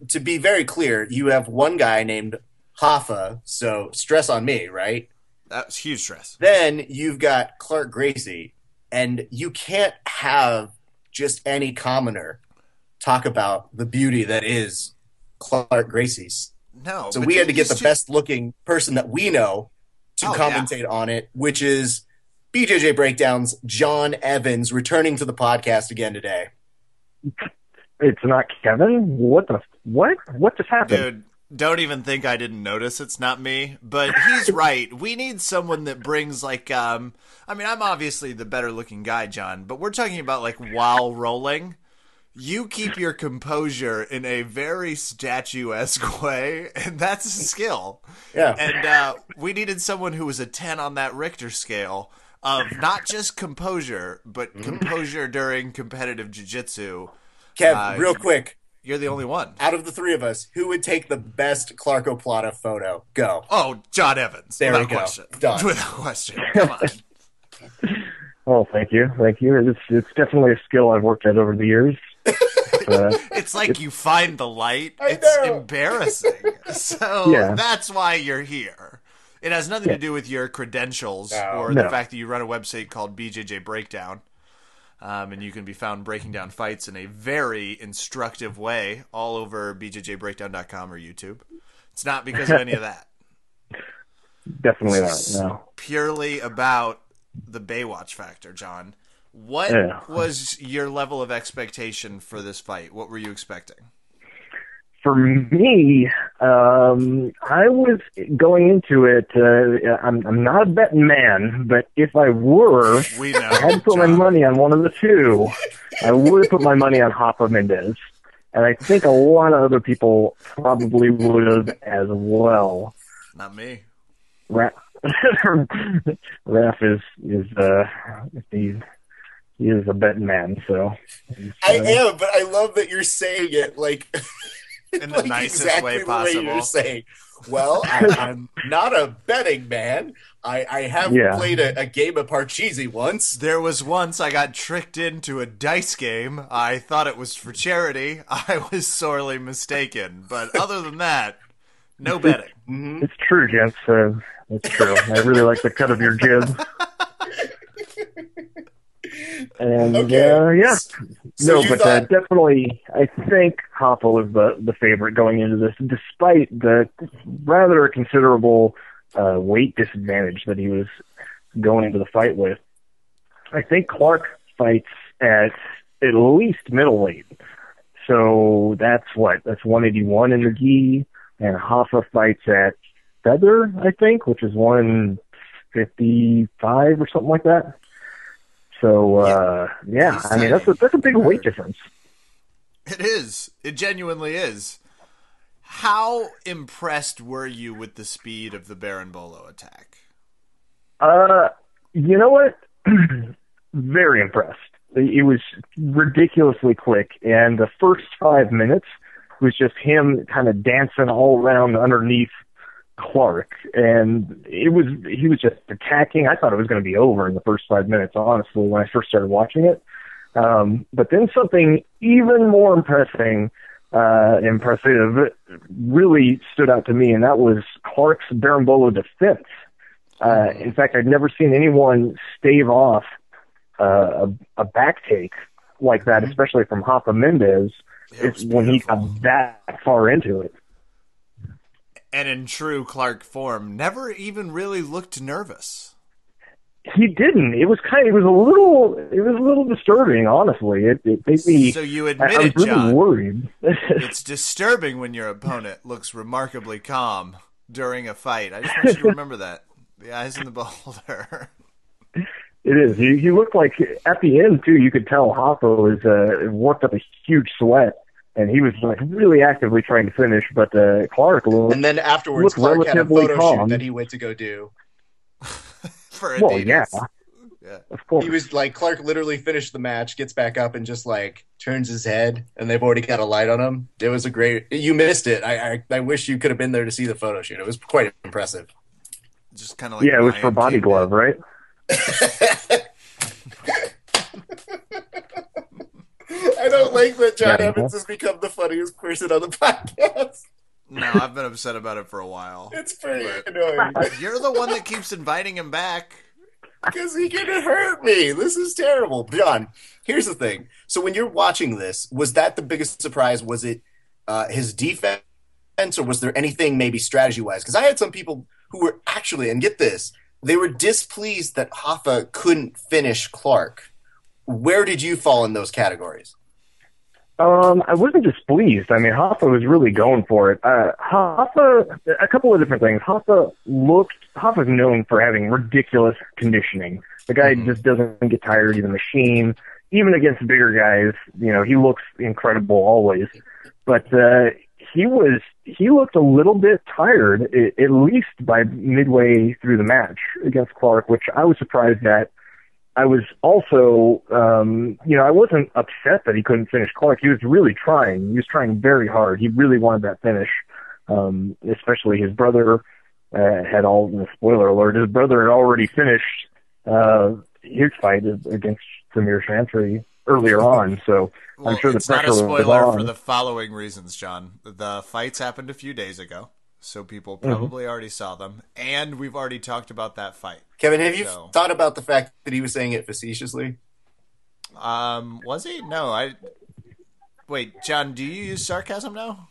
to be very clear, you have one guy named Rafa, so stress on me, right? That's huge stress. Then you've got Clark Gracie, and you can't have just any commoner talk about the beauty that is Clark Gracie's. No. So we had to get the two- best looking person that we know to Oh, yeah. commentate on it, which is BJJ Breakdowns, John Evans, returning to the podcast again today. it's not Kevin. What the what? What just happened? Dude, don't even think I didn't notice it's not me. But he's right. We need someone that brings like um I mean, I'm obviously the better looking guy, John, but we're talking about like while rolling. You keep your composure in a very statuesque way, and that's a skill. Yeah. And uh, we needed someone who was a 10 on that Richter scale of not just composure, but composure during competitive jiu-jitsu. Kev, Uh, real quick, You're the only one. out of the three of us, who would take the best Clark Oplata photo? Go. Oh, John Evans. There without we go. question. Done. Without question. Come on. Oh, thank you, thank you. It's it's definitely a skill I've worked at over the years. Uh, It's like you find the light. I It's know. embarrassing. So Yeah. that's why you're here. It has nothing to do with your credentials No. or the fact that you run a website called BJJ Breakdown. Um, and you can be found breaking down fights in a very instructive way all over bjjbreakdown.com or YouTube. It's not because of any of that. definitely not. No. Purely about the Baywatch factor, John. What Yeah. was your level of expectation for this fight? What were you expecting? For me, um, I was going into it. Uh, I'm I'm not a betting man, but if I were, We know. I had to put my money on one of the two. I would have put my money on Rafa Mendes, and I think a lot of other people probably would have as well. Not me. Ra- Raph is is uh he he is a betting man, so I am, but I love that you're saying it like In the like nicest exactly way the way you're possible. saying. Well, I, I'm not a betting man. I, I have Yeah. played a, a game of Parcheesi once. There was once I got tricked into a dice game. I thought it was for charity. I was sorely mistaken. But other than that, no betting. It's true, gents. Uh, it's true. I really like the cut of your jib. And Okay. uh, yeah, So no, but uh, thought- definitely, I think Rafa was the the favorite going into this, despite the rather considerable uh, weight disadvantage that he was going into the fight with. I think Clark fights at at least middleweight, so that's what that's 181 in the gi, and Rafa fights at feather, I think, which is 155 or something like that. So uh, yeah, He's I mean that's a that's a big weight difference. It is. It genuinely is. How impressed were you with the speed of the Berimbolo attack? Uh, you know what? Very impressed. It was ridiculously quick, and the first five minutes was just him kind of dancing all around underneath Clark, and it was he was just attacking. I thought it was going to be over in the first five minutes, honestly, when I first started watching it. Um, but then something even more impressing, uh, impressive, really stood out to me, and that was Clark's Berimbolo defense. Uh, in fact, I'd never seen anyone stave off uh, a, a back take like that, especially from Rafa Mendes, when he got that far into it. And in true Clark form, never even really looked nervous. He didn't. It was kind. Of, It was a little. It was a little disturbing, honestly. It, it made me. So you I, I was it, really John. worried. It's disturbing when your opponent looks remarkably calm during a fight. I just want you to remember that. The eyes in the beholder. It is. He, he looked like at the end too. You could tell Rafa was uh, worked up a huge sweat, and he was like really actively trying to finish. But uh, Clark looked. And then afterwards, Looked Clark had a photo calm. shoot that he went to go do. For well, Adidas. yeah, Yeah. of course. He was like Clark literally finished the match, gets back up, and just like turns his head, and they've already got a light on him. It was a great. You missed it. I I, I wish you could have been there to see the photo shoot. It was quite impressive. Just kind of like yeah, it was for Body Glove, did. right? I don't like that John Yeah. Evans has become the funniest person on the podcast. No, I've been upset about it for a while. It's pretty annoying You're the one that keeps inviting him back. because he could hurt me. This is terrible, John. Here's the thing. So when you're watching this, was that the biggest surprise? Was it uh, his defense, or was there anything maybe strategy wise? Because I had some people who were actually, and get this, they were displeased that Rafa couldn't finish Clark. Where did you fall in those categories? Um, I wasn't displeased. I mean, Rafa was really going for it. Uh, Rafa, a couple of different things. Rafa looked, Rafa's known for having ridiculous conditioning. The guy just doesn't get tired. He's a machine. Even against bigger guys, you know, he looks incredible always. But, uh, he was, he looked a little bit tired, at least by midway through the match against Clark, which I was surprised at. I was also, um, you know, I wasn't upset that he couldn't finish Clark. He was really trying. He was trying very hard. He really wanted that finish. Um, especially his brother uh, had all. Spoiler alert: his brother had already finished uh, his fight against Samir Chantre earlier on. So Well, I'm sure the it's not pressure a was spoiler on. for the following reasons, John. The fights happened a few days ago, so people Mm-hmm. probably already saw them, and we've already talked about that fight. Kevin, have you So- thought about the fact that he was saying it facetiously? Um, was he? No, I. Wait, John, do you use sarcasm now?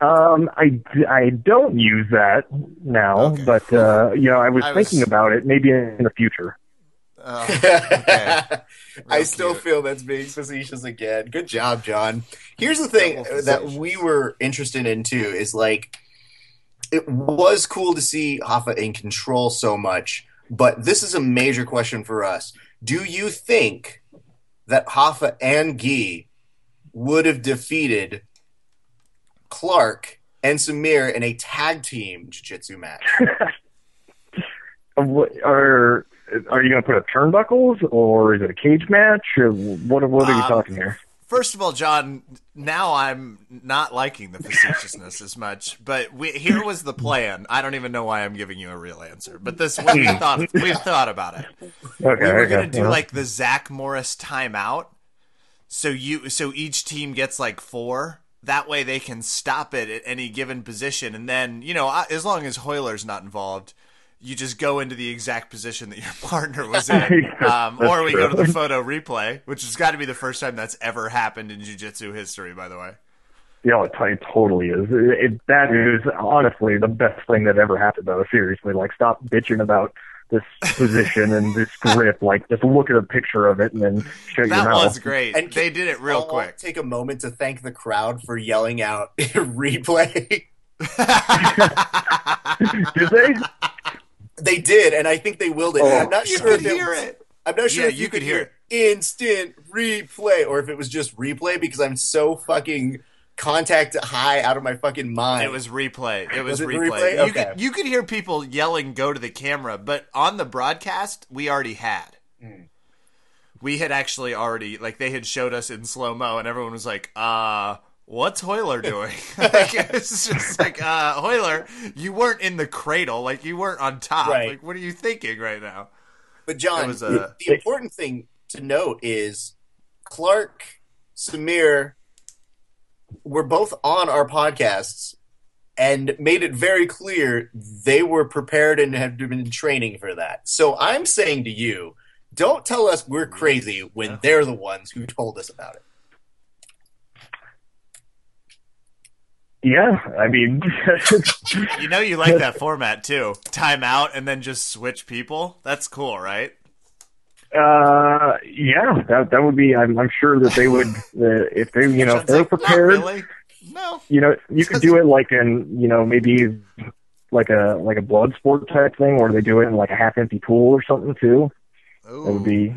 Um, I, I don't use that now, Okay. but uh, you know, I was I was- thinking about it maybe in the future. Oh, okay. I still cute. feel that's being facetious again. Good job, John. Here's the thing that we were interested in too is like it was cool to see Rafa in control so much, but this is a major question for us. Do you think that Rafa and Gee would have defeated Clark and Samir in a tag team jiu-jitsu match? What- Are you going to put up turnbuckles or is it a cage match? Or what what are you Um, talking here? First of all, John, now I'm not liking the facetiousness as much. But we, here was the plan. I don't even know why I'm giving you a real answer, but this we thought we thought about it. Okay, we were okay, gonna do yeah. like the Zach Morris timeout. So you so each team gets like four. That way they can stop it at any given position, and then you know as long as Royler's not involved, you just go into the exact position that your partner was in, um, or we go to the photo replay, which has got to be the first time that's ever happened in jiu-jitsu history, by the way. Yeah, it, it totally is. It, it, that is honestly the best thing that ever happened, though. Seriously, like stop bitching about this position and this grip. Like just look at a picture of it and then shut your mouth. That mouth. was great. And they did it real I'll quick. Take a moment to thank the crowd for yelling out replay. Did they? They did, and I think they willed it. Oh. I'm not you sure could if it hear it. I'm not sure Yeah, if you could hear instant replay or if it was just replay because I'm so fucking contact high out of my fucking mind. It was replay. It was, Was it replay. replay? You Okay. could you could hear people yelling "Go to the camera," but on the broadcast, we already had. Hmm. We had actually already like they had showed us in slow mo, and everyone was like, "Uh, what's Royler doing?" like it was just like, "Uh, Royler, you weren't in the cradle, like you weren't on top. Right. Like, what are you thinking right now?" But John, was, uh, the important thing to note is Clark, Samir were both on our podcasts and made it very clear they were prepared and had been training for that. So I'm saying to you, don't tell us we're crazy when they're the ones who told us about it. Yeah, I mean, You know, you like that format too. Time out and then just switch people. That's cool, right? uh, yeah, that that would be. I'm, I'm sure that they would, uh, if they, you know, if they're like, "Not prepared. really. No. You know, you could do it like in, you know, maybe like a like a blood sport type thing, where they do it in like a half empty pool or something too. That would be,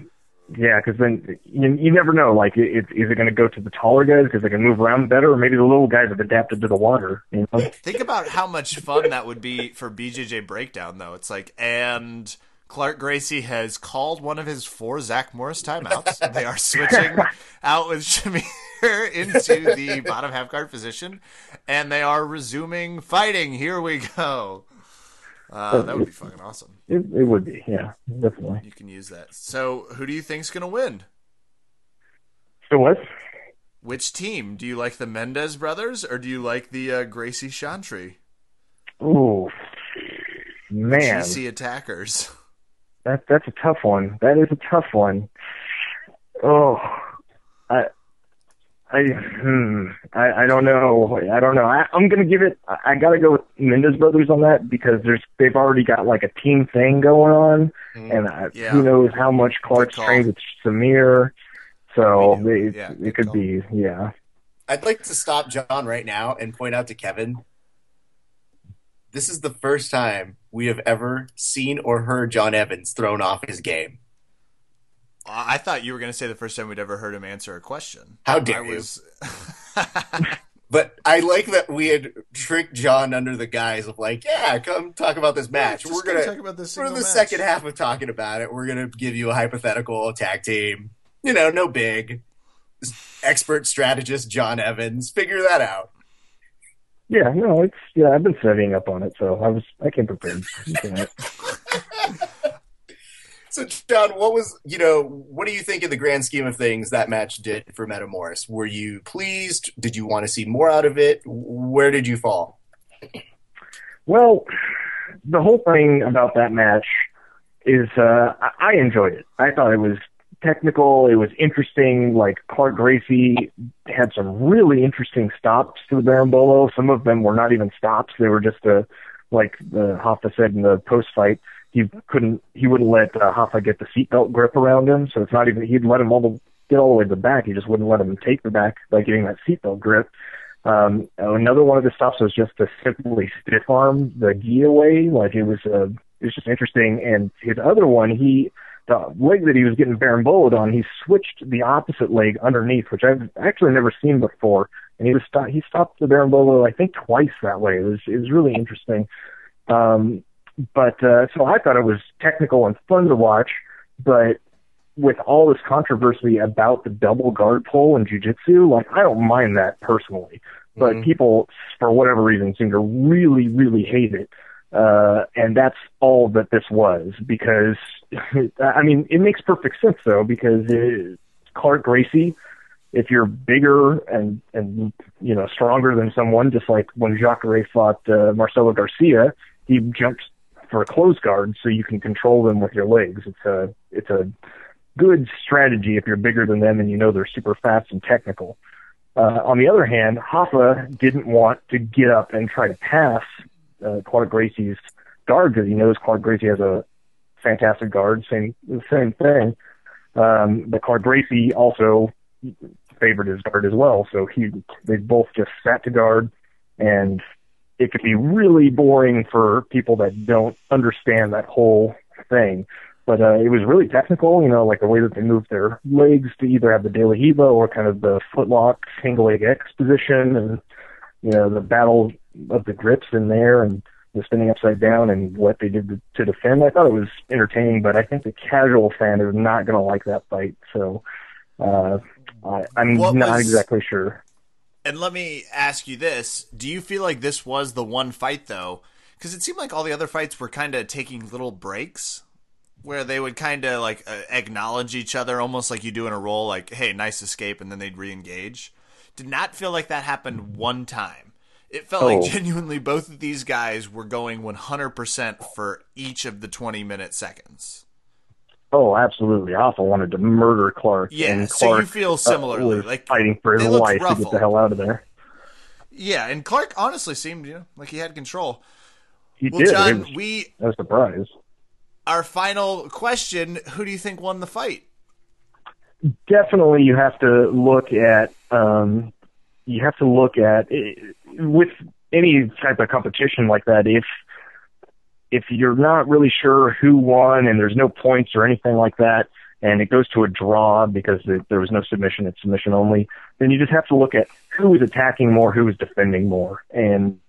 yeah, because then you, you never know. Like, it, it, is it going to go to the taller guys because they can move around better, or maybe the little guys have adapted to the water? You know? Think about how much fun that would be for BJJ Breakdown, though. It's like, and Clark Gracie has called one of his four Zach Morris timeouts. they are switching out with Samir into the bottom half guard position, and they are resuming fighting. Here we go. Uh, that would be fucking awesome. It, it would be, yeah, definitely. You can use that. So, who do you think's gonna win? So what? Which team? Do you like the Mendes brothers or do you like the uh, Gracie Chantre? Ooh, man, GC attackers. that that's a tough one. That is a tough one. Oh, I, I, hmm, I, I don't know. I don't know. I, I'm gonna give it. I, I gotta go with Mendes brothers on that because there's they've already got like a team thing going on, and I, Yeah. who knows how much Clark's trained with Samir. So We do. it, Yeah, it could call. be, yeah. I'd like to stop John right now and point out to Kevin. This is the first time we have ever seen or heard John Evans thrown off his game. I thought you were going to say the first time we'd ever heard him answer a question. How dare I you. was. But I like that we had tricked John under the guise of like, yeah, come talk about this match. Just we're gonna gonna talk about this for single the match. second half of talking about it, we're gonna give you a hypothetical tag team. You know, no big expert strategist John Evans. Figure that out. Yeah, no, it's yeah. I've been studying up on it, so I was I came prepared. So, John, what was you know? What do you think in the grand scheme of things that match did for Metamoris? Were you pleased? Did you want to see more out of it? Where did you fall? Well, the whole thing about that match is uh, I enjoyed it. I thought it was technical. It was interesting. Like Clark Gracie had some really interesting stops to the Berimbolo. Some of them were not even stops. They were just a like the Rafa said in the post fight. He couldn't. He wouldn't let uh, Rafa get the seatbelt grip around him. So it's not even. He'd let him all the get all the way to the back. He just wouldn't let him take the back by getting that seatbelt grip. Um, another one of the stops was just to simply stiff arm the gi away. Like it was, uh, it was just interesting. And his other one, he, the leg that he was getting berimboloed on, he switched the opposite leg underneath, which I've actually never seen before. And he was sto- he stopped the berimbolo, I think, twice that way. It was it was really interesting. Um, but uh, so I thought it was technical and fun to watch, but with all this controversy about the double guard pull in jujitsu, like I don't mind that personally, but Mhm. people for whatever reason seem to really, really hate it. Uh, and that's all that this was because, I mean, it makes perfect sense though because it, Clark Gracie, if you're bigger and and you know stronger than someone, just like when Jacare fought uh, Marcelo Garcia, he jumped for a close guard so you can control them with your legs. It's a it's a good strategy if you're bigger than them and you know they're super fast and technical. Uh, on the other hand, Rafa didn't want to get up and try to pass uh, Clark Gracie's guard because he knows Clark Gracie has a fantastic guard. Same same thing. Um, but Clark Gracie also favored his guard as well, so he they both just sat to guard, and it could be really boring for people that don't understand that whole thing. But uh, it was really technical, you know, like the way that they moved their legs to either have the De La Riva or kind of the footlock single leg X position, and you know the battle of the grips in there and the spinning upside down and what they did to, to defend. I thought it was entertaining, but I think the casual fan is not going to like that fight. So uh, I, I'm What not was- exactly sure. And let me ask you this: Do you feel like this was the one fight though? Because it seemed like all the other fights were kind of taking little breaks, where they would kind of like uh, acknowledge each other, almost like you do in a roll, like "Hey, nice escape," and then they'd re-engage. Did not feel like that happened one time. It felt Oh. like genuinely both of these guys were going 100% for each of the 20 minute seconds. Oh, absolutely. Rafa wanted to murder Clark. Yeah, and so Clark you feel uh, similarly, was like, fighting for his life to get the hell out of there. Yeah, and Clark honestly seemed you know, like he had control. He Well, did. John, was we a surprise. our final question: Who do you think won the fight? definitely you have to look at um you have to look at with any type of competition like that if if you're not really sure who won and there's no points or anything like that and it goes to a draw because there there was no submission it's submission only then you just have to look at who was attacking more who was defending more and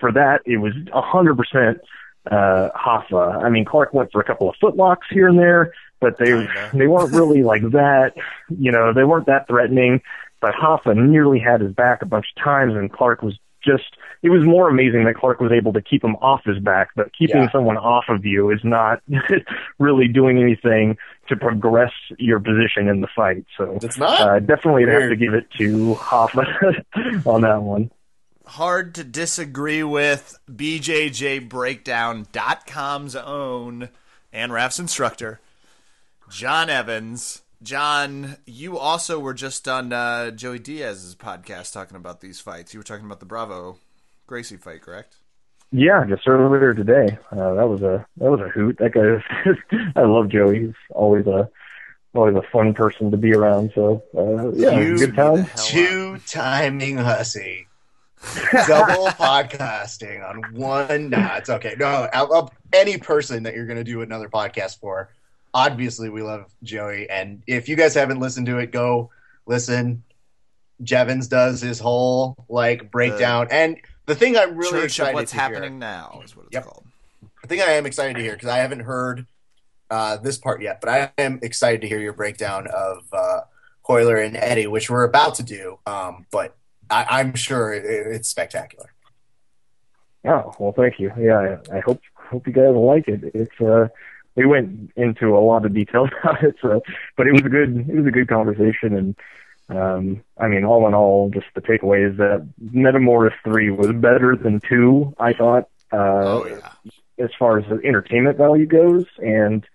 for that it was a hundred percent uh Rafa. I mean Clark went for a couple of footlocks here and there but they they weren't really like that. You know, they weren't that threatening. But Rafa nearly had his back a bunch of times, and Clark was just. It was more amazing that Clark was able to keep him off his back. But keeping Yeah. someone off of you is not really doing anything to progress your position in the fight. So It's not. uh, definitely have to give it to Rafa on that one. Hard to disagree with BJJBreakdown.com's own and Raph's instructor, John Evans. John, you also were just on uh, Joey Diaz's podcast talking about these fights. You were talking about the Bravo Gracie fight, correct? Yeah, just earlier today. Uh, that was a that was a hoot. That guy, is, I love Joey. He's always a always a fun person to be around. So uh, yeah, You- good time. Two timing hussy. Double podcasting on one. Nah, it's okay. No, out of any person that you're going to do another podcast for, obviously we love Joey. And if you guys haven't listened to it, go listen. Jevons does his whole like breakdown, and the thing I'm really Church excited of what's to hear- happening now is what it's Yep. called. the thing I am excited to hear because I haven't heard uh, this part yet, but I am excited to hear your breakdown of uh, Royler and Eddie, which we're about to do. Um, but I, I'm sure it, it's spectacular. Oh well, thank you. Yeah, I, I hope hope you guys like it. It's uh, we went into a lot of detail about it, so, but it was a good it was a good conversation, and um, I mean, all in all, just the takeaway is that Metamoris three was better than two. I thought. Uh, Oh yeah. as far as the entertainment value goes, and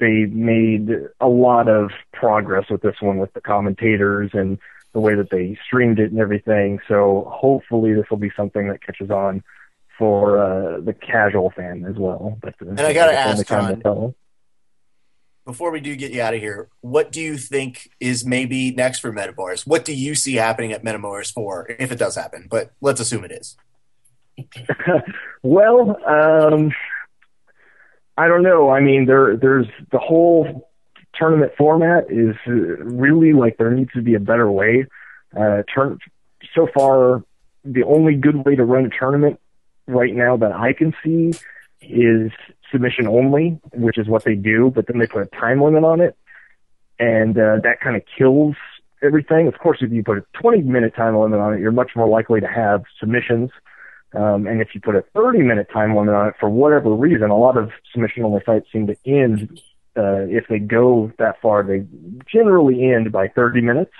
they made a lot of progress with this one with the commentators and the way that they streamed it and everything. So hopefully this will be something that catches on for uh, the casual fan as well. But uh, And I gotta ask, John. Before we do get you out of here, what do you think is maybe next for Metamoris? What do you see happening at Metamoris 4, if it does happen? But let's assume it is. well, um, I don't know. I mean, there there's the whole tournament format is uh, really like there needs to be a better way. Uh, turn so far, the only good way to run a tournament right now that I can see is submission only, which is what they do. But then they put a time limit on it, and uh, that kind of kills everything. Of course, if you put a 20 minute time limit on it, you're much more likely to have submissions. Um, and if you put a 30 minute time limit on it, for whatever reason, a lot of submission only fights seem to end, uh, if they go that far, they generally end by 30 minutes.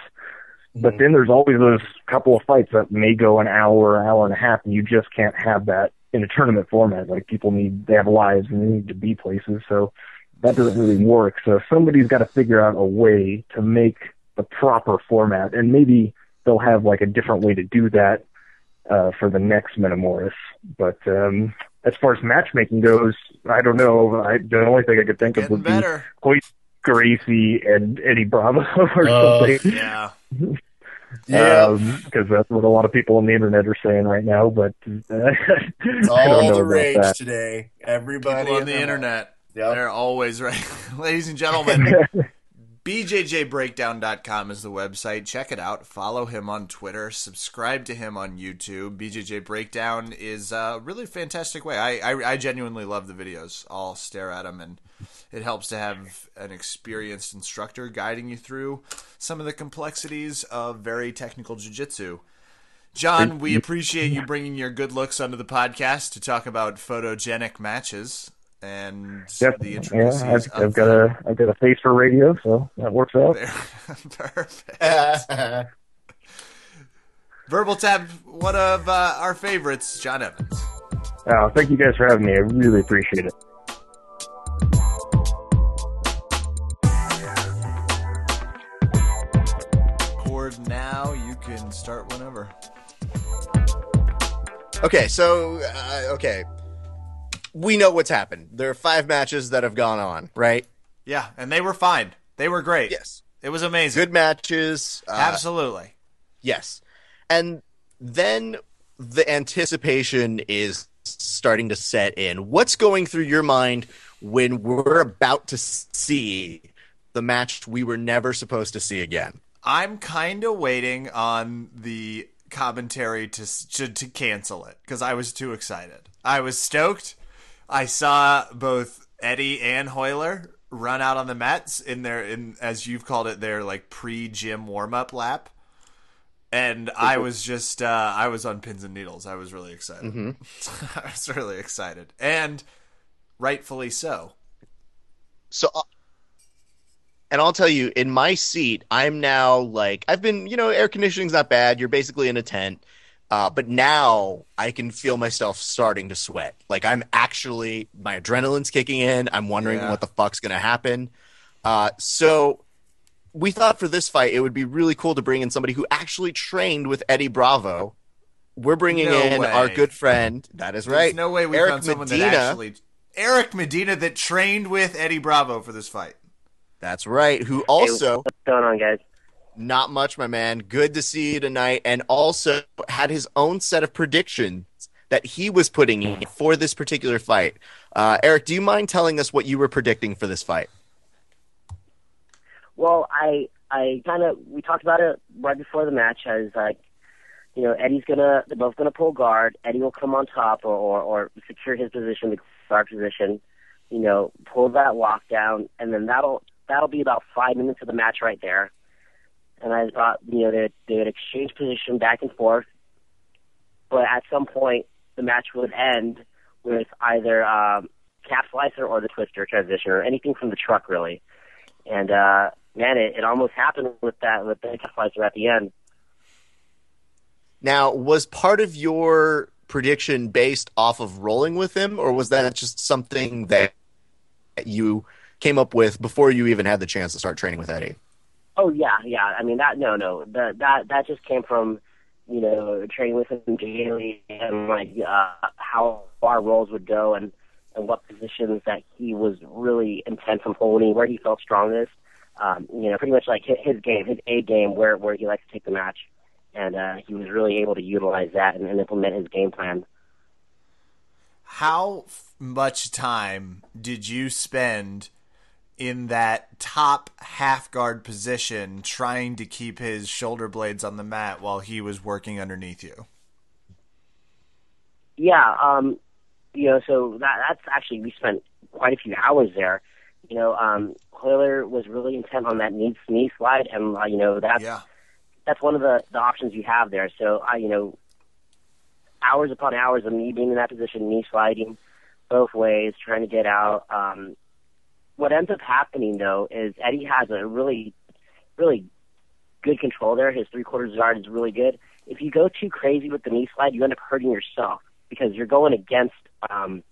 But then there's always those couple of fights that may go an hour, an hour and a half, and you just can't have that in a tournament format. Like people need, they have lives and they need to be places. So that doesn't really work. So somebody's got to figure out a way to make the proper format, and maybe they'll have like a different way to do that uh, for the next Metamoris. But um, as far as matchmaking goes, I don't know. I, the only thing I could think of would better. be Royce Gracie and Eddie Bravo or Oh, something. Yeah. Yeah. because that's what a lot of people on the internet are saying right now. But uh, It's don't all the about rage that. today. Everybody People on the internet. Yep. They're always right. Ladies and gentlemen, BJJBreakdown.com is the website. Check it out. Follow him on Twitter. Subscribe to him on YouTube. BJJ Breakdown is a really fantastic way. I, I, I genuinely love the videos. I'll stare at them, and it helps to have an experienced instructor guiding you through some of the complexities of very technical jiu-jitsu. John, we appreciate you bringing your good looks onto the podcast to talk about photogenic matches and Yep. the Yeah, I've, of I've got a I've got a face for radio, so that works out. Perfect. Verbal Tap, one of uh, our favorites, John Evans. Oh, thank you guys for having me. I really appreciate it. Record now. You can start whenever. Okay, so uh, okay, we know what's happened. There are five matches that have gone on, right? Yeah, and they were fine. They were great. Yes, It was amazing. good matches. Uh, Absolutely. Yes, and then the anticipation is starting to set in. What's going through your mind when we're about to see the match we were never supposed to see again? I'm kind of waiting on the commentary to to, to cancel it because I was too excited. I was stoked. I saw both Eddie and Royler run out on the mats in their in as you've called it their like pre gym warm up lap, and I was just uh, I was on pins and needles. I was really excited. I was really excited, and rightfully so. So, uh, and I'll tell you, in my seat, I'm now like I've been, you know, air conditioning's not bad. You're basically in a tent, uh, but now I can feel myself starting to sweat. Like I'm actually my adrenaline's kicking in. I'm wondering Yeah. what the fuck's gonna happen. Uh, so. We thought for this fight it would be really cool to bring in somebody who actually trained with Eddie Bravo. We're bringing No in way. our good friend. That is There's right. no way we Eric found someone Medina. that actually Eric Medina that trained with Eddie Bravo for this fight. That's right. Who also What's going on, guys? Not much, my man. Good to see you tonight, and also had his own set of predictions that he was putting in for this particular fight. Uh, Eric, do you mind telling us what you were predicting for this fight? Well, I I kind of we talked about it right before the match. I was like, you know, Eddie's gonna they're both gonna pull guard. Eddie will come on top or or, or secure his position, the guard position. You know, pull that lockdown, and then that'll that'll be about five minutes of the match right there. And I thought, you know, they they would exchange position back and forth, but at some point the match would end with either um, calf slicer or the twister transition or anything from the truck really. And uh, man, it, it almost happened with that with the calf slicer at the end. Now, was part of your prediction based off of rolling with him, or was that just something that you came up with before you even had the chance to start training with Eddie? Oh yeah, yeah. I mean that no no that that that just came from you know training with him daily and like uh, how our rolls would go and and what positions that he was really intense on holding, where he felt strongest. Um, you know, pretty much like his, his game, his A game, where where he likes to take the match, and uh, he was really able to utilize that and, and implement his game plan. How much time did you spend in that top half guard position trying to keep his shoulder blades on the mat while he was working underneath you? Yeah, um, you know, so that that's actually we spent quite a few hours there. You know, um, Royler was really intent on that knee knee slide, and uh, you know that's Yeah. that's one of the the options you have there. So I, you know, hours upon hours of me being in that position, knee sliding both ways, trying to get out. Um, what ends up happening though is Eddie has a really, really good control there. His three quarters guard is really good. If you go too crazy with the knee slide, you end up hurting yourself because you're going against um,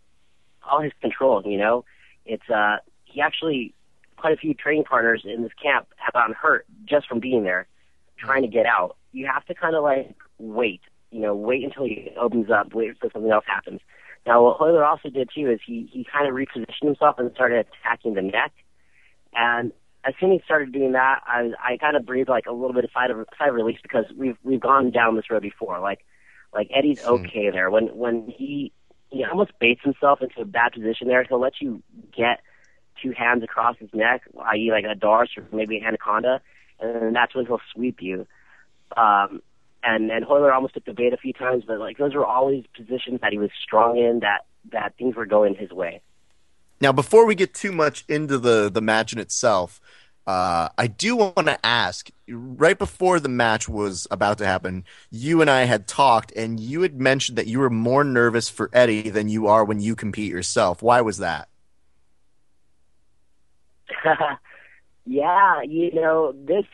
all his control. You know, it's uh, he actually quite a few training partners in this camp have gotten hurt just from being there, trying to get out. You have to kind of like wait. You know, wait until he opens up, wait until something else happens. Now, what Royler also did too is he he kind of repositioned himself and started attacking the neck. And as soon as he started doing that, I I kind of breathed like a little bit of sigh of sigh of release because we've we've gone down this road before. Like like Eddie's okay there. When when he he almost baits himself into a bad position there, he'll let you get two hands across his neck, i.e. like a Darce or maybe an Anaconda, and then that's when he'll sweep you. Um, and and Royler almost took the bait a few times, but like those were always positions that he was strong in that that things were going his way. Now, before we get too much into the the match in itself, uh, I do want to ask. Right before the match was about to happen, you and I had talked, and you had mentioned that you were more nervous for Eddie than you are when you compete yourself. Why was that? yeah, you know, this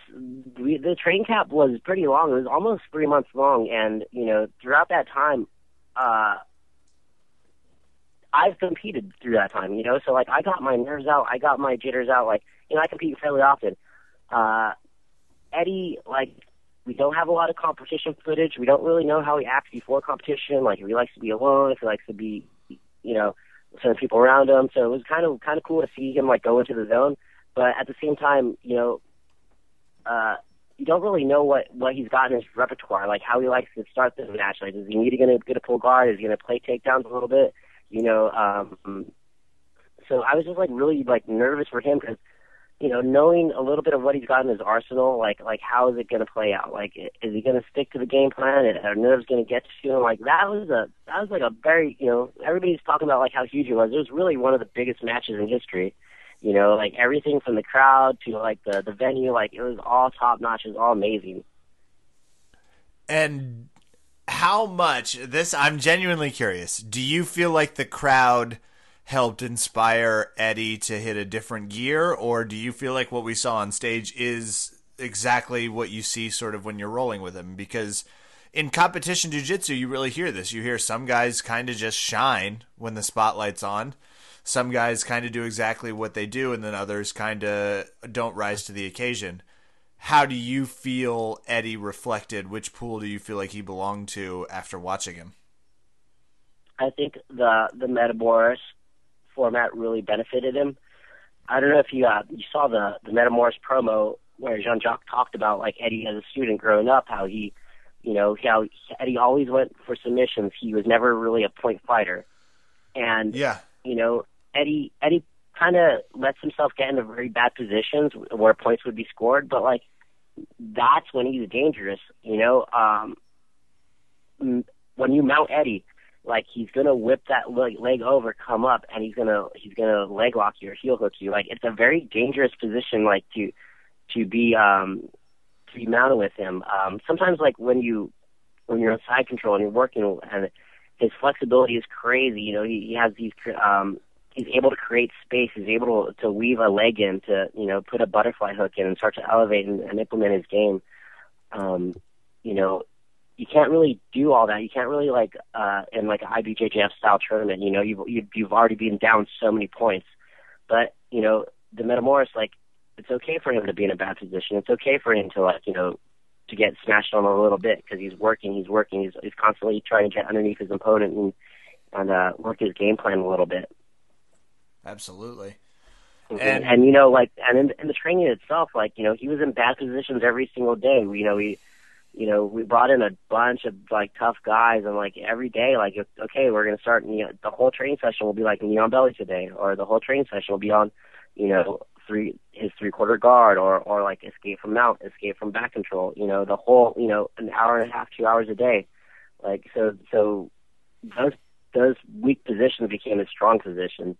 we, the train camp was pretty long. It was almost three months long, and you know, throughout that time, uh, I've competed through that time. You know, so like I got my nerves out, I got my jitters out. Like you know, I compete fairly often. Uh, Eddie, like we don't have a lot of competition footage. We don't really know how he acts before competition. Like if he likes to be alone, if he likes to be, you know, certain people around him. So it was kind of kind of cool to see him like go into the zone. But at the same time, you know, uh, you don't really know what what he's got in his repertoire, like how he likes to start the match. Like, is he need to get a, pull guard? Is he going to play takedowns a little bit? You know, um, so I was just like really like nervous for him because you know, knowing a little bit of what he's got in his arsenal, like like how is it going to play out? Like, is he going to stick to the game plan? Are nerves going to get to him? Like that was a that was like a very you know everybody's talking about like how huge it was. It was really one of the biggest matches in history. You know, like everything from the crowd to like the the venue, like it was all top notch. It was all amazing. And how much this I'm genuinely curious. Do you feel like the crowd helped inspire Eddie to hit a different gear or do you feel like what we saw on stage is exactly what you see sort of when you're rolling with him because in competition jiu-jitsu you really hear this. You hear some guys kind of just shine when the spotlight's on. Some guys kind of do exactly what they do and then others kind of don't rise to the occasion how do you feel Eddie reflected? Which pool do you feel like he belonged to after watching him? I think the the Metamoris format really benefited him I don't know if you uh, you saw the the Metamoris promo where Jean Jacques talked about like Eddie as a student growing up, how he, you know, how Eddie always went for submissions. He was never really a point fighter, and Yeah. you know, Eddie Eddie kind of lets himself get into very bad positions where points would be scored, but like that's when he's dangerous. You know, um, when you mount Eddie, like he's gonna whip that leg, over, come up, and he's gonna he's gonna leg lock you or heel hook you. Like it's a very dangerous position, like to to be um to be mounted with him. Um, sometimes like when you when you're on side control and you're working and his flexibility is crazy. You know, he, he has these um he's able to create space. He's able to, to weave a leg in to you know put a butterfly hook in and start to elevate and, and implement his game. Um, you know, you can't really do all that. You can't really like uh in like an IBJJF style tournament. You know, you've you've, already been down so many points, but you know the Metamoris like it's okay for him to be in a bad position. It's okay for him to like you know to get smashed on a little bit because he's working, he's working, he's he's constantly trying to get underneath his opponent and and uh, work his game plan a little bit. Absolutely. And, And- and you know, like, and in, in the training itself, like, you know, he was in bad positions every single day. You know, we, you know, we brought in a bunch of like tough guys, and like every day, like, okay, we're gonna start. You know, the whole training session will be like on belly today, or the whole training session will be on, you know, three his three quarter guard, or or like escape from mount, escape from back control. You know, the whole, you know, an hour and a half, two hours a day, like so. So those those weak positions became his strong positions.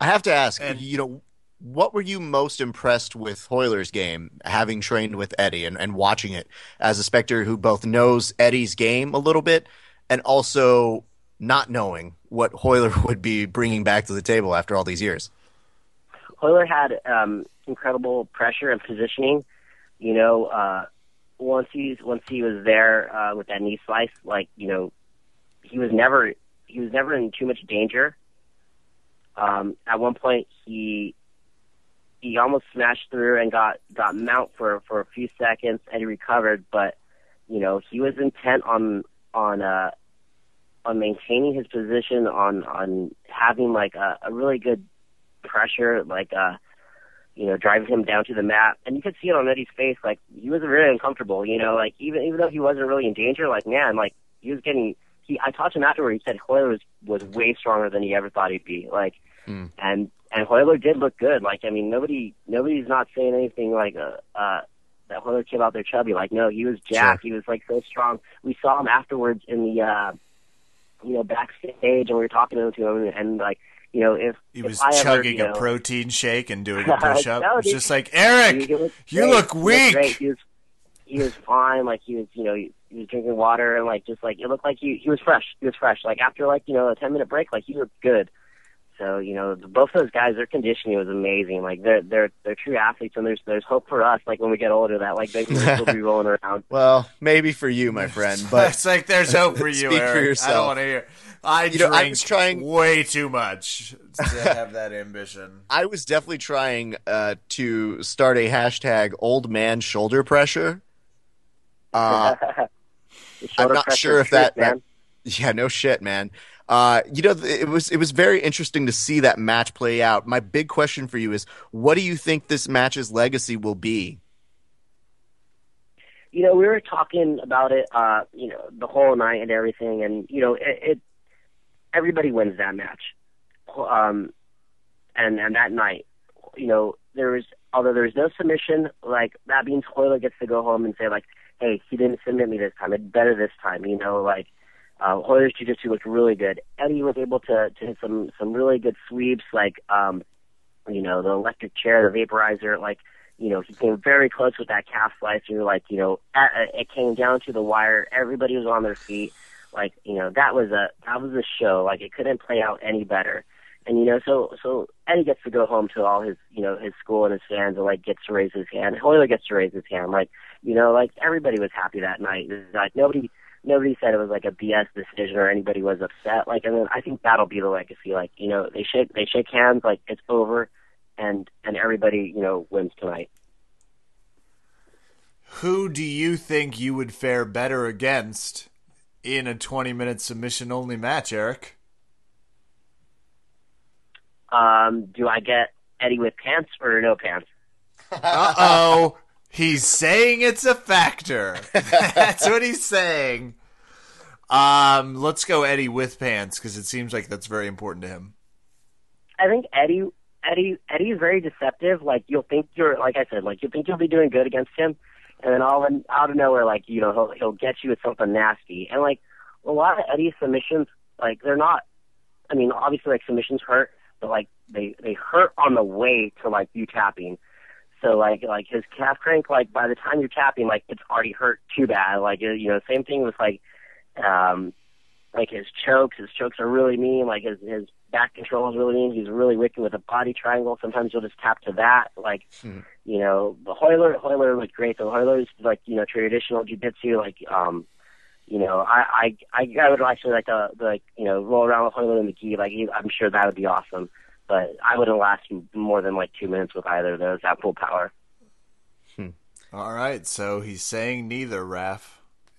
I have to ask, And- you know, what were you most impressed with Royler's game, having trained with Eddie and, and watching it as a spectator who both knows Eddie's game a little bit and also not knowing what Royler would be bringing back to the table after all these years? Royler had um, incredible pressure and positioning. You know, uh, once he's once he was there uh, with that knee slice, like you know, he was never he was never in too much danger. Um, at one point, he he almost smashed through and got got mount for for a few seconds, and he recovered. But you know, he was intent on on uh, on maintaining his position, on on having like a, a really good pressure, like uh, you know, driving him down to the mat, and you could see it on Eddie's face. Like he was really uncomfortable. You know, like even even though he wasn't really in danger, like man, like he was getting. He I talked to him afterward. He said Royler was was way stronger than he ever thought he'd be. Like, Hmm. and and Royler did look good. Like I mean, nobody nobody's not saying anything like uh, uh that Royler came out there chubby. Like no, he was jacked. He was like so strong. We saw him afterwards in the uh you know backstage, and we were talking to him, and, and like you know if He if was I ever, chugging you a know, protein shake and doing a push up. No, It's just like, Eric, He you great. look He weak. He was he was fine. Like he was, you know, he, he was drinking water and like just like it looked like he he was fresh. He was fresh. Like after like you know a ten minute break, like he looked good. So you know both those guys, their conditioning was amazing. Like they're they're they're true athletes, and there's there's hope for us. Like when we get older, that like they can still be rolling around. Well, maybe for you, my friend, but it's like there's hope for you, Speak for Eric. I don't want to hear. I You know, I drink was trying- way too much to have that ambition. I was definitely trying uh, to start a hashtag old man shoulder pressure. Uh, shoulder I'm not pressure sure if that, truth, man. that yeah, no shit, man. Uh, you know, it was it was very interesting to see that match play out. My big question for you is, what do you think this match's legacy will be? you know, we were talking about it, uh, you know, the whole night and everything, and you know, it, it everybody wins that match, um, and and that night, you know, there was although there was no submission, like that means Royler gets to go home and say like, hey, he didn't submit me this time, it's better this time, you know, like. Royler's jiu-jitsu looked really good. Eddie was able to, to hit some some really good sweeps, like um, you know the electric chair, the vaporizer. Like you know he came very close with that calf slicer. Like you know at, it came down to the wire. Everybody was on their feet. Like you know that was a that was a show. Like it couldn't play out any better. And you know so so Eddie gets to go home to all his you know his school and his fans and like gets to raise his hand. Royler gets to raise his hand. Like you know like everybody was happy that night. Like nobody nobody said it was like a BS decision or anybody was upset. Like, and then I think that'll be the legacy. Like, you know, they shake they shake hands, like it's over, and and everybody you know wins tonight. Who do you think you would fare better against in a 20 minute submission only match, Eric? Um, do I get Eddie with pants or no pants? Uh oh. He's saying it's a factor. That's what he's saying. Um, let's go Eddie with pants because it seems like that's very important to him. I think Eddie Eddie Eddie is very deceptive. Like you'll think you're like I said, like you think you'll be doing good against him, and then all in, out of nowhere, like you know he'll he'll get you with something nasty. And like a lot of Eddie's submissions, like they're not. I mean, obviously like submissions hurt, but like they they hurt on the way to like you tapping. So like like his calf crank, like by the time you're tapping, like it's already hurt too bad. Like you know, same thing with like um like his chokes. His chokes are really mean. Like his his back control is really mean. He's really wicked with a body triangle. Sometimes you'll just tap to that. Like Hmm. you know, the Royler Royler looked great. The Royler's like you know traditional jiu-jitsu. Like um, you know, I I I, I would actually like to like you know roll around with Royler and McGee. Like he, I'm sure that would be awesome. But I wouldn't last more than like two minutes with either of those at full power. All right, so he's saying neither, Raph.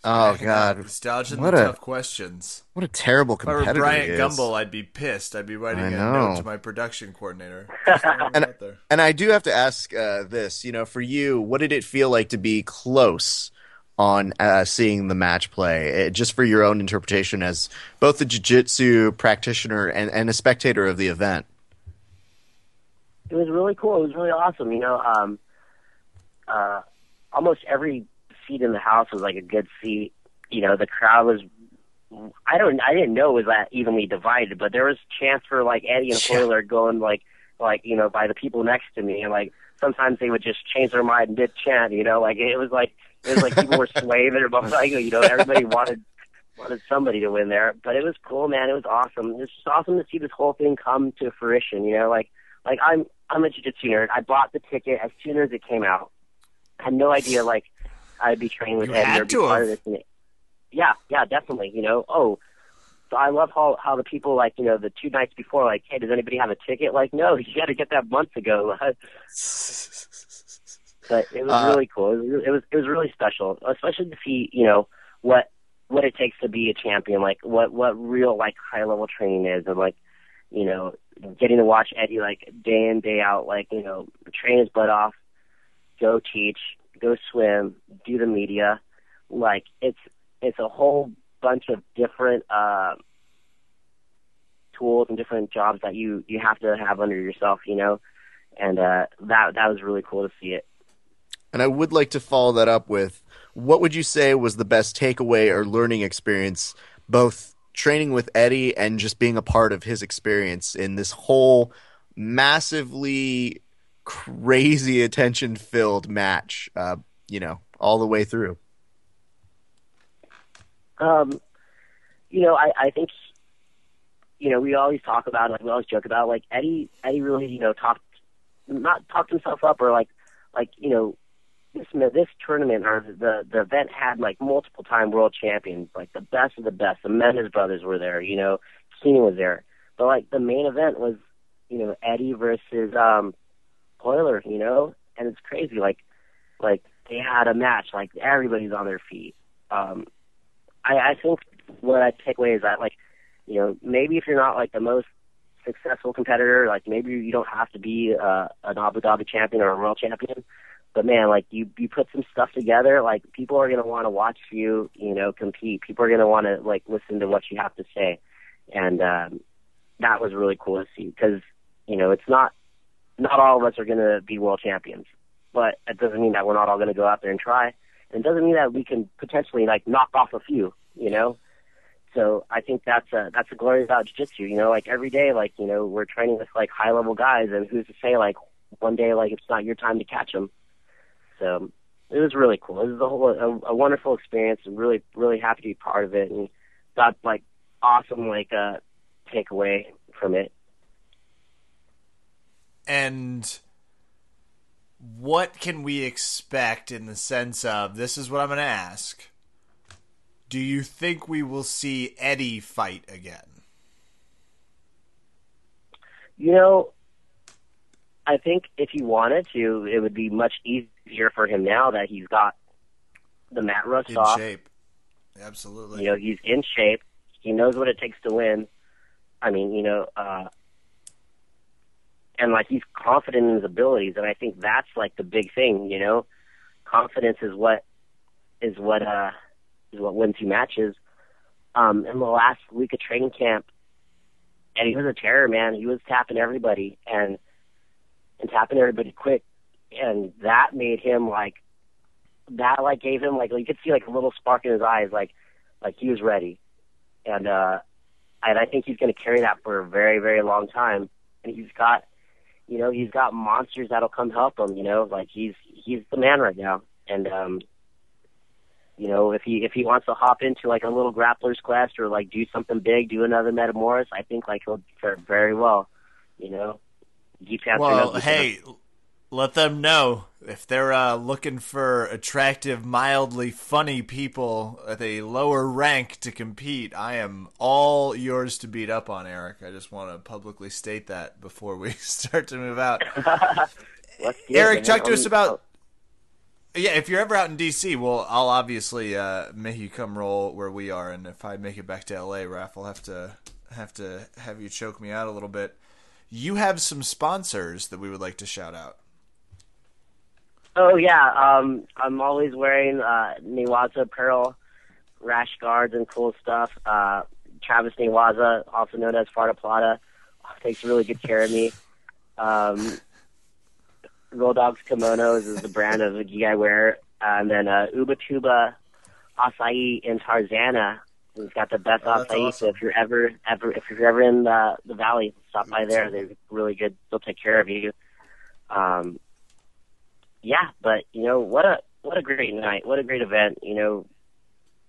Oh God, He's dodging What the a- tough questions. what a terrible competitor! If I were competitor Bryant he is. Gumbel, I'd be pissed. I'd be writing I a know. note to my production coordinator. Just throwing it And- And I do have to ask uh, this, you know, for you, what did it feel like to be close on uh, seeing the match play, uh, just for your own interpretation as both a jiu-jitsu practitioner and, and a spectator of the event? It was really cool. It was really awesome. You know, um, uh, almost every seat in the house was like a good seat. You know, the crowd was. I don't. I didn't know it was that evenly divided, but there was chance for like Eddie and. Royler going like, like you know, by the people next to me, and like sometimes they would just change their mind and did chant. You know, like it was like it was like people were swaying their both like you know everybody wanted wanted somebody to win there, but it was cool, man. It was awesome. It was just awesome to see this whole thing come to fruition. You know, like like I'm I'm a jiu-jitsu nerd. I bought the ticket as soon as it came out. I had no idea like I'd be training with You had or be part of this. And it- yeah, yeah, definitely. You know, oh, so I love how how the people like you know the two nights before like, hey, does anybody have a ticket? Like, no, you got to get that months ago. but it was Uh, really cool. It was, it was it was really special, especially to see you know what what it takes to be a champion, like what what real like high level training is, and like you know getting to watch Eddie like day in day out, like you know train his butt off, go teach, go swim, do the media, like it's it's a whole bunch of different uh tools and different jobs that you you have to have under yourself, you know, and uh that that was really cool to see it. And I would like to follow that up with what would you say was the best takeaway or learning experience, both training with Eddie and just being a part of his experience in this whole massively crazy attention filled match, uh, you know, all the way through? Um, you know, I, I think, you know, we always talk about, like, we always joke about, like, Eddie, Eddie really, you know, talked, not talked himself up or, like, like, you know, this, this tournament or the, the event had, like, multiple time world champions, like, the best of the best. The Mendes brothers were there, you know, Keenan was there. But, like, the main event was, you know, Eddie versus, um, Royler, you know, and it's crazy. Like, like, they had a match, like, everybody's on their feet. Um, I, I think what I take away is that like, you know, maybe if you're not like the most successful competitor, like maybe you don't have to be uh, an Abu Dhabi champion or a world champion, but man, like you you put some stuff together, like people are gonna want to watch you, you know, compete. People are gonna want to like listen to what you have to say, and um, that was really cool to see because you know it's not not all of us are gonna be world champions, but it doesn't mean that we're not all gonna go out there and try. And it doesn't mean that we can potentially like knock off a few, you know. So I think that's a that's a glory about jiu-jitsu. You know, like every day, like you know, we're training with like high level guys, and who's to say like one day like it's not your time to catch them. So it was really cool. It was a whole a, a wonderful experience. and really really happy to be part of it, and got like awesome like uh takeaway from it. And what can we expect in the sense of this is what I'm going to ask. Do you think we will see Eddie fight again? You know, I think if he wanted to, it would be much easier for him now that he's got the mat rust In off. shape. Absolutely. You know, he's in shape. He knows what it takes to win. I mean, you know, uh, and like he's confident in his abilities, and I think that's like the big thing, you know. Confidence is what is what uh is what wins you matches. Um, in the last week of training camp, and he was a terror, man. He was tapping everybody and and tapping everybody quick, and that made him like that like gave him like you could see like a little spark in his eyes, like like he was ready, and uh, and I think he's going to carry that for a very very long time, and he's got you know he's got monsters that'll come help him, you know, like he's he's the man right now, and um, you know, if he if he wants to hop into like a little grappler's quest or like do something big, do another Metamoris, I think like he'll fare very well. You know, answering Well, hey, let them know if they're uh, looking for attractive, mildly funny people at a lower rank to compete. I am all yours to beat up on, Eric. I just want to publicly state that before we start to move out. Eric, talk to us about. Yeah, if you're ever out in DC, well, I'll obviously uh, make you come roll where we are, and if I make it back to LA, Raph, I'll have to have to have you choke me out a little bit. You have some sponsors that we would like to shout out. Oh yeah, um, I'm always wearing uh, Newaza apparel, rash guards, and cool stuff. Uh, Travis Newaza, also known as Farta Plata, takes really good care of me. Um, Roll Dogs Kimonos is the brand of the gi I wear, and then uh, Ubatuba Acai in Tarzana. It's got the best Oh, acai. So if you're ever ever if you're ever in the the valley, stop by there. They're really good. They'll take care of you. Um, yeah, but you know what a what a great night, what a great event. You know,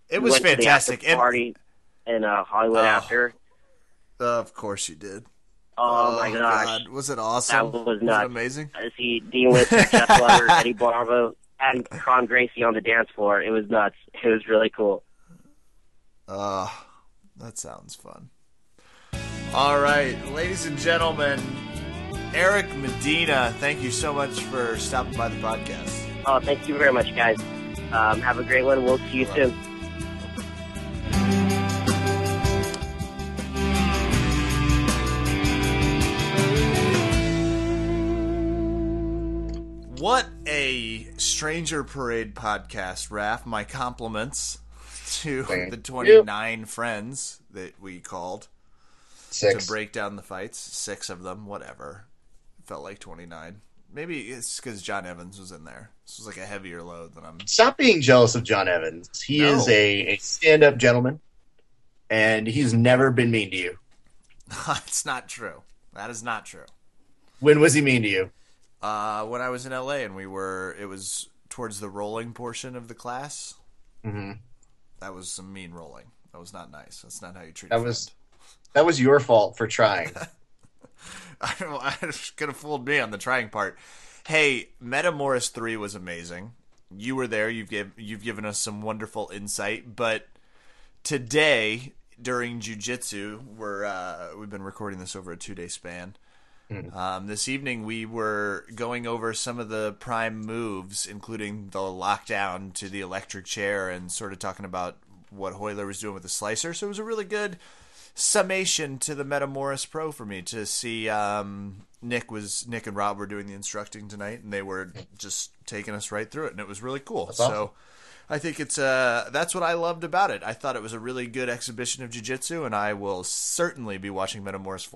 It we was the fantastic. And- party in uh, Hollywood Oh. after. of course you did. Oh, my gosh, God, was it awesome? That was Was nuts. amazing? I see Dean Winston, Jeff Glover, Eddie Bravo, and Kron Gracie on the dance floor. It was nuts. It was really cool. Uh, that sounds fun. All right, ladies and gentlemen, Eric Medina, thank you so much for stopping by the podcast. Oh, thank you very much, guys. Um, have a great one. We'll see you soon. What a Stranger Parade podcast, Raph. My compliments to Thank the you. 29 friends that we called Six. to break down the fights. Six of them, whatever. Felt like 29. Maybe it's because John Evans was in there. This was like a heavier load than I'm. Stop being jealous of John Evans. He No. is a, a stand up gentleman, and he's never been mean to you. it's not true. That is not true. When was he mean to you? Uh, when I was in LA and we were, it was towards the rolling portion of the class. hmm That was some mean rolling. That was not nice. That's not how you treat. That was- That was your fault for trying. I, I could have fooled me on the trying part. Hey, Metamoris three was amazing. You were there. You've give, you've given us some wonderful insight. But today during jujitsu, we're uh, we've been recording this over a two day span. Um, this evening we were going over some of the prime moves, including the lockdown to the electric chair, and sort of talking about what Royler was doing with the slicer. So it was a really good summation to the Metamoris Pro for me to see. Um, Nick was Nick and Rob were doing the instructing tonight, and they were just taking us right through it, and it was really cool. That's so. awesome. I think it's uh that's what I loved about it. I thought it was a really good exhibition of jiu-jitsu and I will certainly be watching Metamoris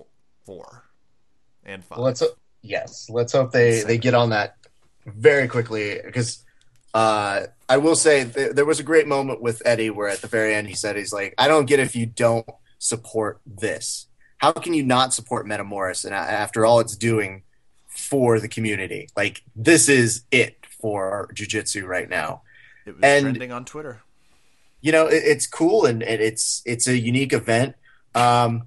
4 and 5. Let's yes, let's hope they they get on that very quickly because uh, I will say th- there was a great moment with Eddie where at the very end he said he's like I don't get if you don't support this. How can you not support Metamoris and after all it's doing for the community? Like this is it for jujitsu right now. it was and- trending on Twitter. you know it, it's cool and, and it's it's a unique event um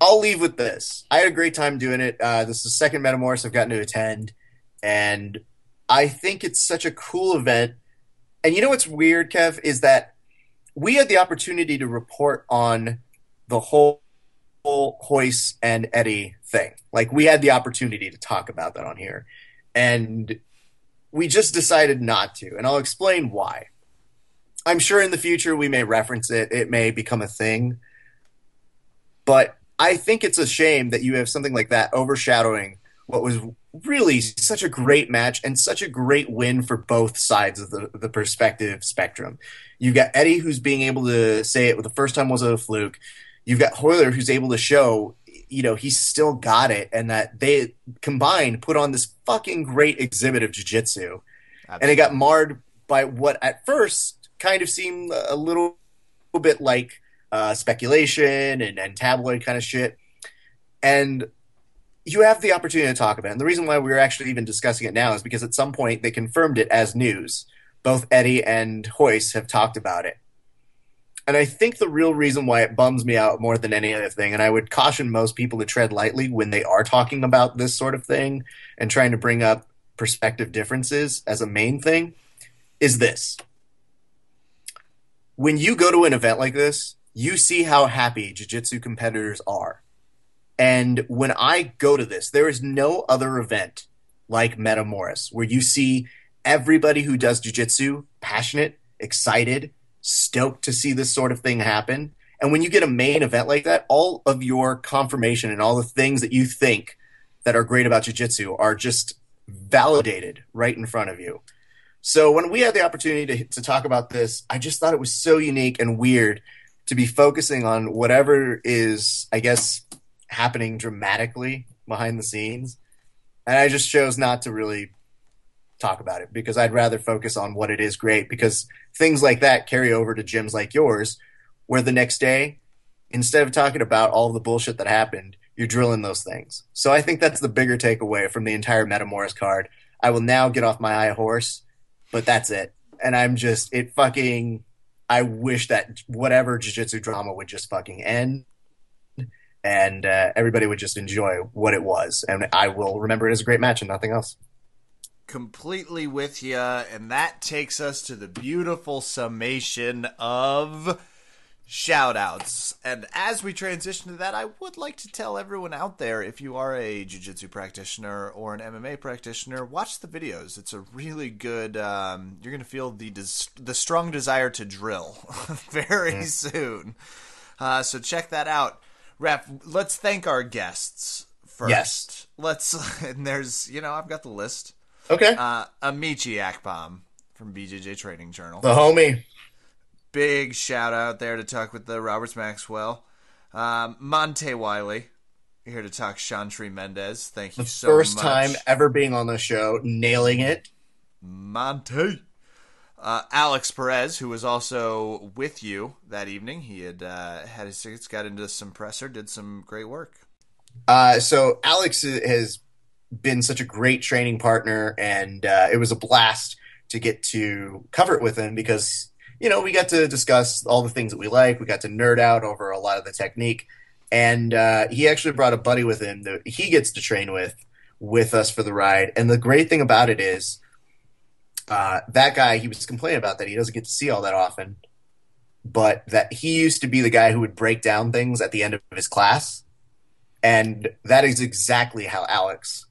i'll leave with this i had a great time doing it uh this is the second Metamoris i've gotten to attend and i think it's such a cool event and you know what's weird kev is that we had the opportunity to report on the whole whole Royce and Eddie thing. Like we had the opportunity to talk about that on here, and we just decided not to. And I'll explain why. I'm sure in the future we may reference it. It may become a thing, but I think it's a shame that you have something like that overshadowing what was really such a great match and such a great win for both sides of the, the perspective spectrum. You've got Eddie who's being able to say it the first time was a fluke. You've got Royler who's able to show, you know, he's still got it and that they combined put on this fucking great exhibit of jiu-jitsu. And it got marred by what at first kind of seemed a little little bit like uh, speculation and, and tabloid kind of shit. And you have the opportunity to talk about it. And the reason why we're actually even discussing it now is because at some point they confirmed it as news. Both Eddie and Royce have talked about it. And I think the real reason why it bums me out more than any other thing, and I would caution most people to tread lightly when they are talking about this sort of thing and trying to bring up perspective differences as a main thing, is this. When you go to an event like this, you see how happy jiu jitsu competitors are. And when I go to this, there is no other event like Metamoris where you see everybody who does jujitsu passionate, excited, stoked to see this sort of thing happen. And when you get a main event like that, all of your confirmation and all the things that you think that are great about jujitsu are just validated right in front of you. So when we had the opportunity to, to talk about this, I just thought it was so unique and weird to be focusing on whatever is, I guess, happening dramatically behind the scenes. And I just chose not to really talk about it because I'd rather focus on what it is great because things like that carry over to gyms like yours where the next day instead of talking about all the bullshit that happened, you're drilling those things. So I think that's the bigger takeaway from the entire Metamoris card. I will now get off my high horse, but that's it. And I'm just it fucking I wish that whatever jiu-jitsu drama would just fucking end and uh, everybody would just enjoy what it was. And I will remember it as a great match and nothing else. Completely with you. And that takes us to the beautiful summation of shoutouts. And as we transition to that, I would like to tell everyone out there if you are a jiu jitsu practitioner or an MMA practitioner, watch the videos. It's a really good, um, you're going to feel the, des- the strong desire to drill very soon. Uh, so check that out. Raph, let's thank our guests first. Yes. Let's, and there's, you know, I've got the list. Okay. Uh, Amici Akbom from BJJ Training Journal. The homie. Big shout out there to talk with the Roberts Maxwell. Um, Monte Wiley, here to talk Chantre Mendes. Thank you the so much. much. First time ever being on the show, nailing it. Monte. Uh, Alex Perez, who was also with you that evening, he had uh, had his tickets, got into some presser, did some great work. Uh, so Alex has been such a great training partner, and uh, it was a blast to get to cover it with him because you know we got to discuss all the things that we like. We got to nerd out over a lot of the technique, and uh, he actually brought a buddy with him that he gets to train with with us for the ride. And the great thing about it is uh, that guy, he was complaining about that he doesn't get to see all that often, but that he used to be the guy who would break down things at the end of his class. And that is exactly how Alex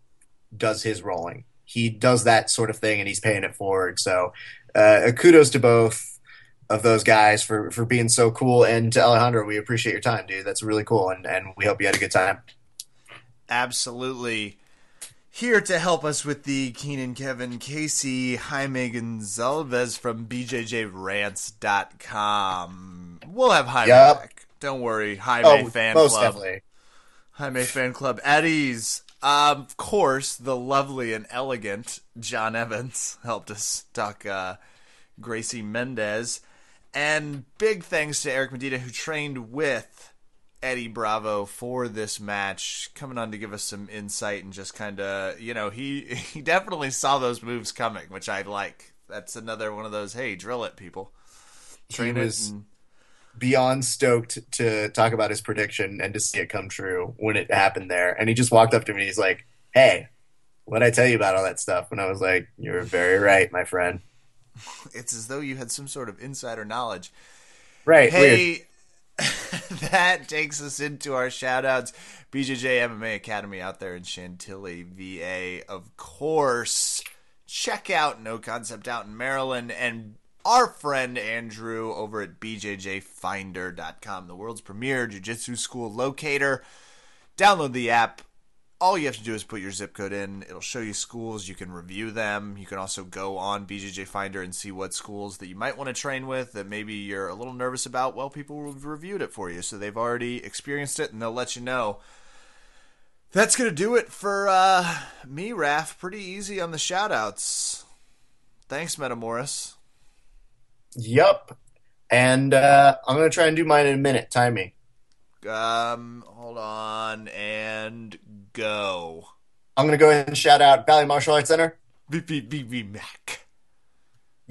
does his rolling. He does that sort of thing and he's paying it forward. So, uh, kudos to both of those guys for, for being so cool. And to Alejandro, we appreciate your time, dude. That's really cool. And, and we hope you had a good time. Absolutely. Here to help us with the Keenan Kevin Casey Jaime Gonzalez from BJJRants.com. We'll have Jaime Yep. back. Don't worry, Jaime Oh, fan most club. definitely. Jaime fan club at ease. Um, of course, the lovely and elegant John Evans helped us talk uh, Gracie Mendes. And big thanks to Eric Medina, who trained with Eddie Bravo for this match, coming on to give us some insight and just kind of, you know, he he definitely saw those moves coming, which I like. That's another one of those, hey, drill it, people. Train he it. and- beyond stoked to talk about his prediction and to see it come true when it happened there. And he just walked up to me and he's like, Hey, what did I tell you about all that stuff? And I was like, You're very right, my friend. it's as though you had some sort of insider knowledge. Right. Hey, that takes us into our shout outs. BJJ MMA Academy out there in Chantilly, VA, of course. Check out No Concept out in Maryland and our friend Andrew over at BJJFinder.com, the world's premier jiu jitsu school locator. Download the app all you have to do is put your zip code in. It'll show you schools. You can review them. You can also go on BJJ Finder and see what schools that you might want to train with that maybe you're a little nervous about. Well, people have reviewed it for you, so they've already experienced it and they'll let you know. That's to do it for uh, me, Raph. Pretty easy on the shout outs. Thanks, Metamoris. Yup. And uh, I'm going to try and do mine in a minute. Time me. Um, hold on and go. I'm going to go ahead and shout out Valley Martial Arts Center. VPVV Mac.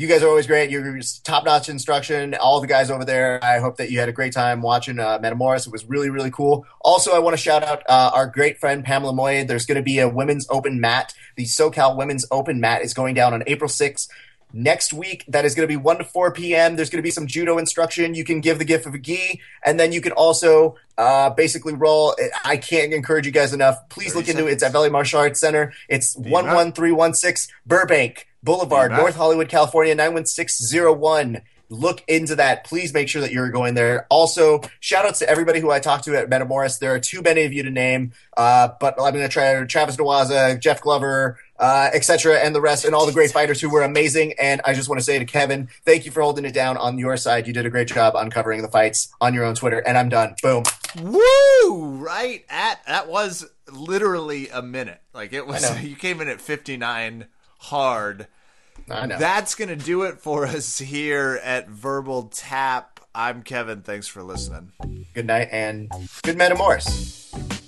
You guys are always great. You're top notch instruction. All the guys over there. I hope that you had a great time watching uh, Metamoris. It was really, really cool. Also, I want to shout out uh, our great friend Pamela Moy. There's going to be a women's open mat. The SoCal Women's Open mat is going down on April 6th. Next week, that is going to be 1 to 4 p.m. There's going to be some judo instruction. You can give the gift of a gi, and then you can also uh, basically roll. I can't encourage you guys enough. Please look into it. It's at Valley Martial Arts Center. It's 11316 Burbank Boulevard, North Hollywood, California, 91601 look into that. Please make sure that you're going there. Also, shout outs to everybody who I talked to at Metamoris. There are too many of you to name, uh, but I'm going to try Travis Newaza, Jeff Glover, uh, etc., and the rest, and all the great fighters who were amazing. And I just want to say to Kevin, thank you for holding it down on your side. You did a great job uncovering the fights on your own Twitter, and I'm done. Boom. Woo! Right at that was literally a minute. Like it was. You came in at 59 hard. I know. That's going to do it for us here at Verbal Tap. I'm Kevin. Thanks for listening. Good night and good Metamoris.